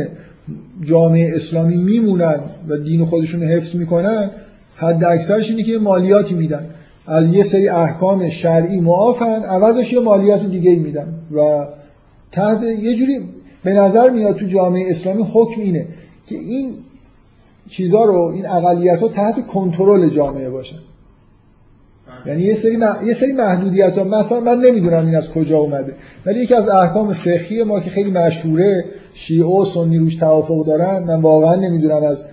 جامعه اسلامی میمونن و دین خودشون حفظ می‌کنن حد اکثرش اینه که مالیاتی میدن. از یه سری احکام شرعی معافن عوضش یه مالیات دیگه میدن. و تحت یه جوری به نظر میاد تو جامعه اسلامی حکم اینه که این چیزها رو این اقلیت ها تحت کنترل جامعه باشن. یعنی یه سری یه سری محدودیت ها مثلا من نمی‌دونم این از کجا اومده ولی یکی از احکام فقهی ما که خیلی مشهوره شیعه و سنی روش توافق دارن من واقعا نمی‌دونم از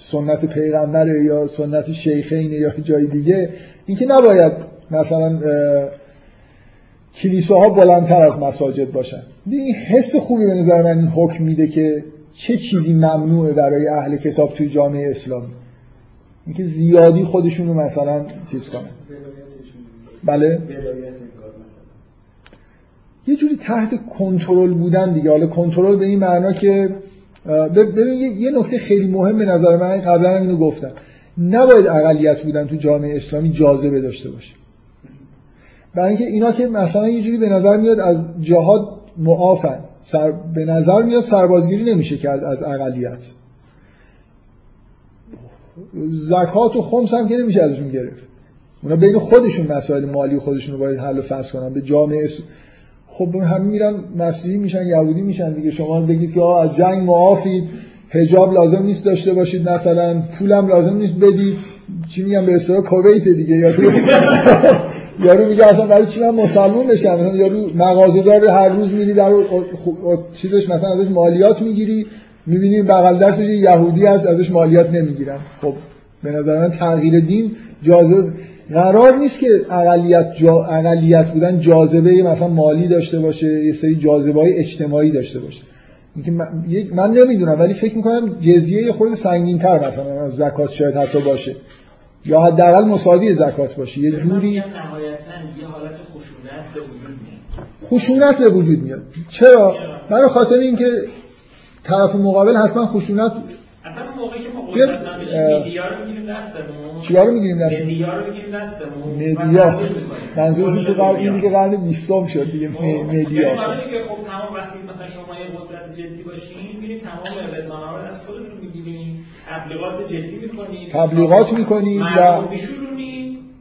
سنت پیغمبر یا سنت شیخین یا جای دیگه اینکه نباید مثلا کلیساها بلندتر از مساجد باشن. این حس خوبی به نظر من این حکم میده که چه چیزی ممنوعه برای اهل کتاب توی جامعه اسلامی اینکه زیادی خودشون رو مثلا چیز کنن. بله؟ یه جوری تحت کنترل بودن دیگه. حالا کنترل به این معنا که ببین یه نکته خیلی مهم به نظر من قبلا هم اینو گفتم. نباید اقلیت بودن تو جامعه اسلامی جاذبه داشته باشه. برای اینکه اینا که مثلا یه جوری به نظر میاد از جهاد معافن. سر... به نظر میاد سربازگیری نمیشه کرد از اقلیت. زکات و خمس هم که نمیشه ازشون گرفت. اونا بین خودشون مسائل مالی خودشون رو باید حل و فصل کنن. به جامعه خب همه میرن مسیحی میشن یهودی میشن دیگه. شما بگید که از جنگ معافید. حجاب لازم نیست داشته باشید مثلا پولم لازم نیست بدید. چی میگم به اصطلاح؟ کویت دیگه. یا یارو میگه اصلا برای چی من مسلمان بشم؟ مثلا یارو مغازه‌دار هر روز میری در چیزش مثلا ازش مالیات می‌گیری. می‌بینی بغل دستش یهودی هست ازش مالیات نمی‌گیرن. خب به نظر من تغییر دین جاذب قرار نیست که اقلیت جا... اقلیت بودن جاذبه مثلا مالی داشته باشه یه سری جاذبه های اجتماعی داشته باشه. اینکه من, من نمی‌دونم ولی فکر می‌کنم جزیه خود سنگین تر مثلا از زکات شاید حتی باشه. یا حداقل مساوی زکات باشه. یه جوری یه حالت خشونت به وجود میاد. خشونت به وجود میاد. چرا؟ برای خاطر اینکه طرف مقابل حتما خشونت اصلا موقعی که ما قدرت نداشتیم میدیا رو می‌گیریم دستمون. چیا رو می‌گیریم دستمون؟ میدیا رو می‌گیریم دستمون. میدیا. منظورتون تو قرن این دیگه قرن 20 شد دیگه خب، میدیا. خب خب تمام وقتی مثلا شما یه قدرت جدی باشین میرین تمام رسانه‌ها رو از خودتون می‌گیرین تبلیغات جدی می‌کنین تبلیغات می‌کنین و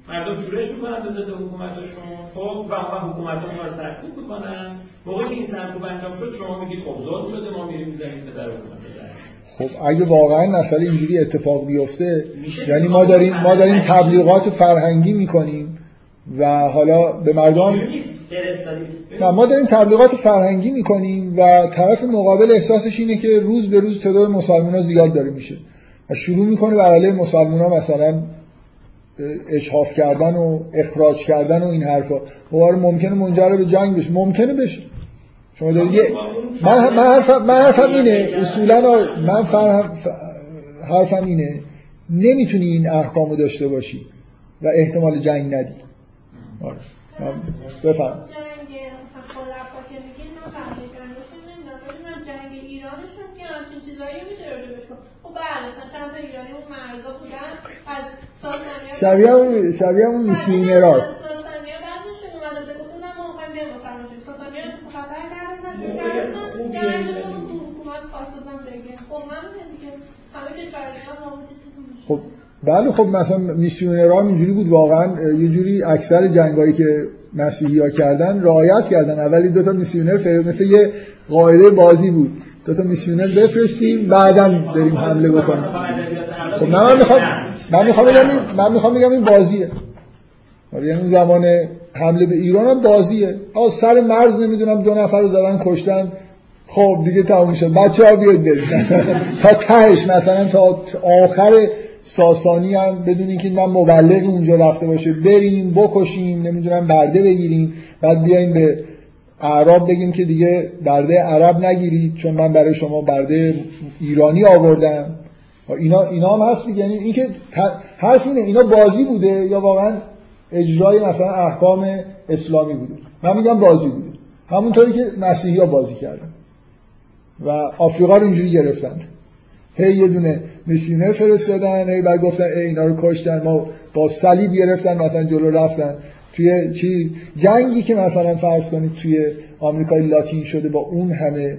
مردم شورش می‌کنن به ضد حکومتشون. خب و اون حکومت رو سرکوب می‌کنن. موقعی که این سرکوب انجام شد شما میگید خب ظلم شده ما میریم می‌زنیم به در حکومت خب اگه واقعا مسئله اینجوری اتفاق بیفته یعنی ما داریم ما داریم تبلیغات فرهنگی می‌کنیم و حالا به مردم نه ما داریم تبلیغات فرهنگی می‌کنیم و طرف مقابل احساسش اینه که روز به روز تعداد مسلمان ها زیاد داره میشه. و شروع می‌کنه بر علیه مسلمان ها مثلا اجحاف کردن و اخراج کردن و این حرفا. و ممکنه منجر به جنگ بشه. ممکنه بشه. شما دارید یه من من حرفم من حرفم اینه اصولا من فرهم حرفم اینه نمی‌تونی این احکامو داشته باشی و احتمال جنگ ندی. آره. بفهم شبیه اون شبیه اون میسینه راست. خب بله خب مثلا میسیونرها اینجوری بود واقعا یه جوری اکثر جنگایی که مسیحی ها کردن رعایت کردن. اولی دو تا میسیونر فرست مثل یه قاعده بازی بود. دو تا میسیونر بفرستیم بعدا بریم حمله بکنیم. خب نه من می‌خوام من می‌خوام بگم این من می‌خوام بگم این بازیه. یعنی زمان حمله به ایران هم بازیه. آ سر مرز نمی‌دونم دو نفر رو زدن کشتن. خب دیگه تموم شد. بچه ها بیاد بریم تا تهش مثلا تا آخر ساسانی هم بدون اینکه من مبلغ اونجا رفته باشه. بریم بکشیم نمی‌دونم برده بگیریم بعد بیایم به اعراب بگیم که دیگه برده عرب نگیرید چون من برای شما برده ایرانی آوردم. اینا اینا هم هست یعنی اینکه حرف اینه اینا بازی بوده یا واقعا اجرای مثلا احکام اسلامی بوده؟ من میگم بازی بوده. همونطوری که مسیحی ها بازی کردن. و آفریقا رو اینجوری گرفتن. هی یه دونه میسیونر فرستادن هی بعد گفتن ای اینا رو کشتن ما با صلیب گرفتن مثلا جلو رفتن. توی چیز جنگی که مثلا فرض کنید توی آمریکای لاتین شده با اون همه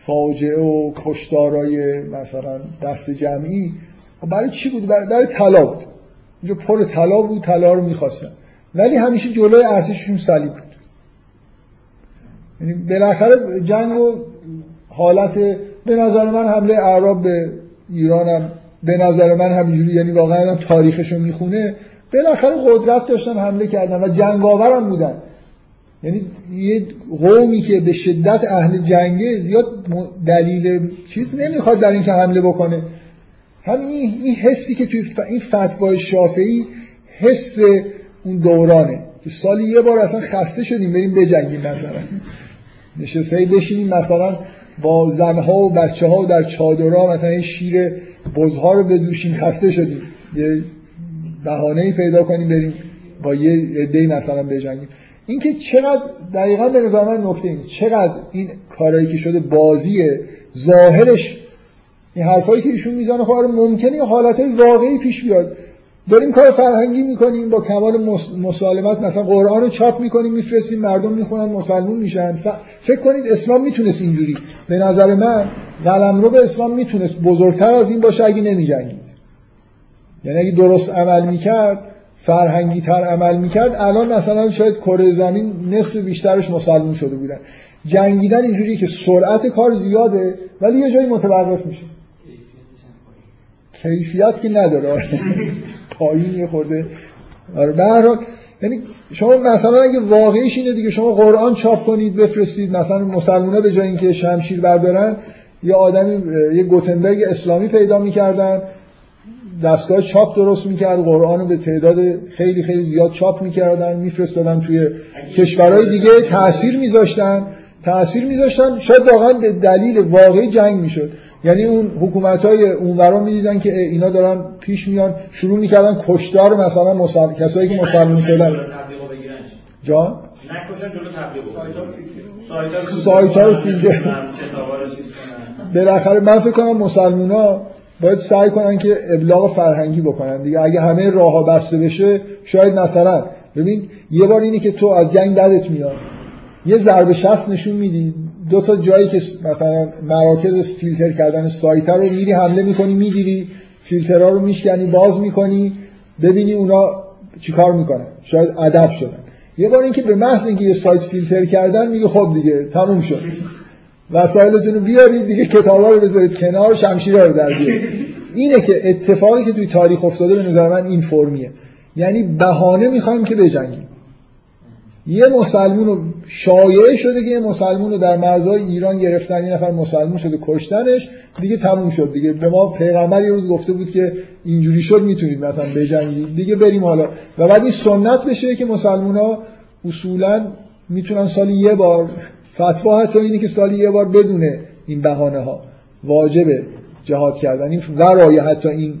فاجعه و کشتارای مثلا دست جمعی خب برای چی بود؟ برای طلا بود. اینجا پر طلا بود طلا رو می‌خواستن. ولی همیشه جلوی ارتششون صلیب بود. یعنی بالاخره جنگ و حالت به نظر من حمله اعراب به ایرانم به نظر من همینجوری یعنی واقعا هم تاریخشو می‌خونه. بالاخره قدرت داشتن حمله کردن و جنگاورم بودن. یعنی یه قومی که به شدت اهل جنگه زیاد دلیل چیز نمی‌خواد در اینکه حمله بکنه. همین این حسی که توی این فتوای شافعی حس اون دورانه. که سالی یه بار اصلا خسته شدیم بریم بجنگیم مثلا. نشسته بشینیم مثلا با زنها و بچه ها در چادرها مثلا این شیر بزها رو بدوشیم خسته شدیم. یه بهانه پیدا کنیم بریم با یه عده مثلا بجنگیم. اینکه چقدر دقیقا به نظر من نکته این چقدر این کارایی که شده بازیه ظاهرش این حرفایی که ایشون می‌زنه خب آره ممکنه حالتهای واقعی پیش بیاد. داریم کار فرهنگی می‌کنیم با کمال مسالمت مثلا قرآن رو چاپ می‌کنیم میفرستیم مردم می‌خونن مسلمون میشن. فکر کنید اسلام می‌تونست اینجوری. به نظر من قلم رو به اسلام می‌تونست بزرگتر از این باشه اگه نمیجنگید. یعنی اگه درست عمل می‌کرد فرهنگی تر عمل می‌کرد الان مثلا شاید کره زمین نصف بیشترش مسلمون شده بودن. جنگیدن اینجوری که سرعت کار زیاده ولی یه جایی متوقف میشه. کیفیت که نداره. پایین یه خورده. آره به هر حال یعنی شما مثلا اگه واقعیش اینه دیگه شما قرآن چاپ کنید بفرستید مثلا مسلمونا به جای اینکه شمشیر بردارن یه آدمی یه گوتنبرگ اسلامی پیدا می‌کردن دستگاه چاپ درست می‌کرد قرآن رو به تعداد خیلی خیلی زیاد چاپ می‌کردن میفرستادن توی کشورهای دیگه تاثیر میذاشتن تاثیر میذاشتن شاید واقعا به دلیل واقعی جنگ می‌شد. یعنی اون حکومت های اونورا می‌دیدن که اینا دارن پیش میان شروع می‌کردن کشتار مثلا مسلم... کسایی که مسلمان شدن. جان؟ تبلیغ سایت ها رو فیلتر. بالاخره من فکر کنم مسلمونا باید سعی کنن که ابلاغ فرهنگی بکنن دیگه. اگه همه راه ها بسته بشه شاید مثلا ببین یه بار اینی که تو از جنگ بدت میاد یه ضربه شست نشون میدی. دو تا جایی که مثلا مراکز فیلتر کردن سایت رو میری حمله می‌کنی می‌گیری. فیلترها رو میشکنی باز می‌کنی. ببینی اونا چیکار می‌کنن. شاید ادب شدن. یه بار اینکه به محض اینکه یه سایت فیلتر کردن میگه خب دیگه تموم شد. وسایلتون رو بیارید دیگه کتابا رو بذارید کنار شمشیرها رو در بیارید. اینه که اتفاقی که توی تاریخ افتاده به نظر من این فرمیه. یعنی بهانه می‌خوایم که بجنگیم. یه مسلمون رو شایعه شده که یه مسلمون رو در مرزهای ایران گرفتن یه نفر مسلمون شده کشتنش دیگه تموم شد دیگه. به ما پیغمبر یه روز گفته بود که اینجوری شد می‌تونید مثلا بجنگید دیگه بریم حالا. و بعد این سنت بشه که مسلمون ها اصولا می‌تونن سالی یه بار فتوا حتی اینه که سالی یه بار بدونه این بهانه ها واجبه جهاد کردن. این ورای حتی این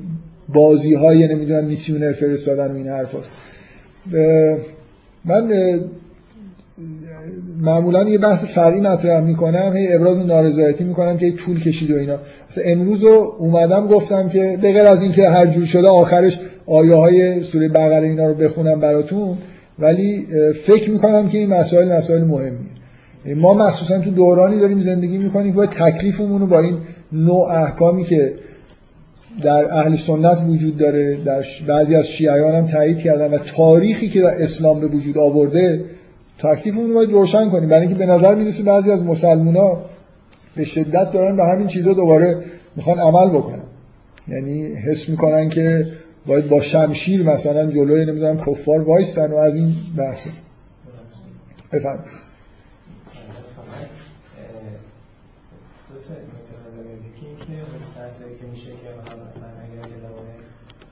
بازی های نمی‌دونم میسیونر فرستادن و این حرف هست. من معمولا یه بحث فرعی مطرح می‌کنم هی ابراز نارضایتی می‌کنم که طول کشید و اینا. مثلا امروز رو اومدم گفتم که به غیر از اینکه هر جور شده آخرش آیه های سوره بقره اینا رو بخونم براتون ولی فکر می‌کنم که این مسائل مسائل مهمیه. ما مخصوصا تو دورانی داریم زندگی می‌کنیم که تکلیفمون رو با این نوع احکامی که در اهل سنت وجود داره در بعضی از شیعیان هم تایید کردن و تاریخی که در اسلام به وجود آورده تکلیفمون رو باید روشن کنیم. برای اینکه به نظر می‌رسه بعضی از مسلمونا به شدت دارن به همین چیزا دوباره می‌خوان عمل بکنن. یعنی حس می‌کنن که باید با شمشیر مثلا جلوی نمی‌دونم کفار وایستن و از این بحث. بفرمایید دو تا نکته نظر یکی اینکه درسایی که میشه که مثلا اگر کلام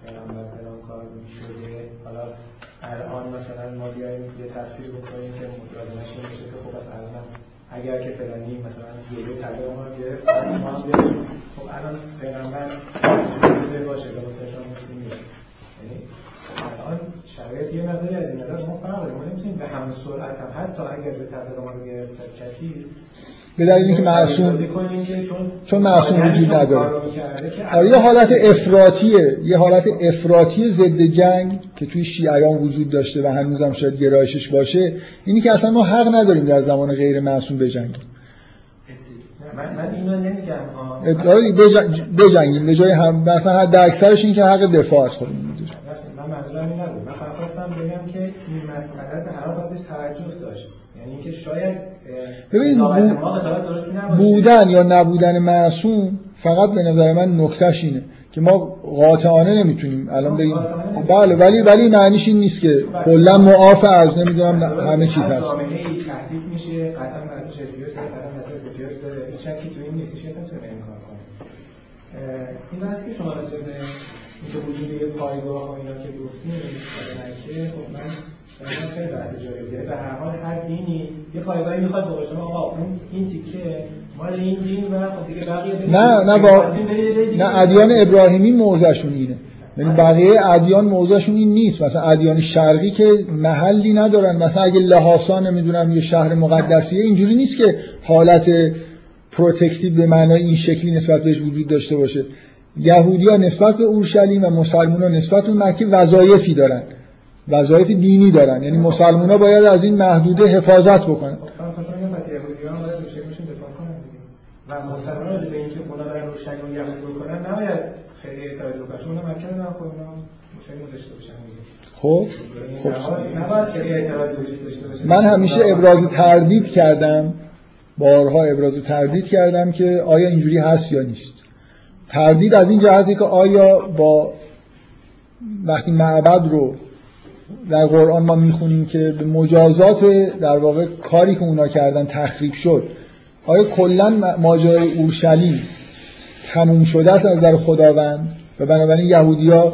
پیغمبر فلان کار می‌شده حالا ما بیایم یه تفسیر بکنیم که نشیم میشه که خب از الان اگر که فلانی مثلا جلوی تبلیغ ما گرفت پس ما هم خب الان پیغمبر شده باشه به مثلا شما یعنی الان شرایط یه مقداری از این نظر ما فرق داره. ما نمی‌تونیم به همون سرعت هم حتی اگر به تبلیغ ما رو گرفت کسی به دلیل اینکه معصوم چون معصوم وجود نداره. آره یه حالت افراطیه. یه حالت افراطی ضد جنگ. که توی شیعیان وجود داشته و هنوزم شاید گرایشش باشه اینی که اصلا ما حق نداریم در زمان غیر معصوم بجنگیم. من من اینو نمیگم ادعای بجنگیم. به جای هم مثلا حد اکثرش این که حق دفاع از خودمون می‌دونیم من منظورم این نبود. من خواستم بگم که این مسئله به هر حال توجه داشت. یعنی اینکه شاید ببینید بودن یا نبودن معصوم فقط به نظر من نکتهش اینه. که ما قاطعانه نمی‌تونیم. الان بگیم. بله ولی ولی معنیش این نیست که کلا معاف از نمی‌دونم همه چیز هست. این بحثی که شما راجع به اینکه وجود یه پایگاه و اینا که گفتیم خب من خیلی بحث جالبیه. به هر حال هر دینی یه پایگاهی می‌خواد به شما آقا اون این تیکه. مال این دین و خب دیگه بقیه نه نه با نه ادیان ابراهیمی موضعشون اینه. یعنی بقیه ادیان موضعشون این نیست. مثلا ادیان شرقی که محلی ندارن. مثلا اگه لهاسا نمی‌دونم یه شهر مقدسیه اینجوری نیست که حالت protective به معنای این شکلی نسبت بهش وجود داشته باشه. یهودی ها نسبت به اورشلیم و مسلمان ها نسبت به مکه وظایفی دارن. وظایف دینی دارن. یعنی مسلمان ها باید از این محدوده حفاظت بکنن. و مسلمان ها به اینکه اونا دارن روشنی و یهود بکنن نباید خیلی اعتراض بکنن. چون اونا مکه رو خب اونا روشنی داشته باشن خب؟ خب من همیشه ابراز تردید کردم. بارها ابراز تردید کردم که آیا اینجوری هست یا نیست. تردید از این جهتی که آیا با وقتی معبد رو در قرآن ما می‌خونیم که به مجازات در واقع کاری که اونا کردن تخریب شد. آیا کلا ماجرای اورشلیم تموم شده است از نظر خداوند؟ و بنابراین یهودیا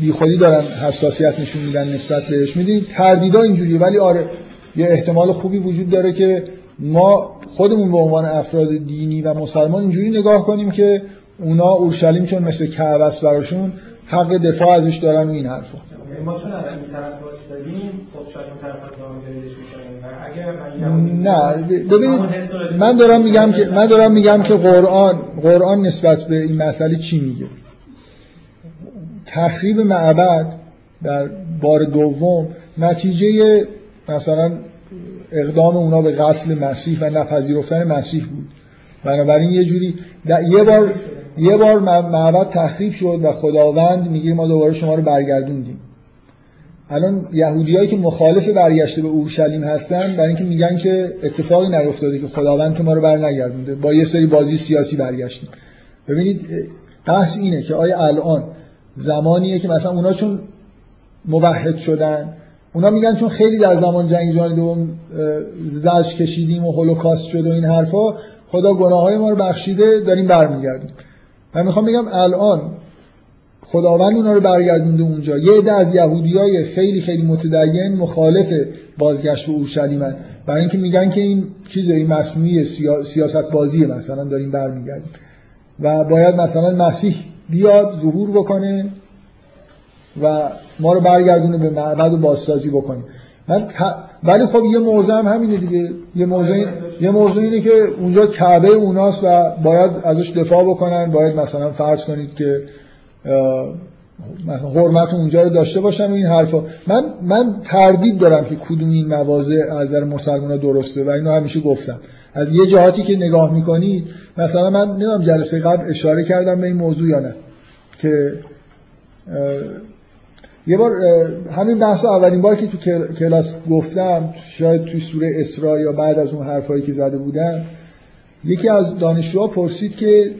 بی خودی دارن حساسیت نشون میدن نسبت بهش. می‌دونید تردیدا اینجوریه ولی آره یه احتمال خوبی وجود داره که ما خودمون به عنوان افراد دینی و مسلمان اینجوری نگاه کنیم که اونا اورشلیم چون مثل کعبه است براشون حق دفاع ازش دارن و این حرفا. یعنی ما چون این طرف خب شاید اون طرف نه ببینید من دارم میگم که من دارم میگم که قرآن قرآن نسبت به این مسئله چی میگه؟ تخریب معبد در بار دوم نتیجه مثلا اقدام اونا به قتل مسیح و نپذیرفتن مسیح بود. بنابراین یه جوری یه بار یه بار معبد تخریب شد و خداوند میگه ما دوباره شما رو برگردوندیم الان یهودیایی که مخالف برگشته به اورشلیم هستن برای اینکه میگن که اتفاقی نیفتاده که خداوند که ما رو برنگردونده. با یه سری بازی سیاسی برگشتیم. ببینید بحث اینه که آیا الان زمانیه که مثلا اونا چون موحد شدن اونا میگن چون خیلی در زمان جنگ جهانی دوم زج کشیدیم و هولوکاست شد و این حرفا خدا گناه های ما رو بخشیده داریم برمیگردیم. من می‌خوام بگم الان خداوند اونا رو برگردونده اونجا. یه عده از های خیلی خیلی متدین مخالف بازگشت به اورشلیمن برای اینکه میگن که این چیز این مصنوعی سیاست بازیه مثلا داریم برمیگردیم. و باید مثلا مسیح بیاد ظهور بکنه و ما رو برگردونه به معبد و بازسازی بکنه. ولی خب یه موضوع هم همینه دیگه. یه موضوع یه موضوع اینه که اونجا کعبه اوناست و باید ازش دفاع بکنن. باید مثلا فرض کنید که مثلا حرمت اونجا رو داشته باشن و این حرفا. من من تردید دارم که کدوم این مواضع از نظر مسلمان درسته و اینو همیشه گفتم. از یه جهاتی که نگاه می‌کنید مثلا من نمی‌دونم جلسه قبل اشاره کردم به این موضوع یا نه که یه بار همین بحث اولین بار که تو کلاس گفتم شاید توی سوره اسراء یا بعد از اون حرفایی که زده بودم یکی از دانشجوها پرسید که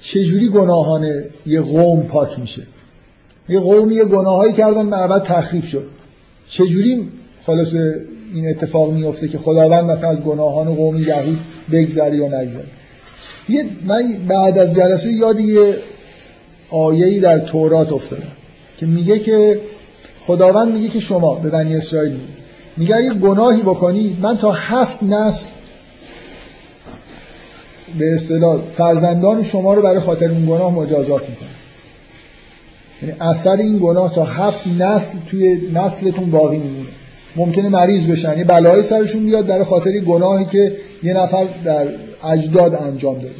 چجوری گناهان یه قوم پاک میشه؟ یه قومی یه گناهایی کردن معبد تخریب شد. چجوری خلاص این اتفاق میفته که خداوند مثلا از گناهان قوم یهود بگذره یا نگذره؟ یه من بعد از جلسه یاد یه آیه‌ای در تورات افتادم. که میگه که خداوند میگه که شما به بنی اسرائیل میگه اگه گناهی بکنی من تا هفت نسل به اصطلاح فرزندان شما رو برای خاطر این گناه مجازات می‌کنم. یعنی اثر این گناه تا هفت نسل توی نسلتون باقی میمونه. ممکنه مریض بشن یه بلایی سرشون بیاد برای خاطر گناهی که یه نفر در اجداد انجام داده.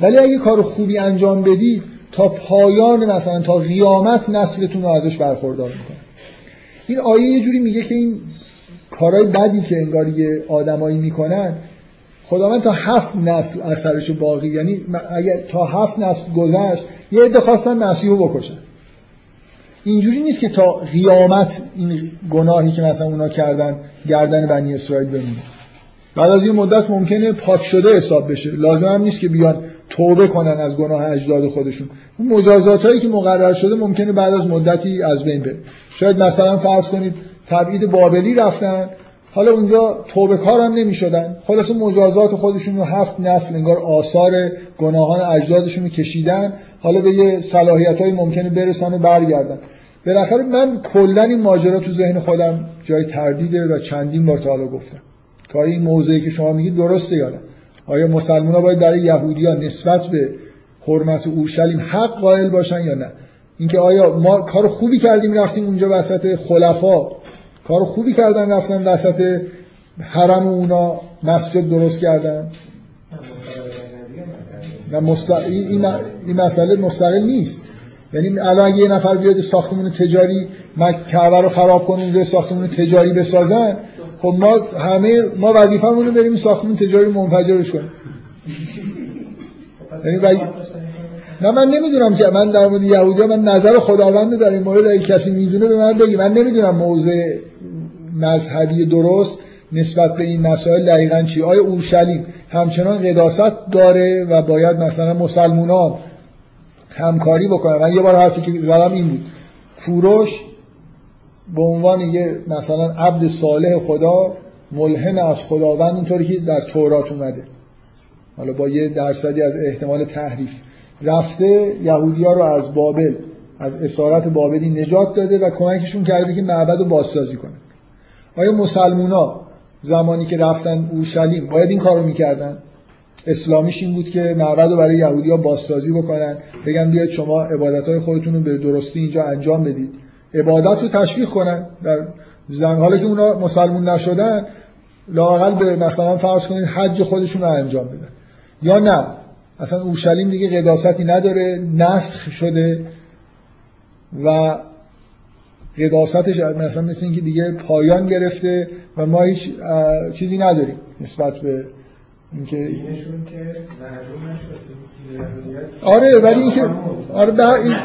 ولی اگه کار خوبی انجام بدی تا پایان مثلا تا قیامت نسلتون رو ازش برخوردار می‌کنه این آیه یه جوری میگه که این کارهای بدی که انگار یه آدمایی می‌کنن خداوند تا هفت نسل اثرش باقی یعنی اگه تا هفت نسل گذشت یه عده خواستن مسیح رو بکشن. اینجوری نیست که تا قیامت این گناهی که مثلا اونا کردن گردن بنی اسرائیل بمونه. بعد از یه مدت ممکنه پاک شده حساب بشه. لازم هم نیست که بیان توبه کنن از گناه اجداد خودشون. اون مجازات هایی که مقرر شده ممکنه بعد از مدتی از بین بره. شاید مثلا فرض کنید تبعید بابلی رفتن حالا اونجا توبه کار هم نمی شدن خلاص مجازات خودشون رو هفت نسل انگار آثار گناهان اجدادشون رو کشیدن. حالا به یه صلاحیت های ممکنه برسن و برگردن. بالاخره من کلا این ماجرا تو ذهن خودم جای تردیده و چندین بار تا حالا گفتم. که این موضعی که شما میگید درسته یا آیا مسلمان ها باید برای یهودی ها نسبت به حرمت اورشلیم حق قائل باشن یا نه؟ اینکه آیا ما کار خوبی کردیم رفتیم اونجا وسط خلفا؟ کار خوبی کردن رفتن وسط حرم اونا مسجد درست کردن؟ این, این مسئله مستقل نیست. یعنی الان اگه یه نفر بیاد ساختمون تجاری کعبه رو خراب کنه اونجا ساختمون تجاری بسازن خب ما همه ما وظیفمون رو بریم ساختمون تجاری منفجرش کنیم. یعنی نه من نمی‌دونم که من در مورد یهودی من نظر خداوند در این مورد اگه کسی می‌دونه به من بگی. من نمی‌دونم موضع مذهبی درست نسبت به این مسائل دقیقا چی. آیا اورشلیم همچنان قداست داره و باید مثلا مسلمونان همکاری بکنن؟ من یه بار حرفی که زدم این بود. کوروش به عنوان یه مثلا عبد صالح خدا ملهم از خداوند اینطوری که در تورات اومده. حالا با یه درصدی از احتمال تحریف. رفته یهودی رو از بابل از اسارت بابلی نجات داده و کمکشون کرده که معبد رو بازسازی کنه. آیا مسلمونا زمانی که رفتن اورشلیم باید این کارو می‌کردن؟ اسلامیش این بود که معبد رو برای یهودی ها بازسازی بکنن بگن بیاید شما عبادت های خودتون رو به درستی اینجا انجام بدید. عبادت رو تشویق کنن. در زن حالا که اونا مسلمون نشدن لاقل به مثلا فرض کنید حج خودشون رو انجام بدن. یا نه. اصلا اورشلیم دیگه قداستی نداره نسخ شده و قداستش مثلا مثل اینکه دیگه پایان گرفته و ما هیچ چیزی نداریم نسبت به اینکه آره ولی اینکه آره به این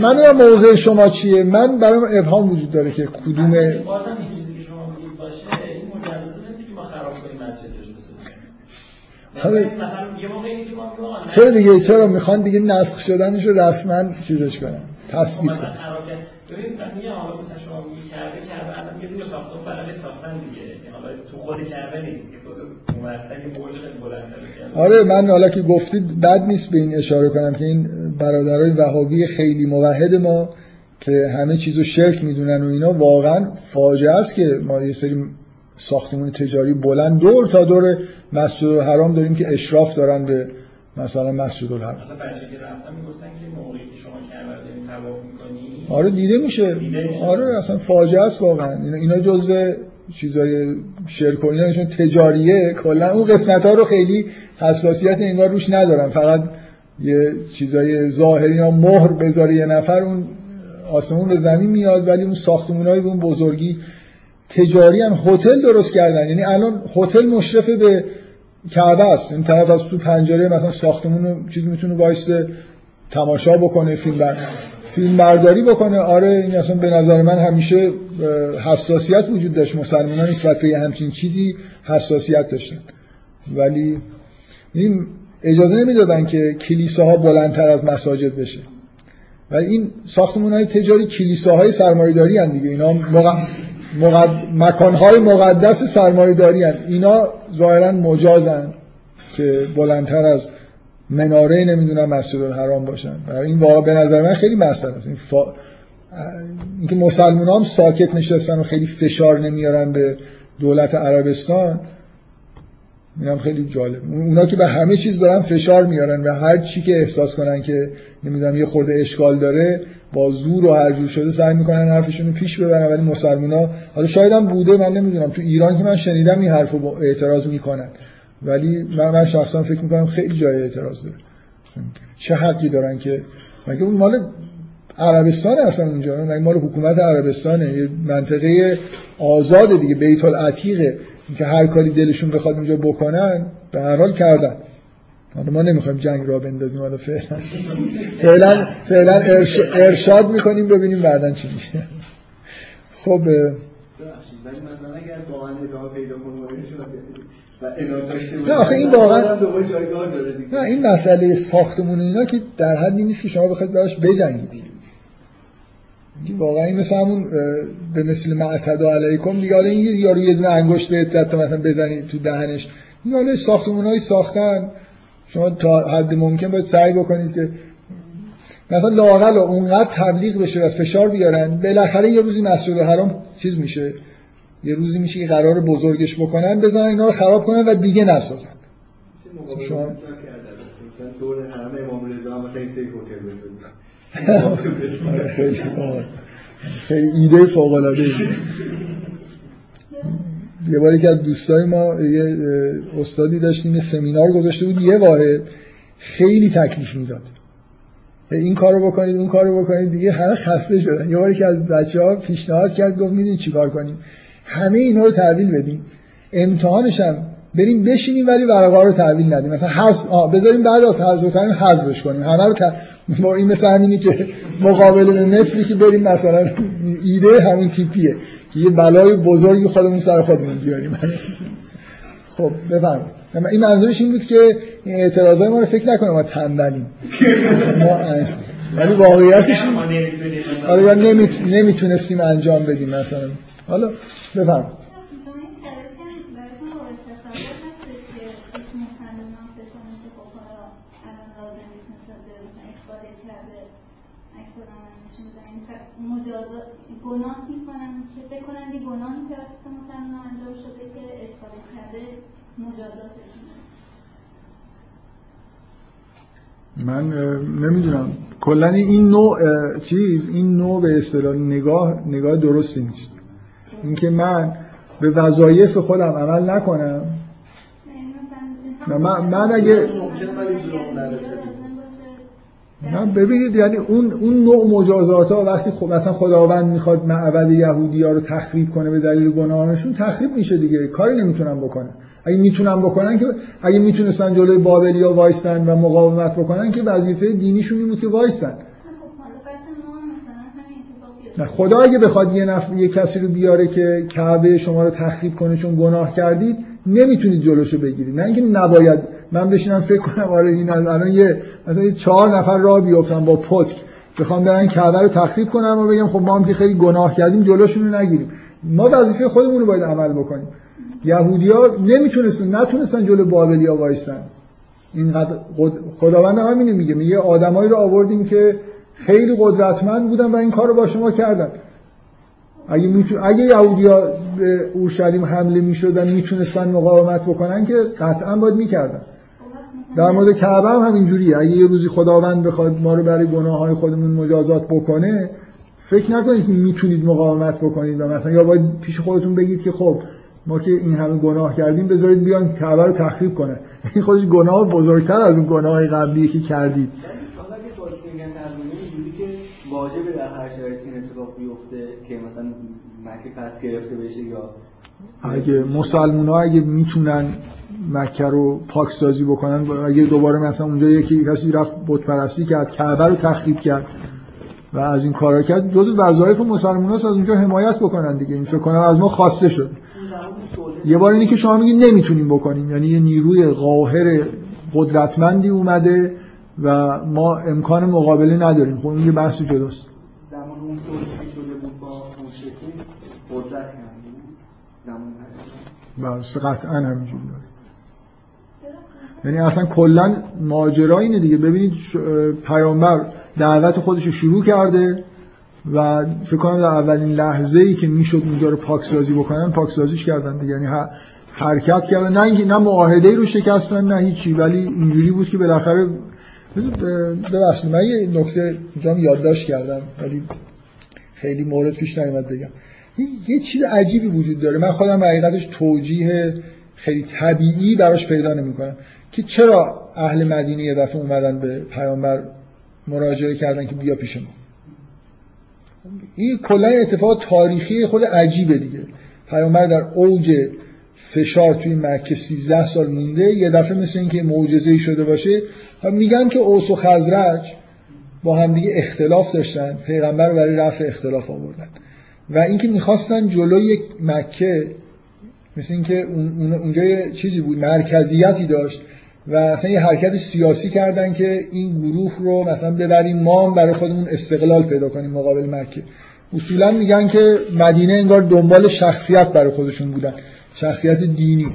من موضع شما چیه؟ من برام ابهام وجود داره که کدوم بازم این چیزی که شما میگید باشه این مجوز نمیده که ما خراب کنیم مسجدش آره. چرا دیگه؟ چرا می‌خوان دیگه نسخ شدنش رو رسما چیزش کنن؟ تثبیت کنن ببین من میگم حالا مثلا شما میگی کرده کرده الان یه برای ساختن دیگه. یعنی حالا تو خود کرده نیست آره من حالا که گفتید بد نیست به این اشاره کنم که این برادرای وهابی خیلی موحد ما که همه چیزو شرک می‌دونن و اینا واقعا فاجعه است که ما یه سری ساختمون تجاری بلند دور تا دور مسجد الحرام داریم که اشراف دارن به مثلا مسجد الحرام. مثلا بچه که رفتن می‌گفتن که موقعی که شما کربلا دارین طواف می‌کنی؟ آره دیده میشه. دیده آره اصلا فاجعه است واقعا. اینا, اینا جزء چیزای شرک و اینا چون تجاریه. کلا اون قسمت ها رو خیلی حساسیت انگار روش ندارن. فقط یه چیزای ظاهری یا مهر بذاره یه نفر اون آسمون به زمین میاد ولی اون ساختمونای به اون بزرگی تجاری هم هتل درست کردن. یعنی الان هتل مشرف به کعبه است. این طرف از تو پنجره مثلا ساختمون چیزی می‌تونه وایسته تماشا بکنه فیلم بر فیلم برداری بکنه. آره این اصلا به نظر من همیشه حساسیت وجود داشت. مسلمان ها نسبت به همچین چیزی حساسیت داشتن. ولی این اجازه نمی‌دادن که کلیساها بلندتر از مساجد بشه. و این ساختمون های تجاری کلیساهای سرمایداری هن دیگه. اینا مقد... مکانهای مقدس سرمایداری هن. اینا ظاهرا مجازن که بلندتر از مناره نمی‌دونم مسجد الحرام باشن برای این واقعا به نظر من خیلی مسئله است این فا... اینکه مسلمان هم ساکت نشستن و خیلی فشار نمیارن به دولت عربستان اینم خیلی جالب. اونا که به همه چیز دارن فشار میارن و هر چی که احساس کنن که نمی‌دونم یه خورده اشکال داره با زور و هر جور شده سعی می‌کنن حرفشون رو پیش ببرن. ولی مسلمونا حالا شاید هم بوده من نمی‌دونم. تو ایران که من شنیدم این حرفو اعتراض می‌کنن. ولی من, من شخصا فکر می‌کنم خیلی جای اعتراض داره. چه حقی دارن که؟ مگه اون مال عربستان اصلا اونجا؟ مگه مال حکومت عربستانه؟ یه منطقه آزاد دیگه بیت العتیقه. که هر کاری دلشون بخواد اونجا بکنن به هر حال کردن. حالا ما نمی‌خوایم جنگ را بندازیم حالا فعلا. فعلا فعلا ارشاد می‌کنیم ببینیم بعدا چی میشه. خب ولی مثلا اگر واقعا ادامه پیدا نه آخه این واقعا نه این مسئله ساختمون اینا که در حدی نیست که شما بخواید براش بجنگید. واقعا این مثل همون به مثل معتدا علیکم دیگه حالا این یارو یه دونه انگشت به تا مثلا بزنید تو دهنش. این حالا ساختمونایی ساختن. شما تا حد ممکن باید سعی بکنید که مثلا لاقل اونقدر تبلیغ بشه و فشار بیارن بالاخره یه روزی مسجد حرام چیز میشه. یه روزی میشه که قرار بزرگش بکنن بزنن اینا رو خراب کنن و دیگه نسازن. شما دور حرم امام رضا مثلا خیلی خیلی ایده فوق العاده یه باری که از دوستای ما یه استادی داشتیم سمینار گذاشته بود یه واحد خیلی تکلیف می‌داد. این کارو بکنید اون کارو بکنید دیگه همه خسته شدن. یه باری که از بچه ها پیشنهاد کرد گفت می‌دونید چیکار کنیم؟ همه اینا رو تحویل بدیم. امتحانش هم بریم بشینیم ولی ورقه رو تحویل ندیم. مثلا حذف بذاریم بعد از حذف تایم حذفش کنیم. همه رو ت... با این مثل همینی که مقابل به مصری که بریم مثلا ایده همین تیپیه که یه بلای بزرگی خودمون سر خودمون بیاریم. خب بفرمایید. این منظورش این بود که این اعتراضای ما رو فکر نکنه ما تنبلیم ما ولی واقعیتش آره نمی‌تونستیم انجام بدیم مثلا. حالا بفرمایید. گناه می‌کنن که فکر کنن یه گناهی توسط مسلمان انجام شده که اشکال کرده مجازاتش من نمی‌دونم. کلا این نوع چیز این نوع به اصطلاح نگاه نگاه درستی نیست. اینکه من به وظایف خودم عمل نکنم. من, من اگه نه ببینید یعنی اون اون نوع مجازات ها وقتی خب مثلا خداوند می‌خواد معبد یهودی ها رو تخریب کنه به دلیل گناهانشون تخریب میشه دیگه کاری نمی‌تونن بکنن. اگه می‌تونن بکنن که اگه می‌تونستن جلوی بابلیا وایستن و مقاومت بکنن که وظیفه دینیشون این بود که وایستن. نه خدا اگه بخواد یه نفر یه کسی رو بیاره که کعبه شما رو تخریب کنه چون گناه کردید نمی‌تونید جلوشو بگیرید. نه اینکه نباید من بشینم فکر کنم آره این الان یه مثلا چهار نفر راه بیفتن با پتک. بخوام برن کعبه رو تخریب کنم و بگم خب ما هم که خیلی گناه کردیم جلوشون رو نگیریم. ما وظیفه خودمون رو باید عمل بکنیم. یهودیا نمی‌تونستن نتونستن جلو بابلیا وایسن. اینقدر خداوند هم همینه میگه. میگه آدمایی رو آوردیم که خیلی قدرتمند بودن و این کار رو با شما کردن. اگه میتون... اگه یهودیا به اورشلیم حمله می‌شدن می‌تونستن مقاومت بکنن که قطعا باید می‌کردن. در مورد کعبه هم همینجوریه. اگه یه روزی خداوند بخواد ما رو برای گناه های خودمون مجازات بکنه فکر نکنید که می‌تونید مقاومت بکنید و مثلا یا باید پیش خودتون بگید که خب ما که این همه گناه کردیم بذارید بیان کعبه رو تخریب کنه. این خودش گناه بزرگتر از اون گناه قبلی که کردید. واجبه در هر شرایطی این اتفاق بیفته که مثلا مکه پس گرفته بشه یا اگه مسلمان ها اگه می‌تونن مکه رو پاکسازی بکنن. اگه دوباره مثلا اونجا یکی کسی رفت بت پرستی کرد کعبه رو تخریب کرد و از این کارا کرد جزء وظایف مسلمان از اونجا حمایت بکنن دیگه. این فکر کنم از ما خواسته شد. یه بار اینی که شما میگید نمی‌تونیم بکنیم. یعنی یه نیروی قاهر قدرتمندی اومده و ما امکان مقابله نداریم. خب این یه بحث جداست. زمان اون توضیحی شده بود با مشرکین قدرت هم بود زمان بس قطعا همینجوری داره یعنی اصلا کلا ماجرا اینه دیگه. ببینید پیامبر دعوت خودش رو شروع کرده و فکر کنم در اولین لحظه ای که می‌شد اونجا رو پاکسازی بکنن پاکسازیش کردن دیگه. یعنی حرکت کردن. نه نه معاهده رو شکستن نه هیچی ولی اینجوری بود که بالاخره ببخشید من یه نکته اینجا هم یادداشت کردم ولی خیلی مورد پیش نیومد بگم. یه چیز عجیبی وجود داره. من خودم حقیقتش توجیه خیلی طبیعی براش پیدا نمی‌کنم. که چرا اهل مدینه یه دفعه اومدن به پیامبر مراجعه کردن که بیا پیش ما؟ این کلا اتفاق تاریخی خود عجیبه دیگه. پیامبر در اوج فشار توی مکه 13 سال مونده یه دفعه مثل اینکه معجزه‌ای شده باشه میگن که اوس و خزرج با همدیگه اختلاف داشتن پیغمبر برای رفع اختلاف آوردن. و اینکه می‌خواستن جلوی مکه مثل اینکه اون- اون- اونجا یه چیزی بود مرکزیتی داشت. و اصلا یه حرکت سیاسی کردن که این گروه رو مثلا ببریم ما هم برای خودمون استقلال پیدا کنیم مقابل مکه. اصولا میگن که مدینه انگار دنبال شخصیت برای خودشون بودن شخصیت دینی.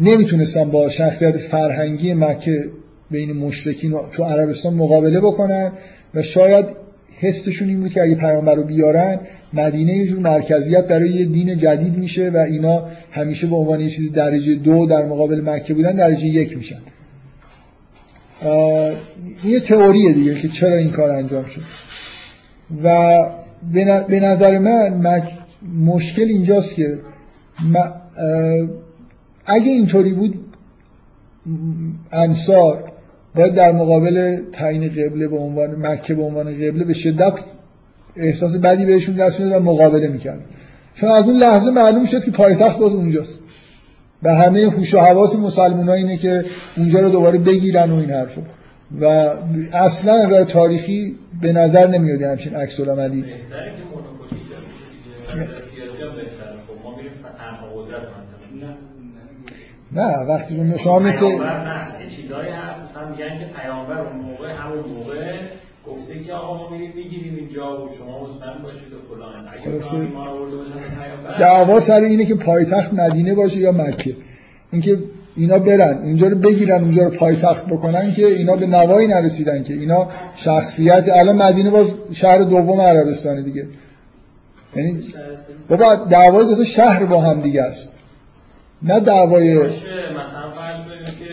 نمی‌تونستن با شخصیت فرهنگی مکه بین مشرکین تو عربستان مقابله بکنن و شاید حسشون این بود که اگه پیامبر رو بیارن مدینه یه جور مرکزیت برای یه دین جدید میشه و اینا همیشه به عنوان یه چیز درجه دو در مقابل مکه بودن درجه یک میشن. این یه تئوریه دیگه که چرا این کار انجام شد. و به نظر من مشکل اینجاست که اگه اینطوری بود انصار باید در مقابل تعیین قبله به عنوان مکه به عنوان قبله به شدت احساس بدی بهشون دست می‌داد و مقابله می‌کرد چون از اون لحظه معلوم شد که پایتخت باز اونجاست. و همه هوش و حواس مسلمان اینه که اونجا رو دوباره بگیرن و این حرفو. و اصلا از نظر تاریخی به نظر نمیاد همچین عکس العملی. نه. نه وقتی شما- شما مثل پیامبر نه. یه چیزایی هست. مثلا میگن که پیامبر اون موقع همون موقع گفته که آقا ما میریم می‌گیریم اینجا و شما مطمئن باشید و فلان. اگه ایمان آورده باشن دعوا سر اینه که پایتخت مدینه باشه یا مکه. اینکه اینا برن اونجا رو بگیرن اونجا رو پایتخت بکنن که اینا به نوایی نرسیدن که اینا شخصیت الان مدینه باز شهر دوم عربستانه دیگه. یعنی بابا دعوای دو شهر با هم دیگه است. نه دعوای مثلا فرض که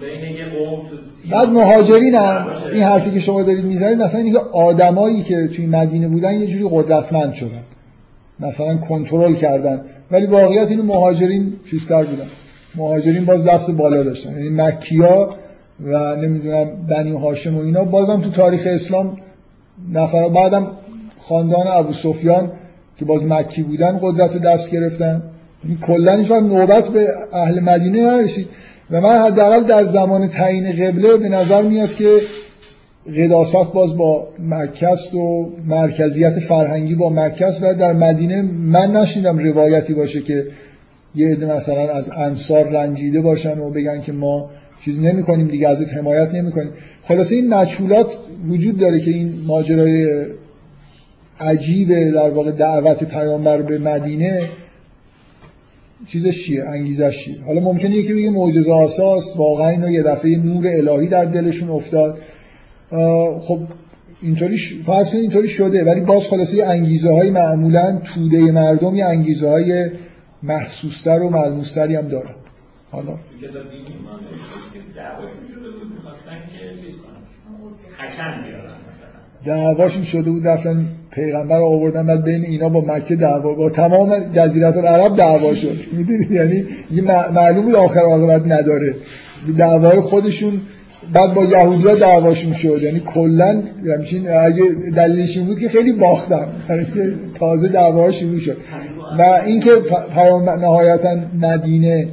بین یه قوم تو بعد مهاجرین هم این حرفی که شما دارید می‌زنید مثلا اینکه آدمایی که توی مدینه بودن یه جوری قدرتمند شدن. مثلا کنترل کردن. ولی واقعیت اینو مهاجرین چیزتر بودن. مهاجرین باز دست بالا داشتن. یعنی مکیا و نمی‌دونم بنی هاشم و اینا بازم تو تاریخ اسلام نفر بعدم خاندان ابو سفیان که باز مکی بودن قدرت رو دست گرفتن. یعنی کلا هیچ نوبت به اهل مدینه نرسید. و من حداقل در زمان تعیین قبله به نظر میاد که قداست باز با مکه و مرکزیت فرهنگی با مکه و در مدینه من نشیدم روایتی باشه که یه عده مثلا از انصار رنجیده باشن و بگن که ما چیز نمی کنیم دیگه ازت حمایت نمی کنیم خلاصه این مچولات وجود داره که این ماجرای عجیب در واقع دعوت پیامبر به مدینه چیزش چیه انگیزش چیه حالا ممکنه یکی بگه معجزه آساست واقعا اینا یه دفعه نور الهی در دلشون افتاد. خب اینطوری ش... فرض کنید اینطوری شده ولی باز خلاصه انگیزه های معمولا توده مردم یه انگیزه های محسوستر و ملموستری هم دارن. حالا دعواشون شده بود رفتن پیغمبر آوردن بعد بین اینا با مکه دعوا با تمام جزیره العرب دعوا شد. می‌دونید یعنی معلوم بود آخر عاقبت نداره. دعوای خودشون بعد با یهودیا دعواشون شد. یعنی کلا همچین اگه دلیلش این بود که خیلی باختن. برای تازه دعوا شروع شد. و اینکه پیامبر نهایتا مدینه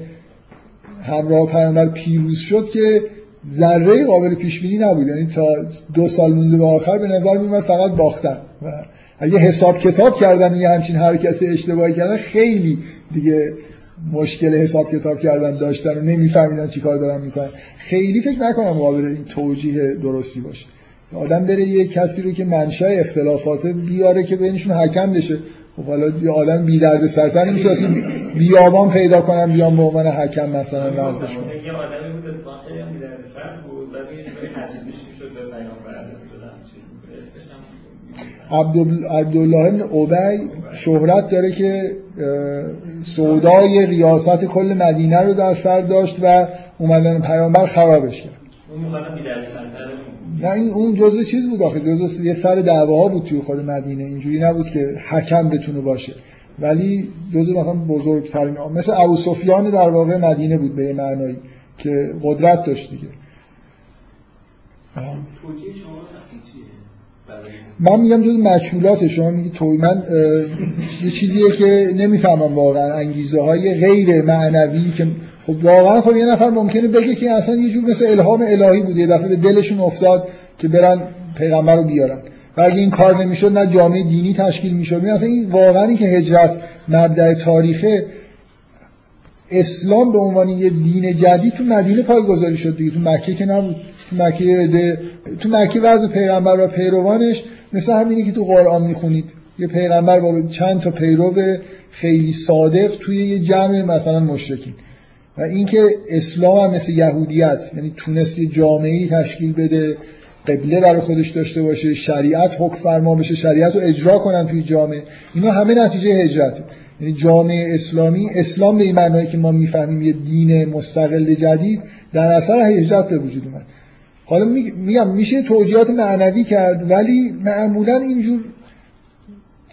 همراه پیامبر پیروز شد که ذره قابل پیش بینی نبود. یعنی تا دو سال مونده به آخر به نظر میومد فقط باختن. و اگه حساب کتاب کردن یه همچین حرکت اشتباهی کردن خیلی دیگه مشکل حساب کتاب کردن داشتن و نمیفهمیدن چی کار دارن می‌کنن. خیلی فکر نکنم قابل این توجیه درستی باشه. آدم بره یه کسی رو که منشأ اختلافات بیاره که بینشون حکم بشه. خب حالا یه آدم بی درد سرتر نمیشه اصلا بیابان پیدا کنم بیام به عنوان حکم مثلا ورزش کنم یه آدمی بود اتفاقا خیلی هم بی‌درد سر بود بعد می‌شد به پیامبر عبدالله بن ابی شهرت داره که سودای ریاست کل مدینه رو در سر داشت و اومدن پیامبر خرابش کرد. اون نه این اون جزء چیز بود آخه جزء یه سر دعواها بود توی خود مدینه اینجوری نبود که حکم بتونه باشه. ولی جزء مثلا بزرگترین مثل ابو سفیان در واقع مدینه بود به معنایی که قدرت داشت دیگه. من میگم جز مجهولات شما میگی توی من یه چیزیه که نمی‌فهمم واقعا انگیزه های غیر معنوی که خب واقعا خب یه نفر ممکنه بگه که اصلا یه جور مثل الهام الهی بود یه دفعه به دلشون افتاد که برن پیغمبر رو بیارن. و اگه این کار نمی‌شد نه جامعه دینی تشکیل می‌شد. می اصلا این واقعا این که هجرت مبدع تاریخه اسلام به عنوان یه دین جدید تو مدینه پایگذاری شد دیگه. تو مکه که نبود. تو مکه تو مکه وضع پیغمبر و پیروانش مثل همینی که تو قرآن می‌خونید. یه پیغمبر با چند تا پیرو خیلی صادق توی یه جمع مثلا مشرکین. و اینکه اسلام هم مثل یهودیت یعنی تونست یه جامعه تشکیل بده قبله برای خودش داشته باشه شریعت حکم فرما بشه شریعت رو اجرا کنن توی جامعه. اینا همه نتیجه هجرته یعنی جامعه اسلامی اسلام به این معنایی که ما می‌فهمیم یه دین مستقل جدید در اثر هجرت به وجود اومد. حالا می- میگم میشه توجیهات معنوی کرد ولی معمولا اینجور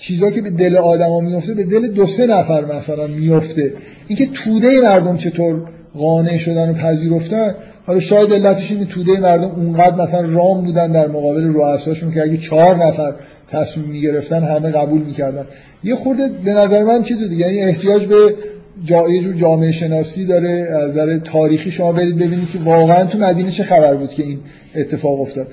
چیزا که به دل آدما میفته به دل دو سه نفر مثلا میفته اینکه توده مردم چطور قانع شدن و پذیرفتن حالا شاید علتش اینه توده مردم اونقدر مثلا رام بودن در مقابل رؤساشون که اگه چهار نفر تصمیم می‌گرفتن همه قبول می‌کردن. یه خورده به نظر من چیز دیگه یعنی احتیاج به جا... یه جور جامعه شناسی داره از نظر تاریخی شما برید ببینید که واقعا تو مدینه چه خبر بود که این اتفاق افتاد.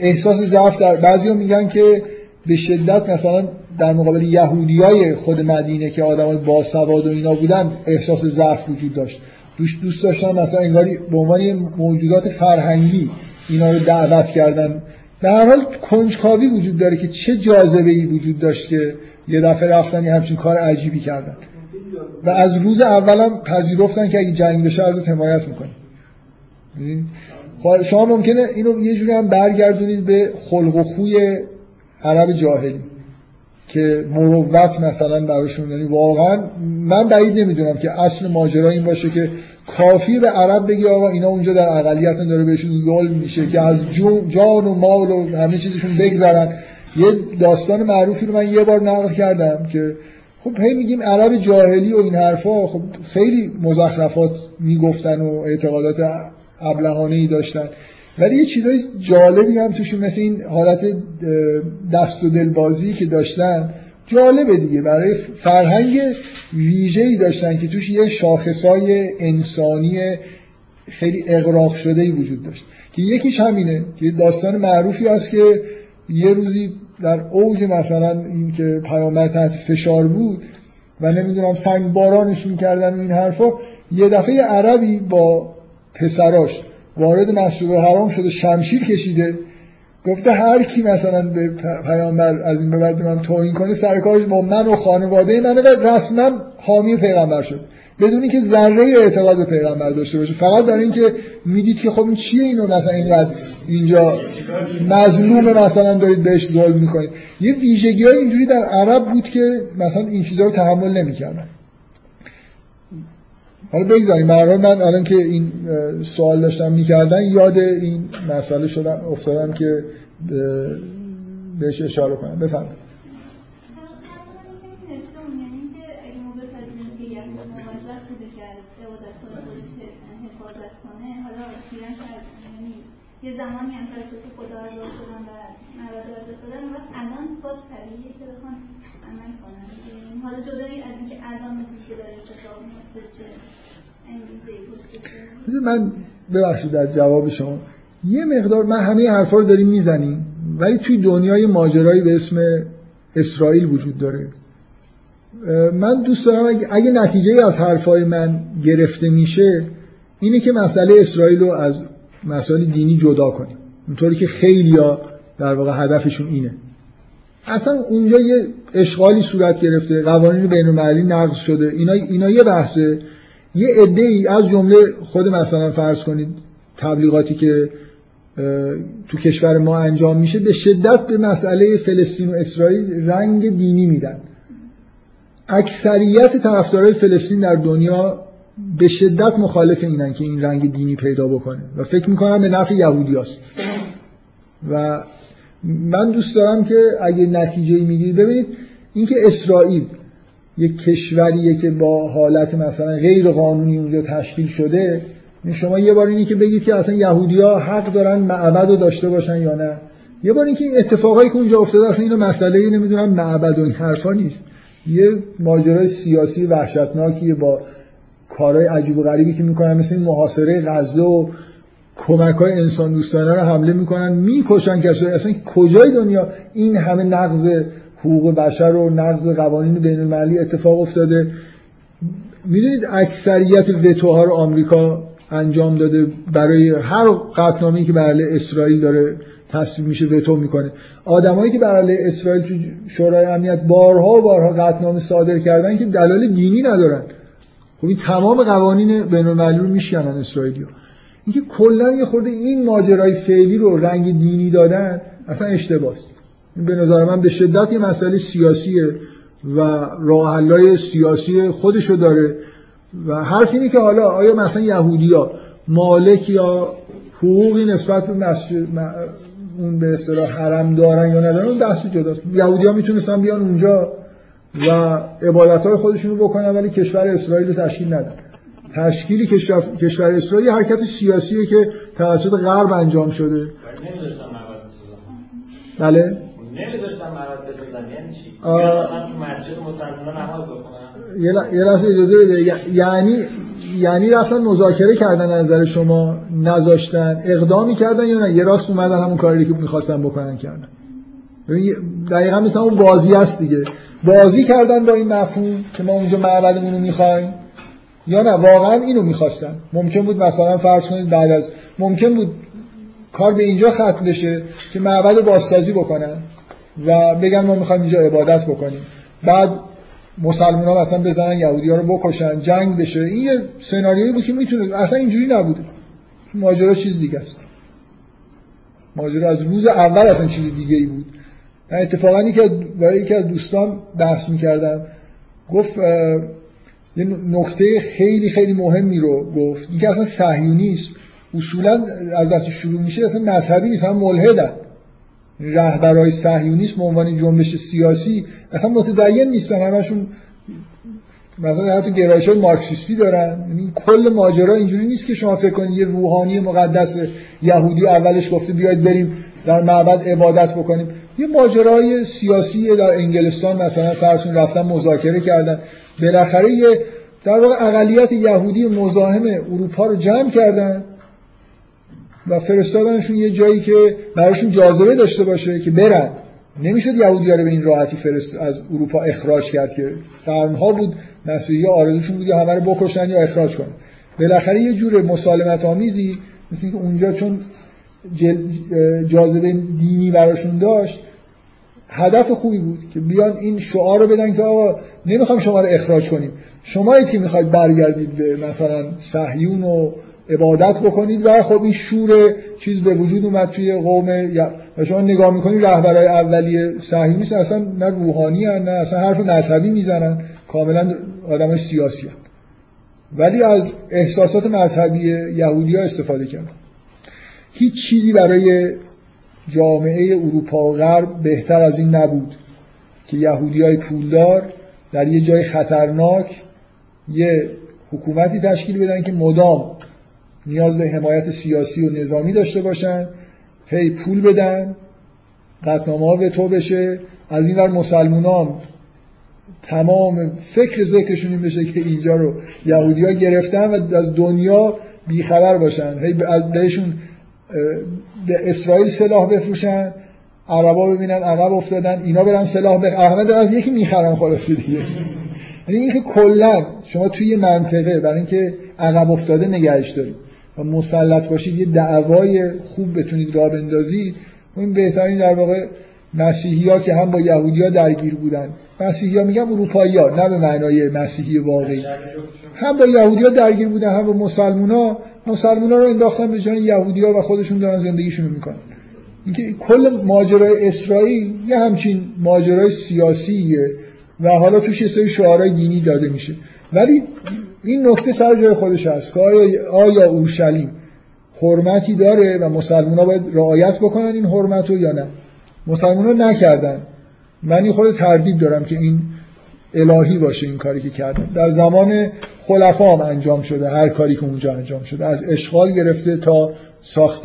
احساس ضعف در بعضیا میگن که به شدت مثلا در مقابل یهودیای خود مدینه که آدمای باسواد و اینا بودن احساس ضعف وجود داشت. دوست دوست داشتن مثلا انگاری به عنوان موجودات فرهنگی اینا رو دعوت کردن. به هر حال کنجکاوی وجود داره که چه جاذبه ای وجود داشت که یه دفعه رفتن یه همچین کار عجیبی کردن. و از روز اولم پذیرفتن که اگه جنگ بشه ازت حمایت می‌کنن خب شما ممکنه اینو یه جوری هم برگردونید به خلق و خوی عرب جاهلی. که مروت مثلا براشون یعنی واقعا من بعید نمی‌دونم که اصل ماجرا این باشه که کافی به عرب بگی آقا اینا اونجا در اقلیت داره بهشون ظلم میشه که از جان و مال و همه چیزشون بگذرن. یه داستان معروفی رو من یه بار نقل کردم که خب هی میگیم عرب جاهلی و این حرفا خب خیلی مزخرفات می‌گفتن و اعتقادات ابلهانه ای داشتن. ولی یه چیزای جالبی هم توشون مثل این حالت دست و دلبازی که داشتن جالبه دیگه. برای فرهنگ ویژه‌ای داشتن که توش یه شاخصای انسانی خیلی اغراق شده ای وجود داشت. که یکیش همینه که داستان معروفی هست که یه روزی در اوج مثلا این که پیامبر تحت فشار بود و نمی‌دونم سنگ بارانش می‌کردن و این حرفا یه دفعه عربی با پسراش وارد مسجد حرام شده شمشیر کشیده. گفته هر کی مثلا به پیامبر از این به بعد من توهین کنه سر با من و خانواده منه و رسما حامی پیغمبر شد. بدون اینکه ذره اعتقاد به پیغمبر داشته باشه. فقط برای اینکه می‌دید که خب این چیه اینو مثلا اینقدر اینجا مظلوم مثلا دارید بهش ظلم می‌کنید. یه ویژگی های اینجوری در عرب بود که مثلا این چیزها رو تحمل نمی‌کردن. حالا بگذاریم. برای من الان که این سوال داشتم می‌کردن یاد این مسئله شدم افتادم که بهش اشاره کنم. بفهم یه زمانی هم توسط خدا شدن و مراد شدن و الان خود طبیعیه که بخوان عمل کنن حالا جدایی از اینکه الان چیزی که داره اتفاق میفته من ببخشید در جواب شما. یه مقدار من همه حرفا رو داریم می‌زنیم ولی توی دنیای ماجرایی به اسم اسرائیل وجود داره. من دوست دارم اگه, نتیجه از حرفای من گرفته میشه اینه که مسئله اسرائیل رو از مسائل دینی جدا کنیم. اونطوری که خیلی ها در واقع هدفشون اینه. اصلا اونجا یه اشغالی صورت گرفته قوانین بین المللی نقض شده اینا, اینا یه بحثه. یه عده ای از جمله خود مثلا فرض کنید تبلیغاتی که تو کشور ما انجام میشه به شدت به مسئله فلسطین و اسرائیل رنگ دینی میدن. اکثریت طرفدارای فلسطین در دنیا به شدت مخالف اینن که این رنگ دینی پیدا بکنه و فکر می‌کنم به نفع یهودی و من دوست دارم که اگه نتیجه می‌گیرید ببینید اینکه اسرائیل یک کشوریه که با حالت مثلا غیر قانونی اونجا تشکیل شده شما یه بار اینی که بگید که اصلا یهودیا حق دارن معبد رو داشته باشن یا نه. یه بار اینکه این اتفاقایی که اونجا افتاده اصلا اینو مسئله نمی‌دونم معبد و این حرفا نیست. یه ماجرای سیاسی وحشتناکی با کارهای عجیب و غریبی که می‌کنن مثل این محاصره غزه و کمک های انسان دوستانه رو حمله می‌کنن می‌کشن کسایی. اصلا کجای دنیا؟ این همه نقض حقوق بشر و نقض قوانین بین المللی اتفاق افتاده. می‌دونید اکثریت وتوها رو آمریکا انجام داده. برای هر قطنامه‌ای که برای اسرائیل داره تصویب میشه وتو می‌کنه. آدمایی که برای اسرائیل تو شورای امنیت بارها و بارها قطنامه صادر کردن که دلایل دینی ندارن. خب این تمام قوانین بین المللی رو میشکنن اسرائیلیا اینکه کلا یه خورده این ماجرای فعلی رو رنگ دینی دادن اصلا اشتباهه. به نظر من به شدت یه مسئله سیاسیه و راه سیاسی خودشو داره و حرف اینه که حالا آیا مثلا یهودیا مالک یا حقوقی نسبت به مسجد اون به اصطلاح حرم دارن یا ندارن اون بحث جداست. یهودیا می‌تونستن بیان اونجا و عبادت های خودشون رو بکنن ولی کشور اسرائیل رو تشکیل ندن. تشکیلی کشور اسرائیل حرکت سیاسیه که توسط غرب انجام شده. بله. نمیذاشتن معبد بسازن یعنی چی؟ مسجد مسلمان نماز بخونن یه لحظه اجازه بده. یعنی یعنی رفتن مذاکره کردن نظر شما نذاشتن اقدامی کردن یا نه؟ یه راست اومدن همون کاری که می‌خواستن بکنن کردن. دقیقا مثل اون بازی هست دیگه. بازی کردن با این مفهوم که ما اونجا معبدمون رو می‌خوایم یا نه؟ واقعا اینو می‌خواستن. ممکن بود مثلا فرض کنید بعد از ممکن بود کار به اینجا ختم بشه که معبد بازسازی بکنن. و بگن ما می‌خوایم اینجا عبادت بکنیم. بعد مسلمان ها مثلا بزنن یهودی ها رو بکشن جنگ بشه. این یه سناریویی بود که می‌تونه اصلا اینجوری نبوده. ماجرا چیز دیگه است. ماجرا از روز اول اصلا چیز دیگه ای بود. من اتفاقا که با یکی از دوستان بحث می‌کردم. گفت یه نکته خیلی خیلی مهمی رو گفت. اینکه اصلا صهیونیسم اصولا از دست شروع میشه اصلا مذهبی نیست هم ملحدن. رهبرای صهیونیسم به عنوان جنبش سیاسی اصلا متدین نیستن. همشون مثلا حتی گرایش های مارکسیستی دارن. یعنی کل ماجرا اینجوری نیست که شما فکر کنید یه روحانی مقدس یهودی اولش گفته بیاید بریم در معبد عبادت بکنیم. یه ماجرای سیاسی در انگلستان مثلا فرض رفتن مذاکره کردن. بالاخره یه در واقع اقلیت یهودی مزاحم اروپا رو جمع کردن. و فرستادنشون یه جایی که براشون جاذبه داشته باشه که برن. نمی‌شد یهودی رو به این راحتی فرست از اروپا اخراج کرد که قرنها بود مسیحی آرزوشون بود یا همه رو بکشن یا اخراج کنن. بالاخره یه جور مسالمت آمیزی مثل اینکه اونجا چون جاذبه دینی براشون داشت هدف خوبی بود که بیان این شعار رو بدن که آقا نمی‌خوام شما رو اخراج کنیم. شما که می‌خواید برگردید به مثلا صهیون و عبادت بکنید و خب این شور چیز به وجود اومد توی قوم و شما نگاه می‌کنید رهبرای اولیه صهیونیست اصلا نه روحانی هن نه اصلا حرف مذهبی می‌زنن کاملا آدم سیاسی هن. ولی از احساسات مذهبی یهودی ها استفاده کردن هیچ چیزی برای جامعه اروپا و غرب بهتر از این نبود که یهودی های پولدار در یه جای خطرناک یه حکومتی تشکیل بدن که مدام نیاز به حمایت سیاسی و نظامی داشته باشن هی پول بدن قطنامه ها به تو بشه. از این ور مسلمونان تمام فکر ذکرشون این بشه که اینجا رو یهودی ها گرفتن و از دنیا بیخبر باشن. هی بهشون به اسرائیل سلاح بفروشن عربا ببینن عقب افتادن اینا برن سلاح بخ احمد از یکی می‌خرن خلاصی دیگه. یعنی اینکه کلا شما توی منطقه برای اینکه عقب افتاده نگهش دارید. و مسلط باشید یه دعوای خوب بتونید راه بندازید. این بهترین در واقع مسیحی ها که هم با یهودی ها درگیر بودن. مسیحی ها میگم اروپایی ها نه به معنای مسیحی واقعی. هم با یهودی ها درگیر بودن هم با مسلمون ها مسلمون ها رو انداختن به جان یهودی ها و خودشون دارن زندگیشون می‌کنن. اینکه کل ماجرای اسرائیل یه همچین ماجرای سیاسیه و حالا توش یه سری شعارهای دینی داده میشه. ولی این نکته سر جای خودش هست که آیا, آیا اورشلیم حرمتی داره و مسلمان ها باید رعایت بکنن این حرمت رو یا نه؟ مسلمان ها نکردن. من این خود تردید دارم که این الهی باشه این کاری که کردن در زمان خلفا هم انجام شده هر کاری که اونجا انجام شده. از اشغال گرفته تا ساخت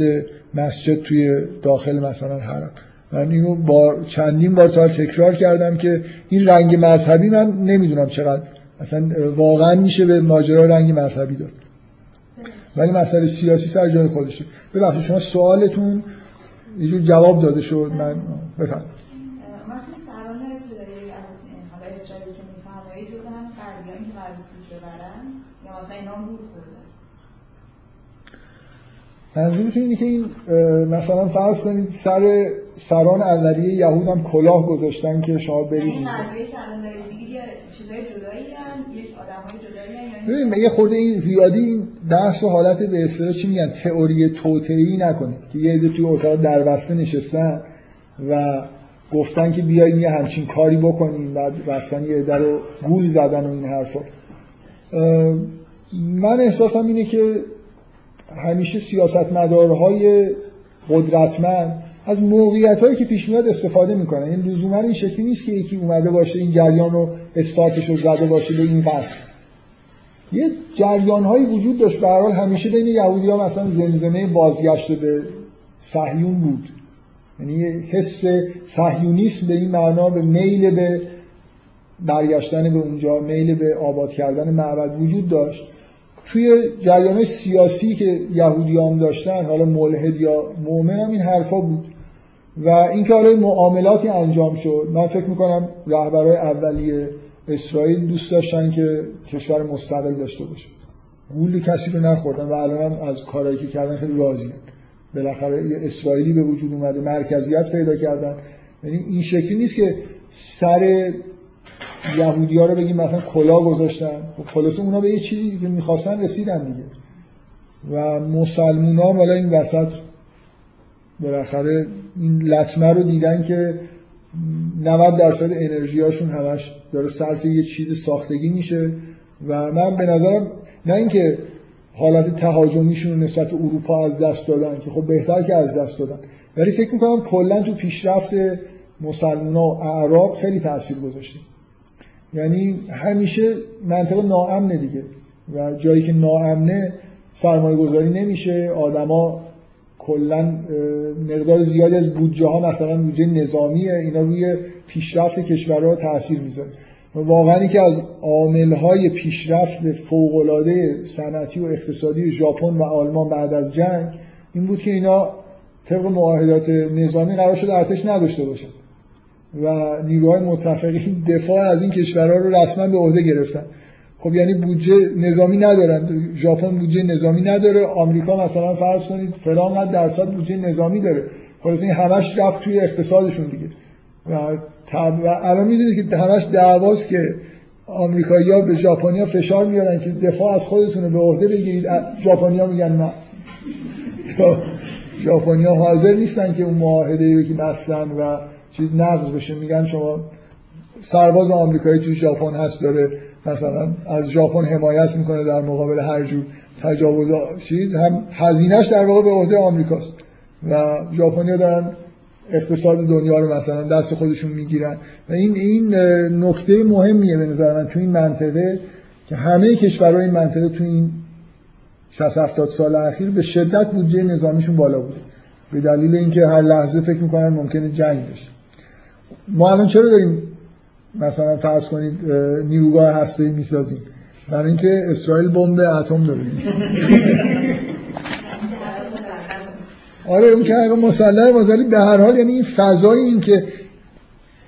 مسجد توی داخل مثلا حرم. من اینو با چندین بار تا تکرار کردم که این رنگ مذهبی من نمی‌دونم چقدر اصلا واقعا میشه به ماجرا رنگ مذهبی داد. ولی مسئله سیاسی سر جای خودشه. ببخشید شما سوالتون یه جور جواب داده شد. من بفهم منظورتون اینه که این مثلا فرض کنید سر سران اولیه یهود هم کلاه گذاشتن که شما برید این غربیه که الان دارید میگید یه خورده این زیادی این بحث و حالت به اصطلاح چی میگن؟ تئوری توطئه‌ای نکنید که یه عده توی اتاق دربسته نشستن و گفتن که بیاین یه همچین کاری بکنیم بعد رفتن یه عده رو گول زدن و این حرفا. من احساسم اینه که همیشه سیاستمدارهای قدرتمند از موقعیت هایی که پیش میاد استفاده می‌کنن این لزوما این شکلی نیست که یکی اومده باشه این جریان رو استارتش رو زده باشه به این قصد یه جریان هایی وجود داشت. به حال همیشه بین یهودی ها مثلا زمزمه بازگشت به صهیون بود. یعنی حس صهیونیسم به این معنا به میل به برگشتن به اونجا میل به آباد کردن معبد وجود داشت. توی جریان سیاسی که یهودی هم داشتن حالا ملحد یا مؤمن هم این حرفا بود. و اینکه حالا معاملاتی انجام شد من فکر می‌کنم رهبرای اولیه اسرائیل دوست داشتن که کشور مستقل داشته باشه. گولی کسی رو نخوردن و الان هم از کارهایی که کردن خیلی راضیه بالاخره یه اسرائیلی به وجود اومده مرکزیت پیدا کردن. یعنی این شکلی نیست که سر یهودی ها رو بگیم مثلا کلا گذاشتن. خب خلاص اونا به یه چیزی که می‌خواستن رسیدن دیگه. و مسلمون ها این وسط بالاخره این لطمه رو دیدن که 90 درصد انرژی هاشون همش داره صرف یه چیز ساختگی میشه و من به نظرم نه اینکه حالت تهاجمیشون نسبت به اروپا از دست دادن که خب بهتر که از دست دادن ولی فکر می‌کنم کلا تو پیشرفت مسلمان و اعراب خیلی تاثیر گذاشته. یعنی همیشه منطقه ناامنه دیگه و جایی که ناامنه سرمایه گذاری نمیشه آدما کلا مقدار زیادی از بودجه ها مثلا بودجه نظامیه اینا روی پیشرفت کشورها تاثیر می‌ذاره. واقعا که از عامل های پیشرفت فوق العاده صنعتی و اقتصادی ژاپن و آلمان بعد از جنگ این بود که اینا طبق معاهدات نظامی قرار شد ارتش نداشته باشن. و نیروهای متفقین دفاع از این کشورها رو رسما به عهده گرفتن. خب یعنی بودجه نظامی ندارن ژاپن بودجه نظامی نداره. آمریکا مثلا فرض کنید فلان قد درصد بودجه نظامی داره. خلاص این همش رفت توی اقتصادشون دیگه. و. و الان می‌دونید که همش دعواست که آمریکایی‌ها به ژاپنیا فشار میارن که دفاع از خودتون رو به عهده بگیرید. ژاپنیا میگن نه. ژاپنیا حاضر نیستن که اون معاهده رو که بستن و چیز نقض بشه. میگن شما سرباز آمریکایی توی ژاپن هست داره مثلا از ژاپن حمایت می‌کنه در مقابل هر جور تجاوز چیز هم هزینهش در واقع به عهده آمریکاست. و ژاپنیا دارن اقتصاد دنیا رو مثلا دست خودشون می‌گیرن. و این این نکته مهمیه به نظر من تو این منطقه که همه کشورهای این منطقه تو این 60 70 سال اخیر به شدت بودجه نظامیشون بالا بوده. به دلیل اینکه هر لحظه فکر می‌کنن ممکنه جنگ بشه. ما الان چرا داریم مثلا فرض کنید نیروگاه هسته‌ای می‌سازیم. برای اینکه اسرائیل بمب اتم داره. آره اون که اگه مسلح ولی به هر حال یعنی این فضای این که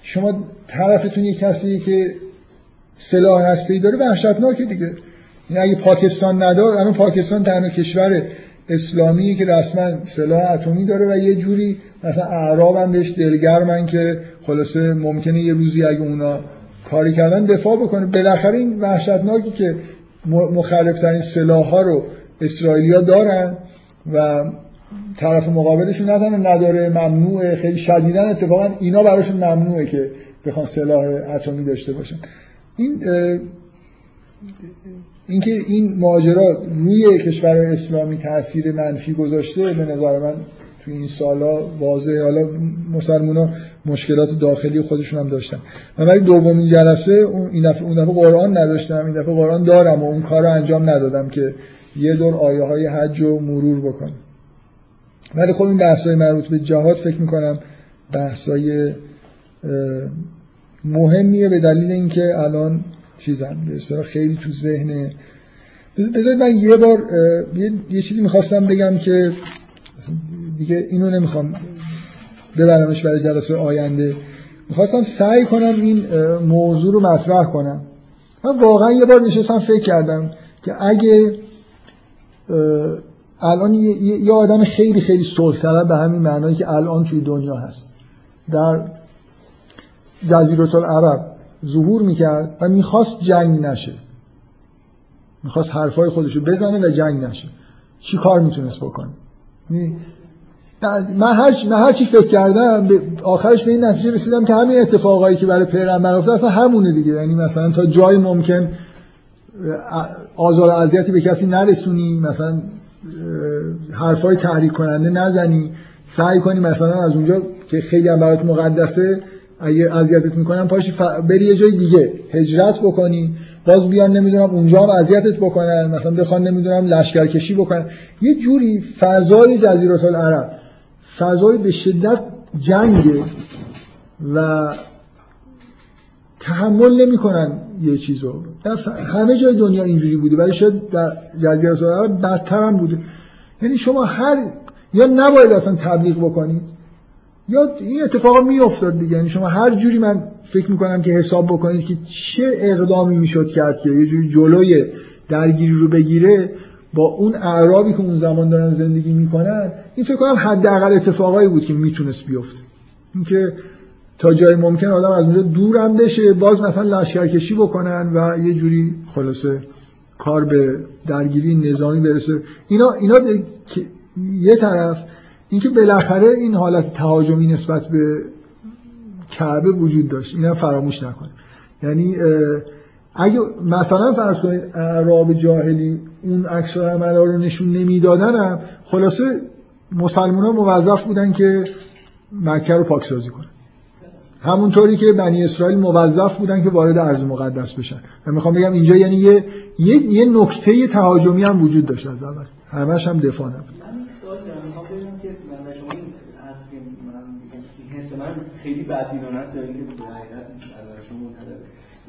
شما طرفتون یک کسی که سلاح هستی داره وحشتناکه دیگه. یعنی اگه پاکستان نداره الان پاکستان تنها کشور اسلامی که رسما سلاح اتمی داره و یه جوری مثلا اعراب هم بهش دلگرمن که خلاصه ممکنه یه روزی اگه اونا کاری کردن دفاع بکنه. بالاخره این وحشتناکی که مخربترین سلاح ها رو اسرائیلیا دارن و طرف مقابلشون ندارن نداره ممنوعه خیلی شدیدن اتفاقا اینا براشون ممنوعه که بخوان سلاح اتمی داشته باشن. این اینکه این ماجرا روی کشورهای اسلامی تاثیر منفی گذاشته به نظر من تو این سالا واضحه. حالا مسلمونا مشکلات داخلی خودشون هم داشتن. من برای دومین جلسه این دفعه اون دفعه قرآن نداشتم این دفعه قرآن دارم و اون کار رو انجام ندادم که یه دور آیه های حج رو مرور بکنم. ولی خب این بحثای مربوط به جهاد فکر می‌کنم بحثای مهمیه به دلیل اینکه الان چیزم به اصطلاح خیلی تو ذهن. بذارید من یه بار یه, چیزی می‌خواستم بگم که دیگه اینو نمی‌خوام ببرمش برای جلسه آینده. می‌خواستم سعی کنم این موضوع رو مطرح کنم. من واقعا یه بار نشستم فکر کردم که اگه الان یه آدم خیلی خیلی طلب به همین معنایی که الان توی دنیا هست. در جزیره العرب ظهور می‌کرد و می‌خواست جنگ نشه. می‌خواست حرفای خودشو بزنه و جنگ نشه. چی کار می‌تونست بکنه؟ یعنی من هر من هر چی فکر کردم آخرش به این نتیجه رسیدم که همین اتفاقایی که برای پیغمبر افتاد اصلا همونه دیگه. یعنی مثلا تا جای ممکن آزار و اذیتی به کسی نرسونی مثلا حرفای تحریک کننده نزنی. سعی کنی مثلا از اونجا که خیلی هم برات مقدسه اگه اذیتت می‌کنن پاشی ف... بری یه جای دیگه. هجرت بکنی. باز بیان نمی‌دونم اونجا هم اذیتت بکنن. مثلا بخوان نمی‌دونم لشکرکشی بکنن. یه جوری فضای جزیره العرب فضای به شدت جنگه و تحمل نمی‌کنن یه چیزو. همه جای دنیا اینجوری بوده. ولی شاید در جزیره العرب بدتر هم بوده. یعنی شما هر یا نباید اصلا تبلیغ بکنید یا این اتفاقا میافتاد دیگه. یعنی شما هر جوری من فکر می‌کنم که حساب بکنید که چه اقدامی می‌شد کرد که یه جوری جلوی درگیری رو بگیره با اون اعرابی که اون زمان دارن زندگی می‌کنن این فکر کنم حداقل اتفاقایی بود که می‌تونست بیفته. اینکه تا جای ممکن آدم از اونجا دورم بشه باز مثلا لشکرکشی بکنن و یه جوری خلاصه کار به درگیری نظامی برسه. اینا اینا یه طرف اینکه بالاخره این حالت تهاجمی نسبت به کعبه وجود داشت اینم فراموش نکنه یعنی اگه مثلا فرض کنید اعراب جاهلی اون عکس عملا رو نشون نمی‌دادن خلاصه مسلمان ها موظف بودن که مکه رو پاکسازی کنن. همونطوری که بنی اسرائیل موظف بودن که وارد ارض مقدس بشن. و می‌خوام بگم اینجا یعنی یه یه, یه نکته تهاجمی هم وجود داشت از اول. همش هم دفاع نبود من خیلی بدبینانه است داریم که به حقیقت شما منتظر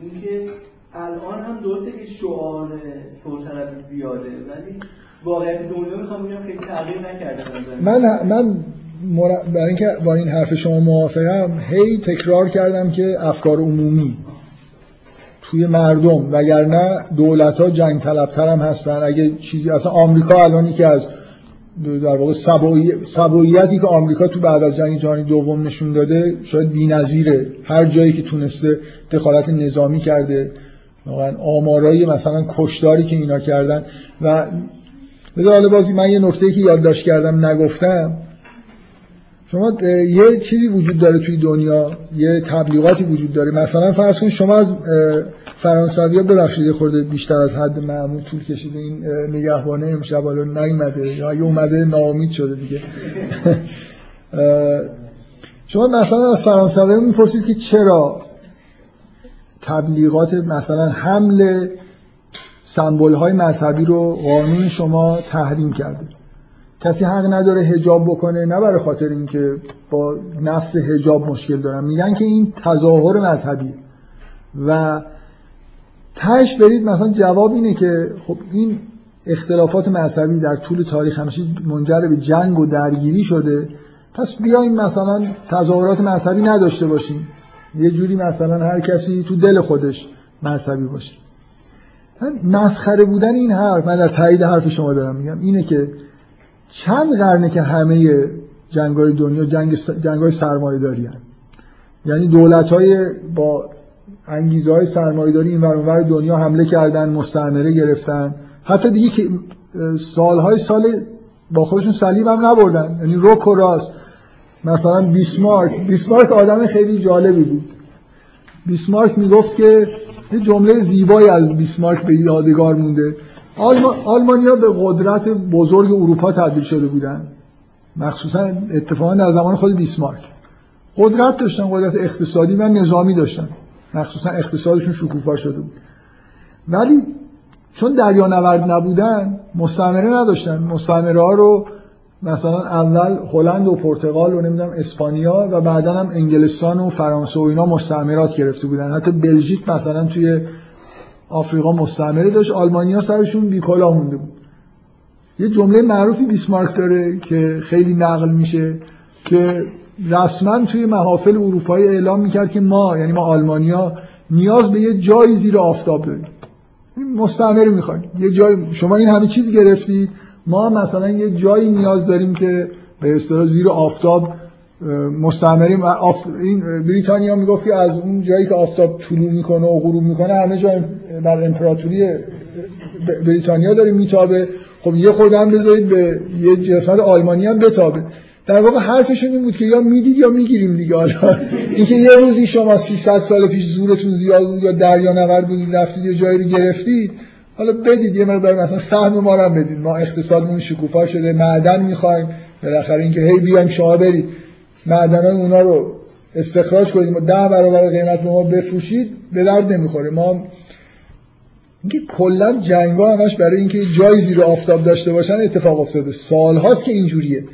اینکه الان هم دو تا شعار طرف زیاده ولی واقعیت دنیا می‌خوام بگم خیلی تغییر نکرده من من برای اینکه با این حرف شما موافقم هی تکرار کردم که افکار عمومی توی مردم وگرنه دولت ها جنگ هم هستن. اگه چیزی اصلا آمریکا الان که از در واقع سبوییتی که آمریکا تو بعد از جنگ جهانی دوم نشون داده شاید بی‌نظیره. هر جایی که تونسته دخالت نظامی کرده. واقعا آمارای مثلا کشداری که اینا کردن. و به حال بازی من یه نکته که یادداشت کردم نگفتم. شما یه چیزی وجود داره توی دنیا یه تبلیغاتی وجود داره. مثلا فرض کنید شما از فرانسوی ببخشید خورده بیشتر از حد معمول طول کشیده. این نگهبانه امشب حالا نیومده. یا اگه اومده ناامید شده دیگه. شما مثلا از فرانسوی می‌پرسید که چرا تبلیغات مثلا حمل سمبل های مذهبی رو قانون شما تحریم کرده؟ کسی حق نداره هجاب بکنه نه برای خاطر اینکه با نفس هجاب مشکل دارن میگن که این تظاهر مذهبیه و تش برید مثلا جواب اینه که خب این اختلافات مذهبی در طول تاریخ همیشه منجر به جنگ و درگیری شده. پس بیایم مثلا تظاهرات مذهبی نداشته باشیم. یه جوری مثلا هر کسی تو دل خودش مذهبی باشه. مسخره بودن این حرف من در تایید حرف شما دارم میگم اینه که چند قرنه که همه جنگ های دنیا جنگ, جنگ های سرمایه داری. یعنی دولت های با انگیزه های سرمایه داری این ور دنیا حمله کردن مستعمره گرفتن. حتی دیگه که سالهای سال با خودشون صلیب هم نبردن. یعنی روک و راست. مثلا بیسمارک. بیسمارک آدم خیلی جالبی بود. بیسمارک می‌گفت که یه جمله زیبایی از بیسمارک به یادگار مونده. آلمانیا به قدرت بزرگ اروپا تبدیل شده بودن. مخصوصا اتفاقا در زمان خود بیسمارک. قدرت داشتن قدرت اقتصادی و نظامی داشتن. مخصوصا اقتصادشون شکوفا شده بود. ولی چون دریا نورد نبودن مستعمره نداشتن. مستعمره ها رو مثلا اول هلند و پرتغال و نمی‌دونم اسپانیا و بعدا هم انگلستان و فرانسه و اینا مستعمرات گرفته بودن. حتی بلژیک مثلا توی آفریقا مستعمره داشت. آلمانیا سرشون بیکلا مونده بود. یه جمله معروفی بیسمارک داره که خیلی نقل میشه که رسما توی محافل اروپایی اعلام می‌کرد که ما یعنی ما آلمانیا نیاز به یه جایی زیر آفتاب داریم. مستعمره می‌خوایم. یه جای شما این همه چیز گرفتید. ما مثلا یه جایی نیاز داریم که به اصطلاح زیر آفتاب مستعمریم. آفت... این بریتانیا می‌گفت که از اون جایی که آفتاب طلوع می‌کنه و غروب می‌کنه همه جا بر امپراتوری بریتانیا داره میتابه. خب یه خوردن بذارید به یه جسمت آلمانی هم بتابه. در واقع حرفشون این بود که یا می‌دید یا می‌گیریم دیگه حالا. اینکه یه روزی شما 300 سال پیش زورتون زیاد بود یا دریا نورد بودید رفتید یه جایی رو گرفتید حالا بدید یه مقدار مثلا سهم ما رو بدید. ما اقتصادمون شکوفا شده معدن می‌خوایم. بالاخره اینکه هی بیایم شما برید. معدنای اونا رو استخراج کنید. ده برابر قیمت ما بفروشید به درد نمی‌خوره. ما اینکه کلا جنگا همش برای اینکه جای زیر آفتاب داشته باشن اتفاق افتاده. سالهاست که اینجوریه.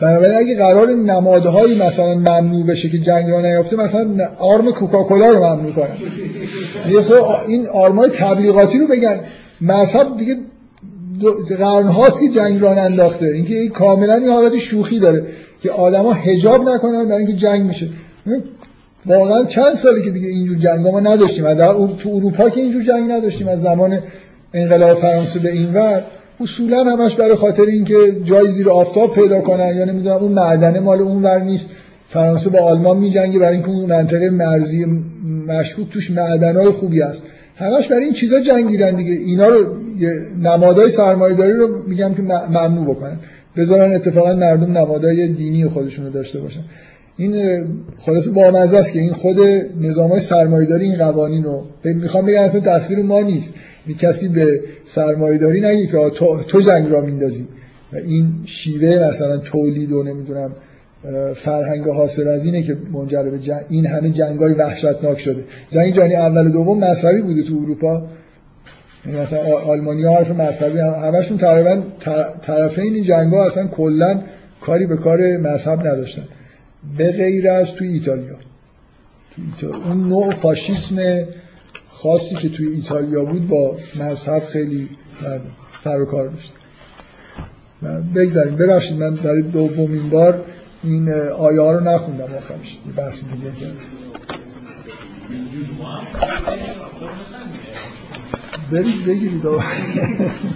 بنابراین اگه قرار نمادهایی مثلا ممنوع بشه که جنگ را نیافته مثلا آرم کوکاکولا رو ممنوع کنن. این آرمای تبلیغاتی رو بگن. مذهب دیگه قرن هاست که جنگ را انداخته اینکه این کاملا این حالت شوخی داره که آدما حجاب نکنن برای اینکه جنگ میشه. واقعا چند سالی که دیگه اینجور جنگ ما نداشتیم. تو اروپا که اینجور جنگ نداشتیم از زمان انقلاب فرانسه به اینور اصولا همش برای خاطر اینکه جای زیر آفتاب پیدا کنن یا نمی‌دونم اون معدنه مال اون ور نیست. فرانسه با آلمان میجنگه برای اینکه اون منطقه مرزی مشکوک توش معدنهای خوبی هست. همش برای این چیزا جنگیدن دیگه. اینا رو نمادهای سرمایه‌داری رو میگم که ممنوع بکنن. بذارن اتفاقا مردم نمادهای دینی خودشون رو داشته باشن. این خلاص با است که این خود نظام های سرمایه‌داری این قوانین رو می‌خوام بگم اصلا تصویر ما نیست. کسی به سرمایه‌داری نگه که تو, تو جنگ را میندازی. و این شیوه مثلا تولید و نمی‌دونم فرهنگ حاصل از اینه که منجر به جنگ این همه جنگای وحشتناک شده. جنگ جهانی اول و دوم مذهبی بوده تو اروپا. یعنی مثلا آلمانی حرف مذهبی همشون تقریبا طرفین این جنگ ها اصلا کلا کاری به کار مذهب نداشتن. به غیر از توی ایتالیا. تو ایتالیا. اون نوع فاشیسم خاصی که توی ایتالیا بود با مذهب خیلی سر و کار داشت بگذاریم ببخشید من برای دومین بار این آیه ها رو نخوندم آخرش. بحث دیگه کردم. برید بگیرید